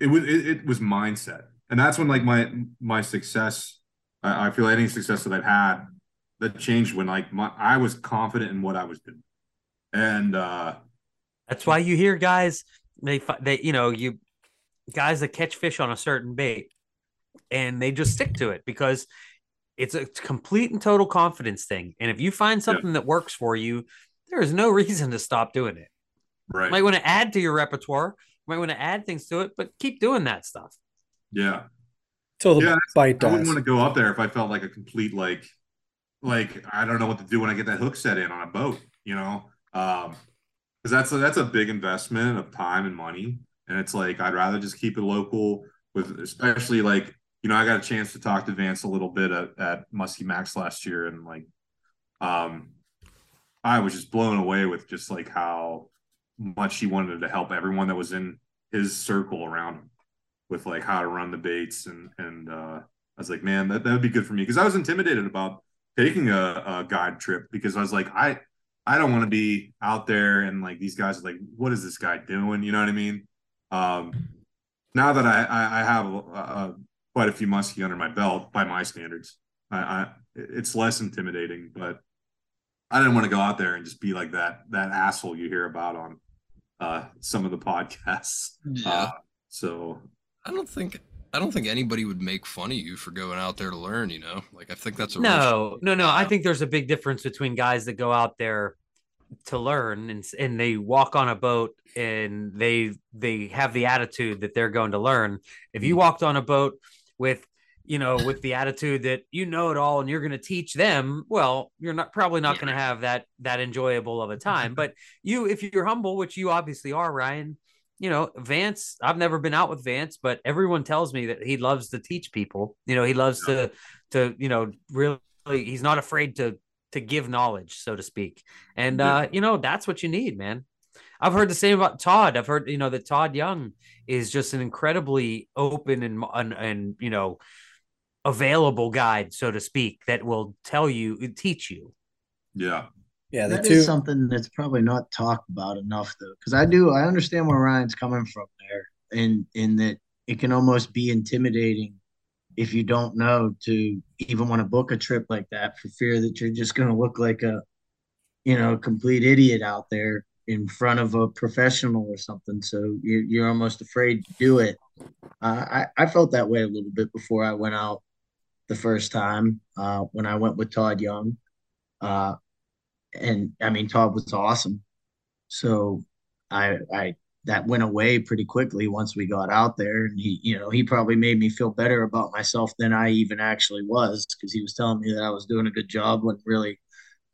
it was it, it was mindset and that's when like my my success I, I feel any success that i've had that changed when like my i was confident in what i was doing and uh That's why you hear guys they fi- they you know you guys that catch fish on a certain bait and they just stick to it because it's a complete and total confidence thing. And if you find something that works for you, there is no (laughs) reason to stop doing it. right You might want to add to your repertoire, you might want to add things to it, but keep doing that stuff. yeah Till the Yeah, bite i wouldn't want to go up there if i felt like a complete like like i don't know what to do when i get that hook set in on a boat you know um because that's a, that's a big investment of time and money and it's like i'd rather just keep it local with especially like you know i got a chance to talk to vance a little bit at, at muskie max last year and like um i was just blown away with just like how much he wanted to help everyone that was in his circle around him with like how to run the baits and and uh i was like man that, that would be good for me because i was intimidated about taking a, a guide trip because i was like i I don't want to be out there and like these guys are like, what is this guy doing? You know what I mean? Um, now that I I, I have uh, quite a few muskie under my belt by my standards, I, I it's less intimidating. But I didn't want to go out there and just be like that that asshole you hear about on uh, some of the podcasts. Yeah. Uh, so I don't think I don't think anybody would make fun of you for going out there to learn. You know, like I think that's a real- No, no, no. I think there's a big difference between guys that go out there to learn and and they walk on a boat and they they have the attitude that they're going to learn. If you mm. walked on a boat with you know with the attitude that you know it all and you're going to teach them, well, you're not probably not going to have that that enjoyable of a (laughs) time. But you, if you're humble, which you obviously are, Ryan. You know, Vance, I've never been out with Vance, but everyone tells me that he loves to teach people. You know, he loves to to you know really he's not afraid to to give knowledge so to speak. And uh you know that's what you need man. I've heard the same about todd. I've heard you know that todd young is just an incredibly open and and, and you know available guide so to speak that will tell you teach you. Yeah, Yeah, the That two. is something that's probably not talked about enough, though, because I do I understand where Ryan's coming from there, and in that it can almost be intimidating if you don't know to even want to book a trip like that for fear that you're just going to look like a, you know, complete idiot out there in front of a professional or something. So you're you're almost afraid to do it. Uh, I I felt that way a little bit before I went out the first time uh, when I went with Todd Young. Uh, and I mean, Todd was awesome. So I, I, that went away pretty quickly once we got out there. And he, you know, he probably made me feel better about myself than I even actually was because he was telling me that I was doing a good job when really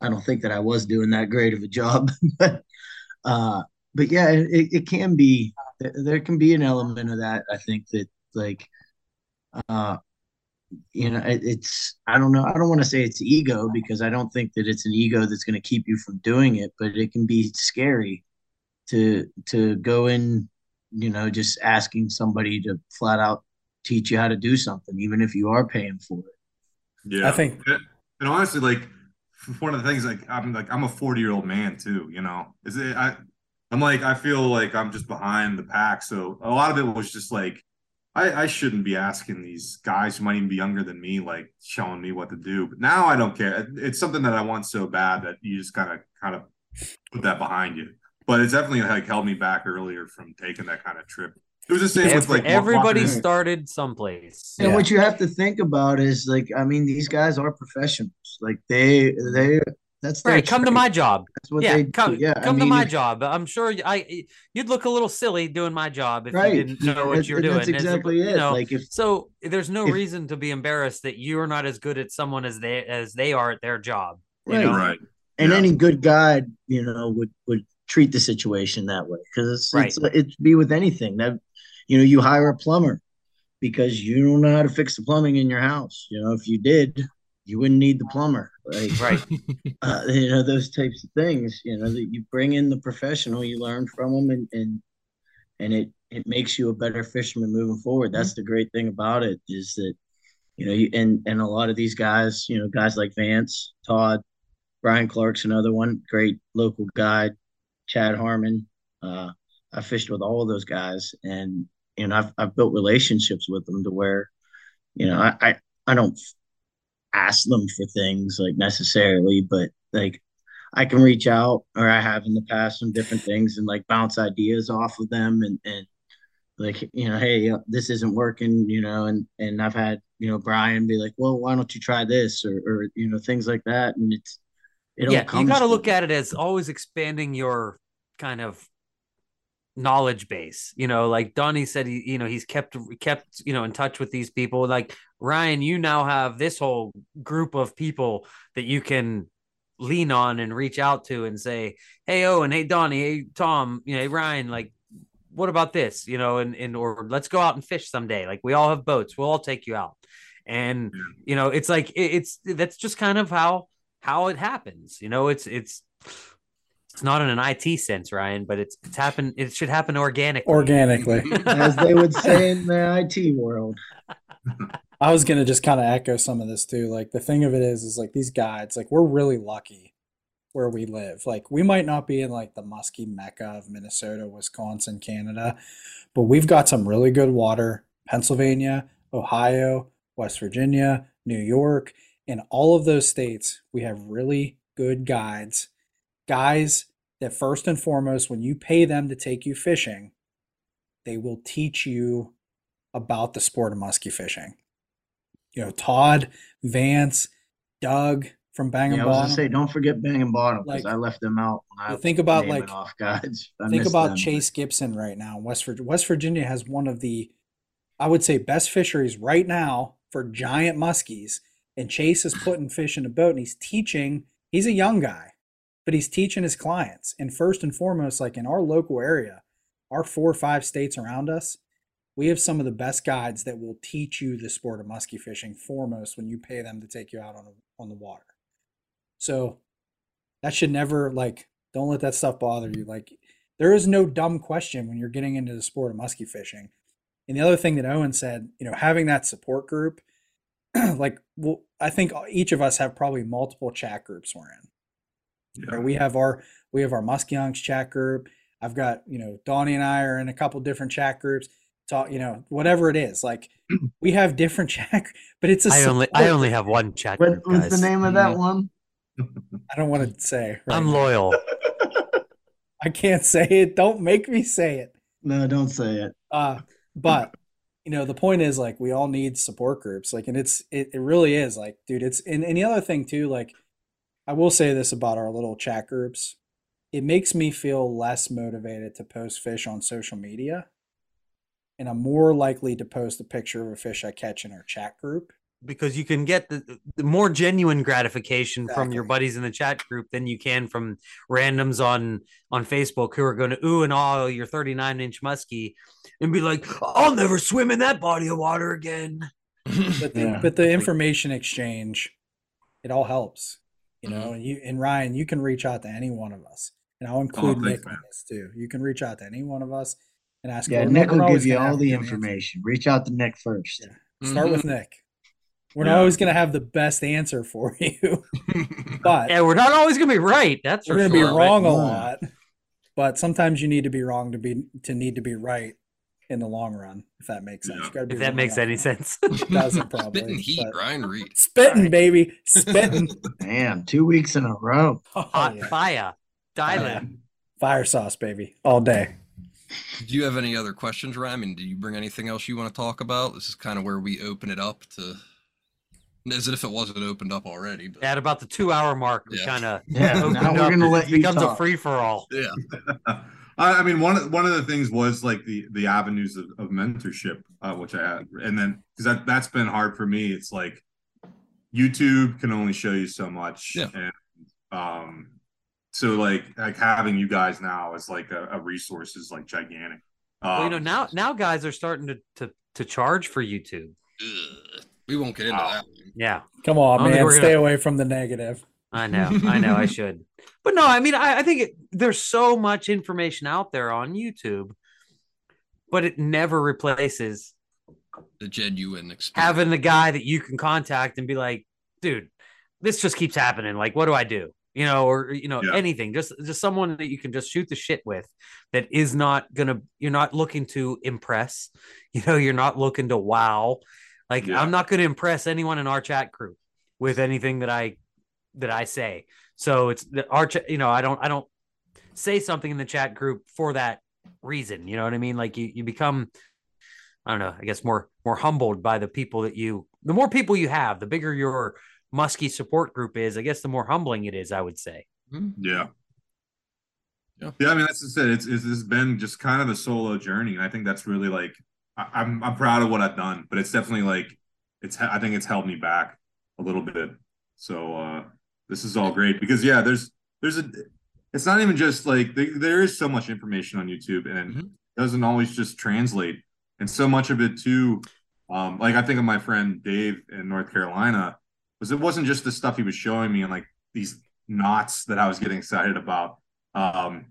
I don't think that I was doing that great of a job. (laughs) but, uh, but yeah, it, it can be, there can be an element of that. I think that like, uh, you know, it, it's I don't know. I don't want to say it's ego because I don't think that it's an ego that's going to keep you from doing it, but it can be scary to to go in, you know, just asking somebody to flat out teach you how to do something, even if you are paying for it. Yeah, I think- and and honestly, like one of the things, like I'm like I'm a 40 year old man too. You know, is it? I I'm like I feel like I'm just behind the pack. So a lot of it was just like I, I shouldn't be asking these guys who might even be younger than me, like showing me what to do. But now I don't care. It's something that I want so bad that you just kind of kind of put that behind you. But it's definitely like held me back earlier from taking that kind of trip. It was the same with like everybody walking- started someplace. And Yeah. what you have to think about is like, I mean, these guys are professionals. Like they, they, that's their Right, come to my job. That's what yeah, they come, do. Yeah, I come to my if- job. I'm sure I you'd look a little silly doing my job if Right. you didn't know what you're doing. That's As a- exactly you know, like if so there's no if- reason to be embarrassed that you're not as good at someone as they as they are at their job. you Right. know? right. and Yeah. any good guide, you know, would would treat the situation that way because it's Right. it's it's be with anything that you know you hire a plumber because you don't know how to fix the plumbing in your house. You know, if you did, you wouldn't need the plumber. Like, Right. (laughs) uh, you know, those types of things. You know, that you bring in the professional, you learn from them, and and and it it makes you a better fisherman moving forward. That's the great thing about it is that you know, you, and and a lot of these guys, you know, guys like Vance, Todd, Brian Clark's another one, great local guide, Chad Harmon. Uh, I fished with all of those guys, and you know, I've I've built relationships with them to where, you know, I I, I don't ask them for things like necessarily, but like I can reach out or I have in the past some different things and like bounce ideas off of them and and like you know hey uh, this isn't working you know and and I've had you know Brian be like well why don't you try this or or you know things like that and it's it yeah, you got to look at it as always expanding your kind of knowledge base. You know, like Donnie said, he you know he's kept kept you know in touch with these people. Like Ryan, you now have this whole group of people that you can lean on and reach out to and say, "Hey, Owen, hey Donnie, hey Tom, you know, hey Ryan, like." What about this? You know, and, and or let's go out and fish someday. Like we all have boats. We'll all take you out. And you know, it's like it, it's that's just kind of how how it happens. You know, it's it's it's not in an IT sense, Ryan, but it's it's happened. It should happen organically. organically. (laughs) as they would say in the IT world I was gonna just kind of echo some of this too. Like the thing of it is, is like these guides, like we're really lucky where we live. Like we might not be in like the musky mecca of Minnesota, Wisconsin, Canada, but we've got some really good water. Pennsylvania, Ohio, West Virginia, New York, in all of those states, we have really good guides. Guys that first and foremost, when you pay them to take you fishing, they will teach you about the sport of musky fishing. You know, Todd, Vance, Doug from Bang yeah, and I was gonna say don't forget Bang and Bottom because Like, I left them out when I think about, like- off (laughs) guides I Think about them. Chase Gibson right now. West Virginia, West Virginia has one of the, I would say, best fisheries right now for giant muskies. And Chase is putting fish in a boat and he's teaching. He's a young guy, but he's teaching his clients. And first and foremost, like in our local area, our four or five states around us, we have some of the best guides that will teach you the sport of musky fishing foremost when you pay them to take you out on on the water. So that should never like don't let that stuff bother you. Like there is no dumb question when you're getting into the sport of musky fishing. And the other thing that Owen said, you know, having that support group, (clears throat) like well, I think each of us have probably multiple chat groups we're in. Yeah. Right? We have our we have our Musky Hunks chat group. I've got, you know, Donnie and I are in a couple different chat groups. Talk, you know, whatever it is. Like (clears throat) we have different (laughs) chat, but it's a I only I only have one chat. what, group, what's the name of that one I don't want to say. (laughs) right I'm loyal. I can't say it. Don't make me say it. no don't say it Uh, but you know the point is like we all need support groups like and it's it, it really is like dude it's and, and the other thing too like i will say this about our little chat groups it makes me feel less motivated to post fish on social media and i'm more likely to post a picture of a fish i catch in our chat group because you can get the, the more genuine gratification from your buddies in the chat group than you can from randoms on on Facebook who are going to ooh and all your 39 inch muskie and be like, I'll never swim in that body of water again. but the, (laughs) Yeah. but the information exchange it all helps you know Mm-hmm. and you and ryan you can reach out to any one of us and i'll include Oh, nick on man. this too you can reach out to any one of us and ask Yeah, Nick will give you all the a good answer. information. Reach out to Nick first. Yeah. start with nick we're not always going to have the best answer for (laughs) you but Yeah, we're not always going to be right. That's we're going to be sure, but- wrong a lot but sometimes you need to be wrong to be to need to be right in the long run if that makes sense Yeah. You gotta be If that makes any sense. doesn't (laughs) probably, Spitting heat, but- Ryan Reed. spitting baby spitting (laughs) Damn, two weeks in a row. Oh, Hot yeah. fire. Dial fire sauce baby all day Do you have any other questions, Ryan? I mean, do you bring anything else you want to talk about? This is kind of where we open it up to, as if it wasn't opened up already. But At about the two hour mark, we yeah. kind of yeah. now we're gonna let you becomes a free for all. yeah, (laughs) I, I mean, one of one of the things was like the the avenues of, of mentorship, uh, which I had, and then because that that's been hard for me. It's like YouTube can only show you so much, Yeah. and um, so like like having you guys now as like a, a resource is like gigantic. Um, Well, you know, now now guys are starting to to to charge for YouTube. Ugh. we won't get into Wow. that. One. Yeah. Come on, I don't think man. Stay gonna- away from the negative. I know, I know, I should, but no, I mean, I, I think it, there's so much information out there on YouTube, but it never replaces The genuine experience. having the guy that you can contact and be like, dude, this just keeps happening. Like, what do I do? You know, or you know, Yeah. anything. Just just someone that you can just shoot the shit with that is not gonna. You're not looking to impress. (laughs) You know, you're not looking to wow. Like, Yeah. I'm not gonna impress anyone in our chat group with anything that I that I say. So it's the our ch- you know, I don't I don't say something in the chat group for that reason. You know what I mean? Like you you become I don't know, I guess more more humbled by the people that you the more people you have, the bigger your musky support group is, I guess the more humbling it is, I would say. Mhm. Yeah. Yeah. Yeah, I mean that's just it. It's, it's it's been just kind of a solo journey, and I think that's really like I, I'm I'm proud of what I've done, but it's definitely like it's I think it's held me back a little bit. So uh this is all great because yeah, there's there's a it's not even just like there, there is so much information on YouTube and Mhm. it doesn't always just translate, and so much of it too. Um, like I think of my friend Dave in North Carolina, was it wasn't just the stuff he was showing me and like these knots that I was getting excited about. Um,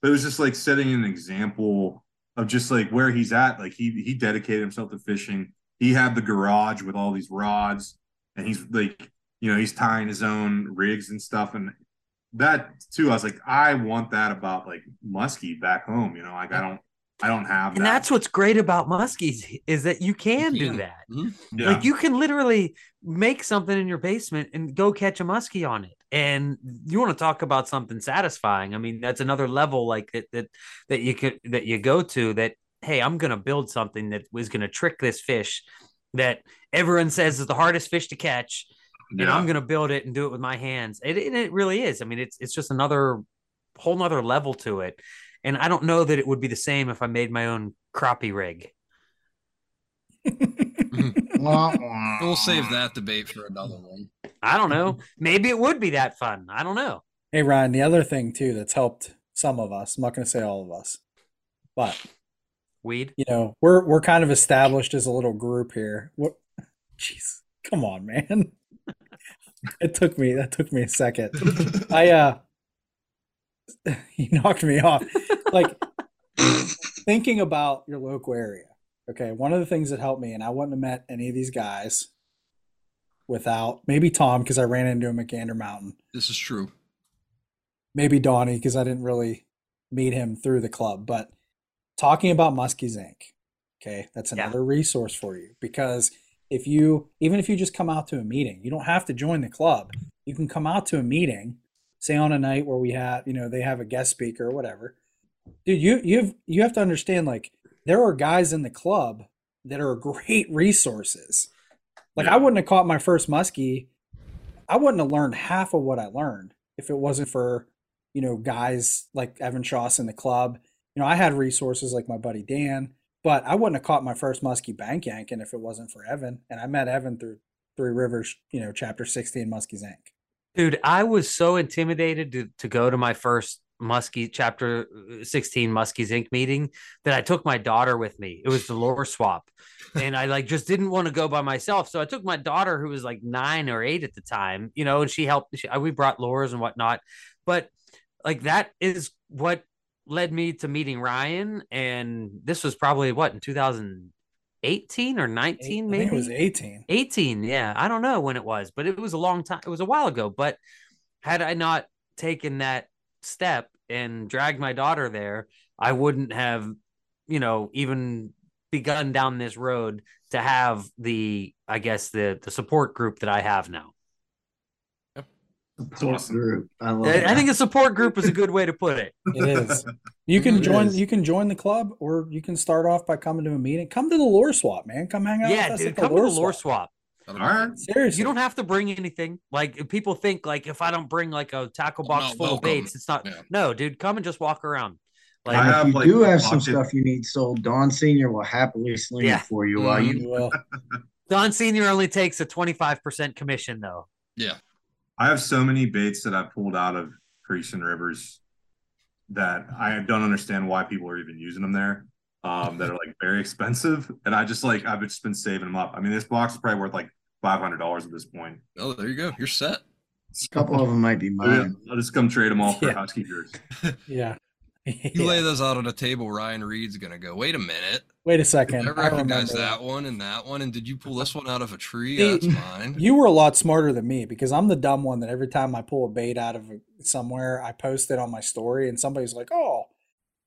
but it was just like setting an example of just like where he's at. Like he he dedicated himself to fishing. He had the garage with all these rods, and he's like, you know, he's tying his own rigs and stuff. And that too, I was like, I want that about like muskie back home. You know, like I don't, I don't have And that. that's what's great about muskies is that you can You do can. that. Mhm. yeah. Like you can literally make something in your basement and go catch a muskie on it. And you want to talk about something satisfying. I mean, that's another level like that that that you could that you go to that, hey, I'm gonna build something that was gonna trick this fish that everyone says is the hardest fish to catch. And I'm gonna build it and do it with my hands. It, it, it really is. I mean, it's it's just another whole nother level to it. And I don't know that it would be the same if I made my own crappie rig. (laughs) Wah, wah. We'll save that debate for another one. I don't know. Maybe it would be that fun. I don't know. Hey Ryan, the other thing too that's helped some of us, I'm not gonna say all of us, but Weed. you know, we're we're kind of established as a little group here. What jeez, come on, man. It took me that took me a second. I uh (laughs) you knocked me off. Like thinking about your local area. Okay, one of the things that helped me, and I wouldn't have met any of these guys without maybe Tom because I ran into him at Gander Mountain. This is true. maybe Donnie because I didn't really meet him through the club. But talking about Muskies Inc. Okay, that's Yeah. another resource for you because if you even if you just come out to a meeting, you don't have to join the club. You can come out to a meeting, say on a night where we have, you know, they have a guest speaker or whatever. Dude, you you have you have to understand like there are guys in the club that are (laughs) great resources. Like Yeah. I wouldn't have caught my first muskie. I wouldn't have learned half of what I learned if it wasn't for, you know, guys like Evan Shoss in the club. You know, I had resources like my buddy Dan, but I wouldn't have caught my first muskie bank yanking if it wasn't for Evan. And I met Evan through Three Rivers, you know, chapter 16 Muskies Inc. Dude, I was so intimidated to, to go to my first Muskie chapter uh, 16 Muskies Inc. meeting that I took my daughter with me. It was the lore swap. And I like just didn't want to go by myself. So I took my daughter who was like nine or eight at the time, you know, and she helped. She, we brought lures and whatnot. But like that is what led me to meeting Ryan. And this was probably what in 2018 or 19, I think maybe it was 18. 18 yeah i don't know when it was but it was a long time it was a while ago but had i not taken that step and dragged my daughter there i wouldn't have you know even begun down this road to have the i guess the the support group that i have now That's awesome. Group. I love i, I think a support group is a good way to put it (laughs) It is. You can It join. is. You can join the club, or you can start off by coming to a meeting. Come to the lore swap, man. Come hang out. yeah with us dude at the come to the lore swap All right. Seriously, you don't have to bring anything like people think like if i don't bring like a tackle box not full of baits it's not Yeah. no dude come and just walk around like I have, if you like, do have some pocket- stuff you need sold, Don Senior will happily sling Yeah. it for you while Mhm. you You. (laughs) Don Senior only takes a 25% commission though. Yeah. I have so many baits that I've pulled out of creeks and rivers that I don't understand why people are even using them there. Um, that are like very expensive, and I just like I've just been saving them up. I mean, this box is probably worth like five hundred dollars at this point. Oh, there you go. You're set. a couple of them might be I'll mine. I'll just come trade them all for (laughs) Yeah. husky jerseys. (laughs) Yeah. (laughs) You Yeah. lay those out on a table, Ryan Reed's gonna go. Wait a minute. Wait a second. I I recognize remember that one and that one. And did you pull this one out of a tree? See, That's mine. You were a lot smarter than me because I'm the dumb one that every time I pull a bait out of somewhere, I post it on my story, and somebody's like, "Oh,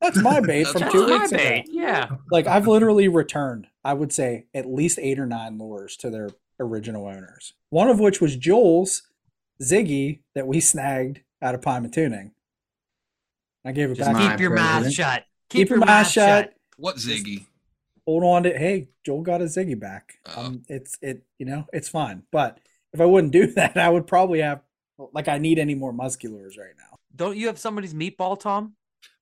that's my (laughs) bait That's from two weeks ago." Yeah. Like I've literally returned, I would say, at least eight or nine lures to their original owners. One of which was Joel's Ziggy that we (laughs) snagged out of Pymatuning. I gave it Just back. keep your mouth shut. Keep, your mouth shut. What Ziggy? Hold on to. Hey, Joel got a Ziggy back. Oh. Um, it's it. You know, it's fine. But if I wouldn't do (laughs) that, I would probably have like I need any more musculars right now. Don't you have somebody's meatball, Tom?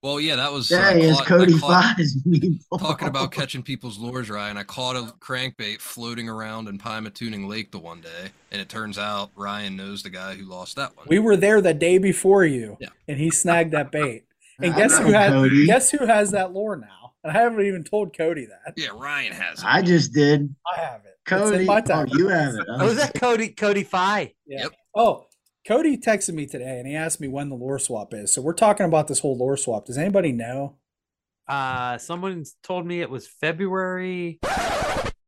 Well, yeah, that was. Yeah, I he has caught- Cody caught- meatball. Talking about catching people's lures, Ryan. I caught a crankbait floating around in Pymatuning Lake the one day, and it turns out Ryan knows the guy who lost that one. We were there the day before you, Yeah. and he snagged that bait. And I guess know who has Cody. guess who has that lore now? And I haven't even told Cody that. yeah, Ryan has. It. I just did. I have it. It's Cody. in my Oh, you have it. Oh, is that Cody Cody Fi? Yeah. Yep. Oh, Cody texted me today and he asked me when the lure swap is. So we're talking about this whole lure swap. Does anybody know? Uh someone told me it was February.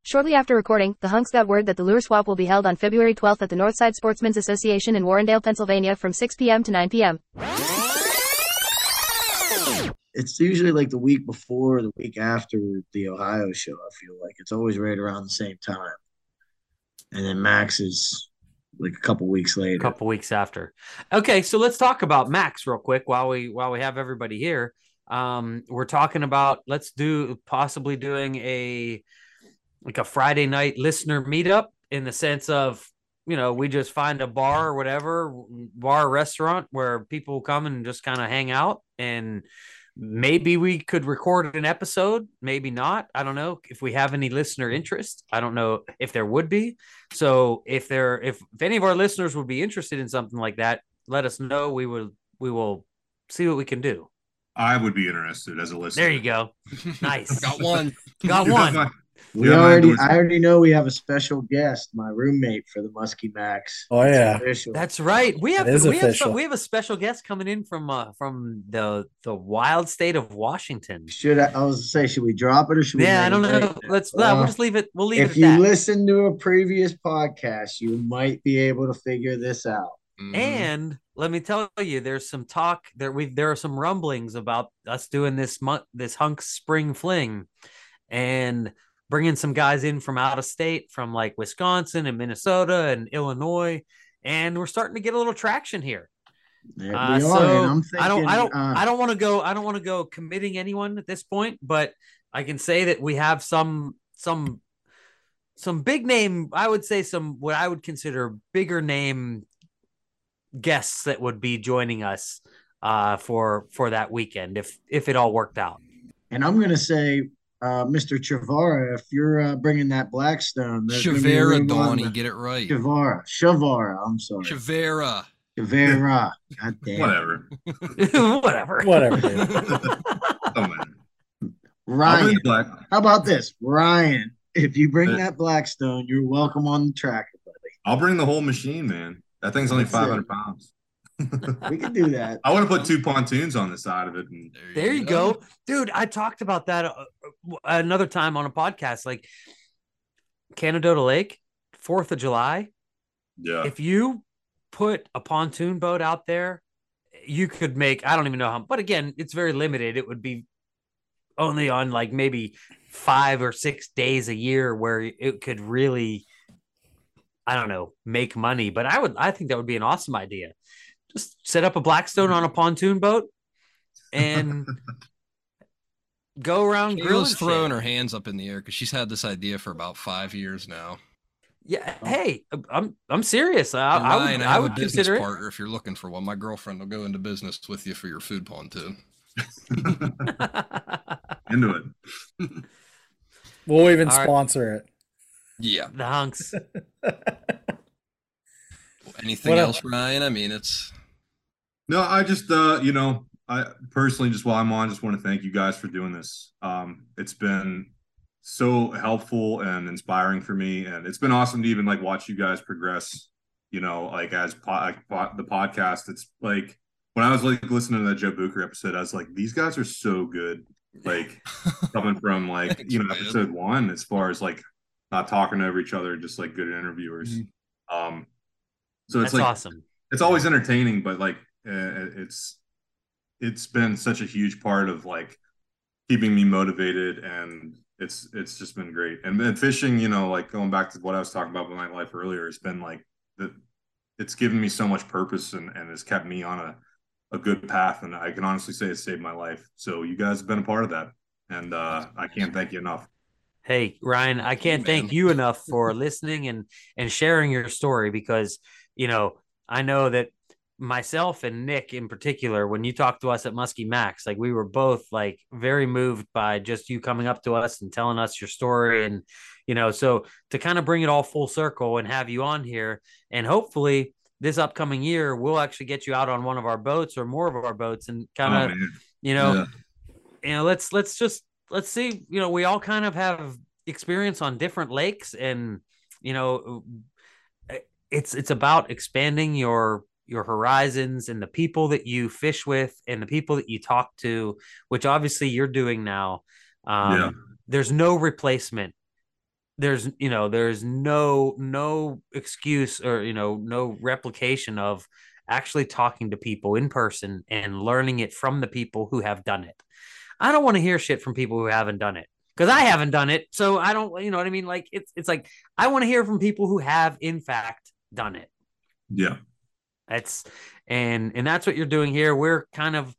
Shortly after recording, the hunks got word that the lure swap will be held on February 12th at the Northside Sportsmen's Association in Warrendale, Pennsylvania from 6 p.m. to 9 p.m. It's usually like the week before, or the week after the Ohio show. I feel like it's always right around the same time, and then Max is like a couple weeks later, a couple weeks after. Okay, so let's talk about Max real quick while we while we have everybody here. Um, we're talking about let's do possibly doing a like a Friday night listener meetup in the sense of you know we just find a bar or whatever bar or restaurant where people come and just kind of hang out and maybe we could record an episode maybe not. I don't know if we have any listener interest. I don't know if there would be. So if there if, if any of our listeners would be interested in something like that let us know. We will we will see what we can do. I would be interested as a listener. there you go. (laughs) Nice. Got one. got (laughs) one. have my- We Yeah, already. I already know we have a special guest, my roommate for the Muskie Max. Oh, It's yeah. official. That's right. We have That is we have some, we have a special guest coming in from uh from the the wild state of Washington. Should I, I was to say, should we drop it or should we? Yeah, I don't know. wait? Let's no, Uh, we'll just leave it. We'll leave it. if it you that. listen to a previous podcast, you might be able to figure this out. Mhm. And let me tell you, there's some talk there. We there are some rumblings about us doing this month, this hunk spring fling, and bringing some guys in from out of state, from like Wisconsin and Minnesota and Illinois, and we're starting to get a little traction here. Uh, so thinking, I don't, I don't, uh, I don't want to go. I don't want to go committing anyone at this point, but I can say that we have some some some big name. I would say some what I would consider bigger name guests that would be joining us uh, for for that weekend if if it all worked out. And I'm going to say, uh, Mr. Chavara, if you're uh, bringing that Blackstone, there's gonna be a Shavera, room on Donnie, get it right. Chavara, Shavara. I'm sorry, Shavera. Chavara. (laughs) God damn. Whatever. (laughs) Whatever. Whatever. dude. (laughs) Oh, Ryan, black. how about this, Ryan? If you bring Uh, that Blackstone, you're welcome on the track, buddy. I'll bring the whole machine, man. That thing's only That's it. 500 pounds. We can do that. I want to put two pontoons on the side of it. And There you go, dude. I talked about that uh, another time on a podcast. Like Canadohta Lake, Fourth of July. yeah, If you put a pontoon boat out there, you could make. I don't even know how, but again, it's very limited. It would be only on like maybe five or six days a year where it could really, I don't know, make money. But I would, I think that would be an awesome idea. Just set up a Blackstone on a pontoon boat and go around grilling. Kayla's throwing shit. her hands up in the air because she's had this idea for about five years now. Yeah, hey, I'm I'm serious. I, I would, I I would a business consider it. partner if you're looking for one. My girlfriend will go into business with you for your food pontoon. (laughs) into it. We'll even All right. sponsor it. Yeah. the hunks. (laughs) Anything What else, else? Ryan? I mean, it's No, I just uh, you know, I personally just while I'm on, just want to thank you guys for doing this. Um, it's been so helpful and inspiring for me, and it's been awesome to even like watch you guys progress. You know, like as po- like, po- the podcast, it's like when I was like listening to that Joe Bucher episode, I was like, these guys are so good. Like (laughs) coming from like Thanks, you know man. episode one, as far as like not talking over each other, just like good interviewers. Um, so it's That's like awesome. it's always entertaining, but like it's it's been such a huge part of like keeping me motivated, and it's it's just been great. And then fishing, you know, like going back to what I was talking about with my life earlier, it's been like the It's given me so much purpose and and has kept me on a a good path, and I can honestly say it saved my life. So you guys have been a part of that, and uh, I can't thank you enough. Hey, Ryan, I can't thank you enough for (laughs) listening and and sharing your story because you know I know that myself and Nick in particular, when you talked to us at Muskie Max, like we were both like very moved by just you coming up to us and telling us your story and you know so to kind of bring it all full circle and have you on here and hopefully this upcoming year we'll actually get you out on one of our boats or more of our boats and kind Oh, of man. you know Yeah. you know let's let's just let's see you know we all kind of have experience on different lakes and you know uh, it's it's about expanding your your horizons and the people that you fish with and the people that you talk to which obviously you're doing now um Yeah. there's no replacement there's you know there's no no excuse or you know no replication of actually talking to people in person and learning it from the people who have done it i don't want to hear shit from people who haven't done it because i haven't done it so i don't you know what i mean like it's it's like i want to hear from people who have in fact done it Yeah. That's and and that's what you're doing here. We're kind of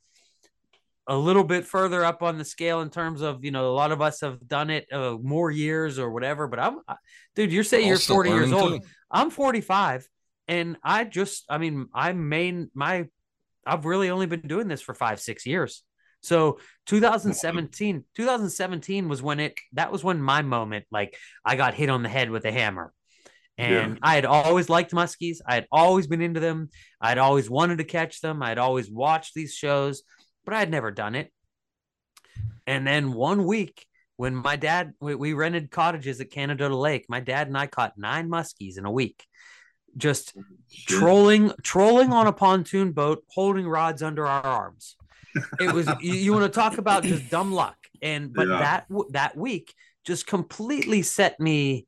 a little bit further up on the scale in terms of you know a lot of us have done it uh, more years or whatever but i'm I- dude you're saying you're 40 years old. too. i'm 45 and i just i mean i main my i've really only been doing this for five six years. So 2017 2017 was when it that was when my moment like i got hit on the head with a hammer and Yeah. i had always liked muskies. I had always been into them. I'd always wanted to catch them. I'd always watched these shows but i had never done it. And then one week when my dad we, we rented cottages at canadohta lake my dad and i caught nine muskies in a week. Just Shit. trolling trolling on a pontoon boat holding rods under our arms. It was (laughs) you, you want to talk about just dumb luck. And but Yeah. that that week just completely set me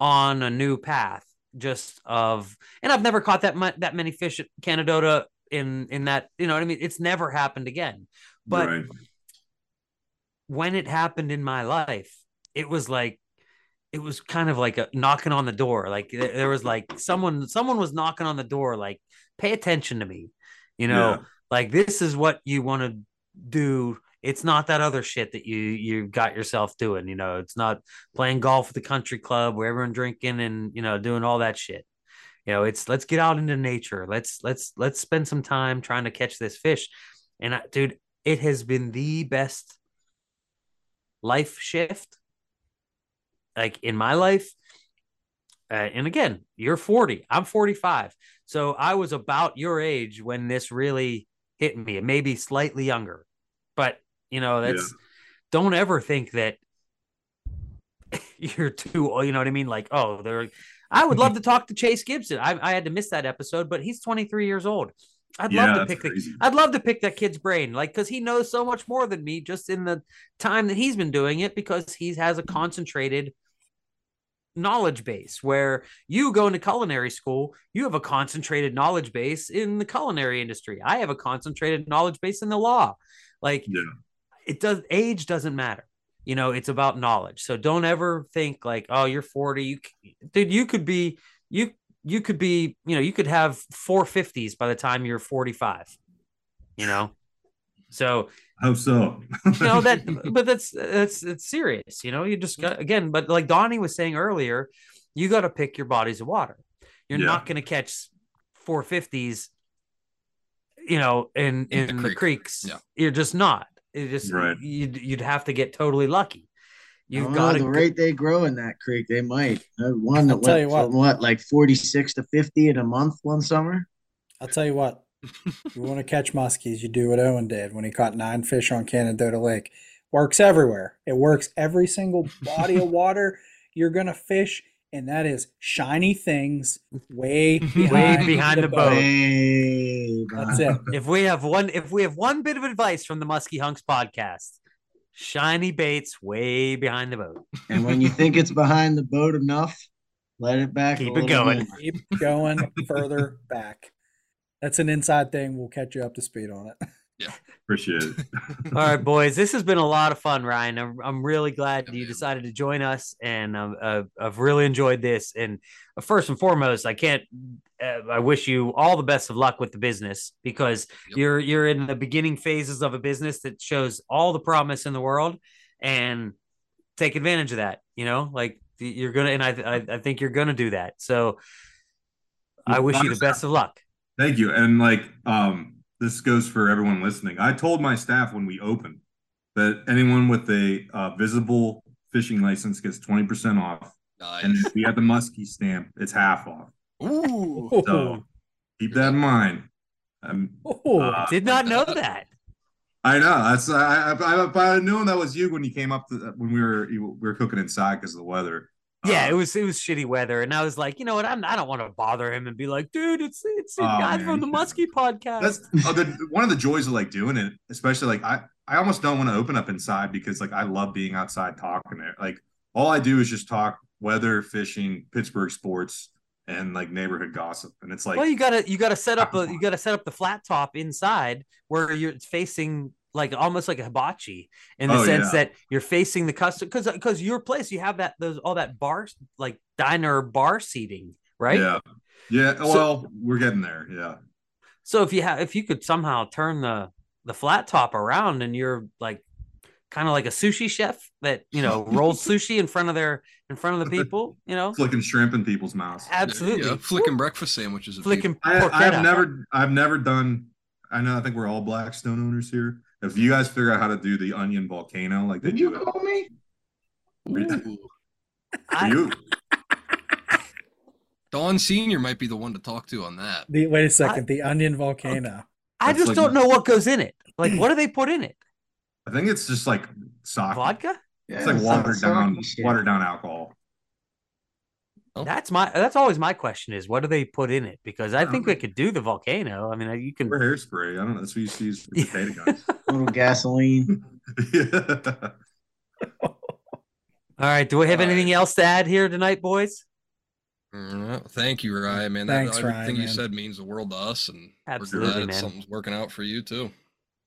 on a new path just of and i've never caught that mu- that many fish at canadohta in in that you know what i mean it's never happened again but right. when it happened in my life, it was like it was kind of like a knocking on the door. Like there there was like someone someone was knocking on the door, like, pay attention to me. You know, Yeah. like this is what you want to do It's not that other shit that you you got yourself doing. You know, it's not playing golf at the country club where everyone drinking and you know doing all that shit. You know, it's let's get out into nature. Let's let's let's spend some time trying to catch this fish. And I, dude, it has been the best life shift like in my life uh, and again you're 40 i'm 45 so i was about your age when this really hit me maybe slightly younger but you know that's Yeah. don't ever think that (laughs) you're too oh, you know what i mean like oh they're i would love to (laughs) talk to chase gibson i, I had to miss that episode but he's 23 years old i'd Yeah, love to pick the. I'd love to pick that kid's brain, like because he knows so much more than me just in the time that he's been doing it because he has a concentrated knowledge base where you go into culinary school you have a concentrated knowledge base in the culinary industry i have a concentrated knowledge base in the law like Yeah. It does age doesn't matter you know it's about knowledge so don't ever think like oh you're 40 you dude you could be you you could be you know you could have 450s by the time you're 45 you know so Hope so. you know that (laughs) but that's that's it's serious you know you just got again but like donnie was saying earlier you got to pick your bodies of water you're Yeah. not going to catch 450s you know in in, In the the, creek. creeks Yeah. you're just not it just Right. you'd, you'd have to get totally lucky you've oh, got to the rate they grow in that creek, they might. One that I'll tell went you what. from what, like forty six to fifty in a month one summer. I'll tell you what. (laughs) you want to catch muskies, you do what Owen did when he caught nine fish on Canadohta Lake. Works everywhere. It works every single body of (laughs) water you're gonna fish, and that is shiny things way behind, behind the boat. Way That's it. if we have one if we have one bit of advice from the musky hunks podcast shiny baits way behind the boat And when you think it's behind the boat enough, let it back. a Keep it going. more. Keep going further back. That's an inside thing. We'll catch you up to speed on it. Appreciate it. All right, (laughs) boys. This has been a lot of fun, Ryan. I'm, I'm really glad Yeah, you man. decided to join us, and um, uh, I've really enjoyed this. And uh, first and foremost, I can't. Uh, I wish you all the best of luck with the business because Yep. you're you're in the beginning phases of a business that shows all the promise in the world, and take advantage of that. You know, like you're gonna, and I I, I think you're gonna do that. So I wish you the best of luck. Thank you. And like, um, this goes for everyone listening. I told my staff when we opened that anyone with a uh, visible fishing license gets 20% off. And if we have the muskie stamp, it's half off. Ooh. So keep that in mind. Um, Oh, uh, Did not know that. I know. That's I. I, I, I I knew that was you when you came up to when we were we were cooking inside because of the weather. Yeah, it (gasps) was it was shitty weather, and I was like, you know what, I'm I don't want to bother him and be like, dude, it's it's the Oh, guy man, from the Muskie (laughs) podcast. That's oh, the, one of the joys of like doing it, especially like I, I almost don't want to open up inside because like I love being outside talking there. Like all I do is just talk weather, fishing, Pittsburgh sports, and like neighborhood gossip. And it's like well, you gotta you gotta set up a you gotta set up the flat top inside where you're facing like almost like a hibachi in the Oh, sense yeah. that you're facing the custom because because your place you have that those all that bar like diner bar seating right yeah, yeah. So- Well, we're getting there. Yeah, so if you have if you could somehow turn the the flat top around and you're like kind of like a sushi chef that you know (laughs) rolls sushi in front of their in front of the people (laughs) you know flicking shrimp in people's mouths. absolutely Yeah, flicking breakfast sandwiches. flicking I, i've never, I've never done. I know. I think we're all Blackstone owners here. If you guys figure out how to do the onion volcano like Did you do, call me? it, Ooh. I- you, (laughs) Don Senior might be the one to talk to on that. the, wait a second. the onion volcano. I just like- don't know what goes in it. Like, what do they put in it? I think it's just like sake. Vodka? Yeah, It's like some watered down, sake watered down alcohol. Oh. That's my. That's always my question: is what do they put in it? Because I think we could do the volcano. I mean, you can. Or hairspray. I don't know. That's what you see is (laughs) potato guns. A (laughs) little gasoline. yeah. (laughs) All right. Do we have All anything right. else to add here tonight, boys? Mm, Thank you, Ryan. Man, that, Thanks, everything Ryan, you man. said means the world to us, and Absolutely, we're glad man. something's working out for you too.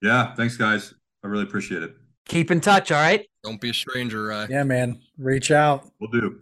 Yeah. Thanks, guys. I really appreciate it. Keep in touch. All right. Don't be a stranger, Ryan. Yeah, man. Reach out. We'll do.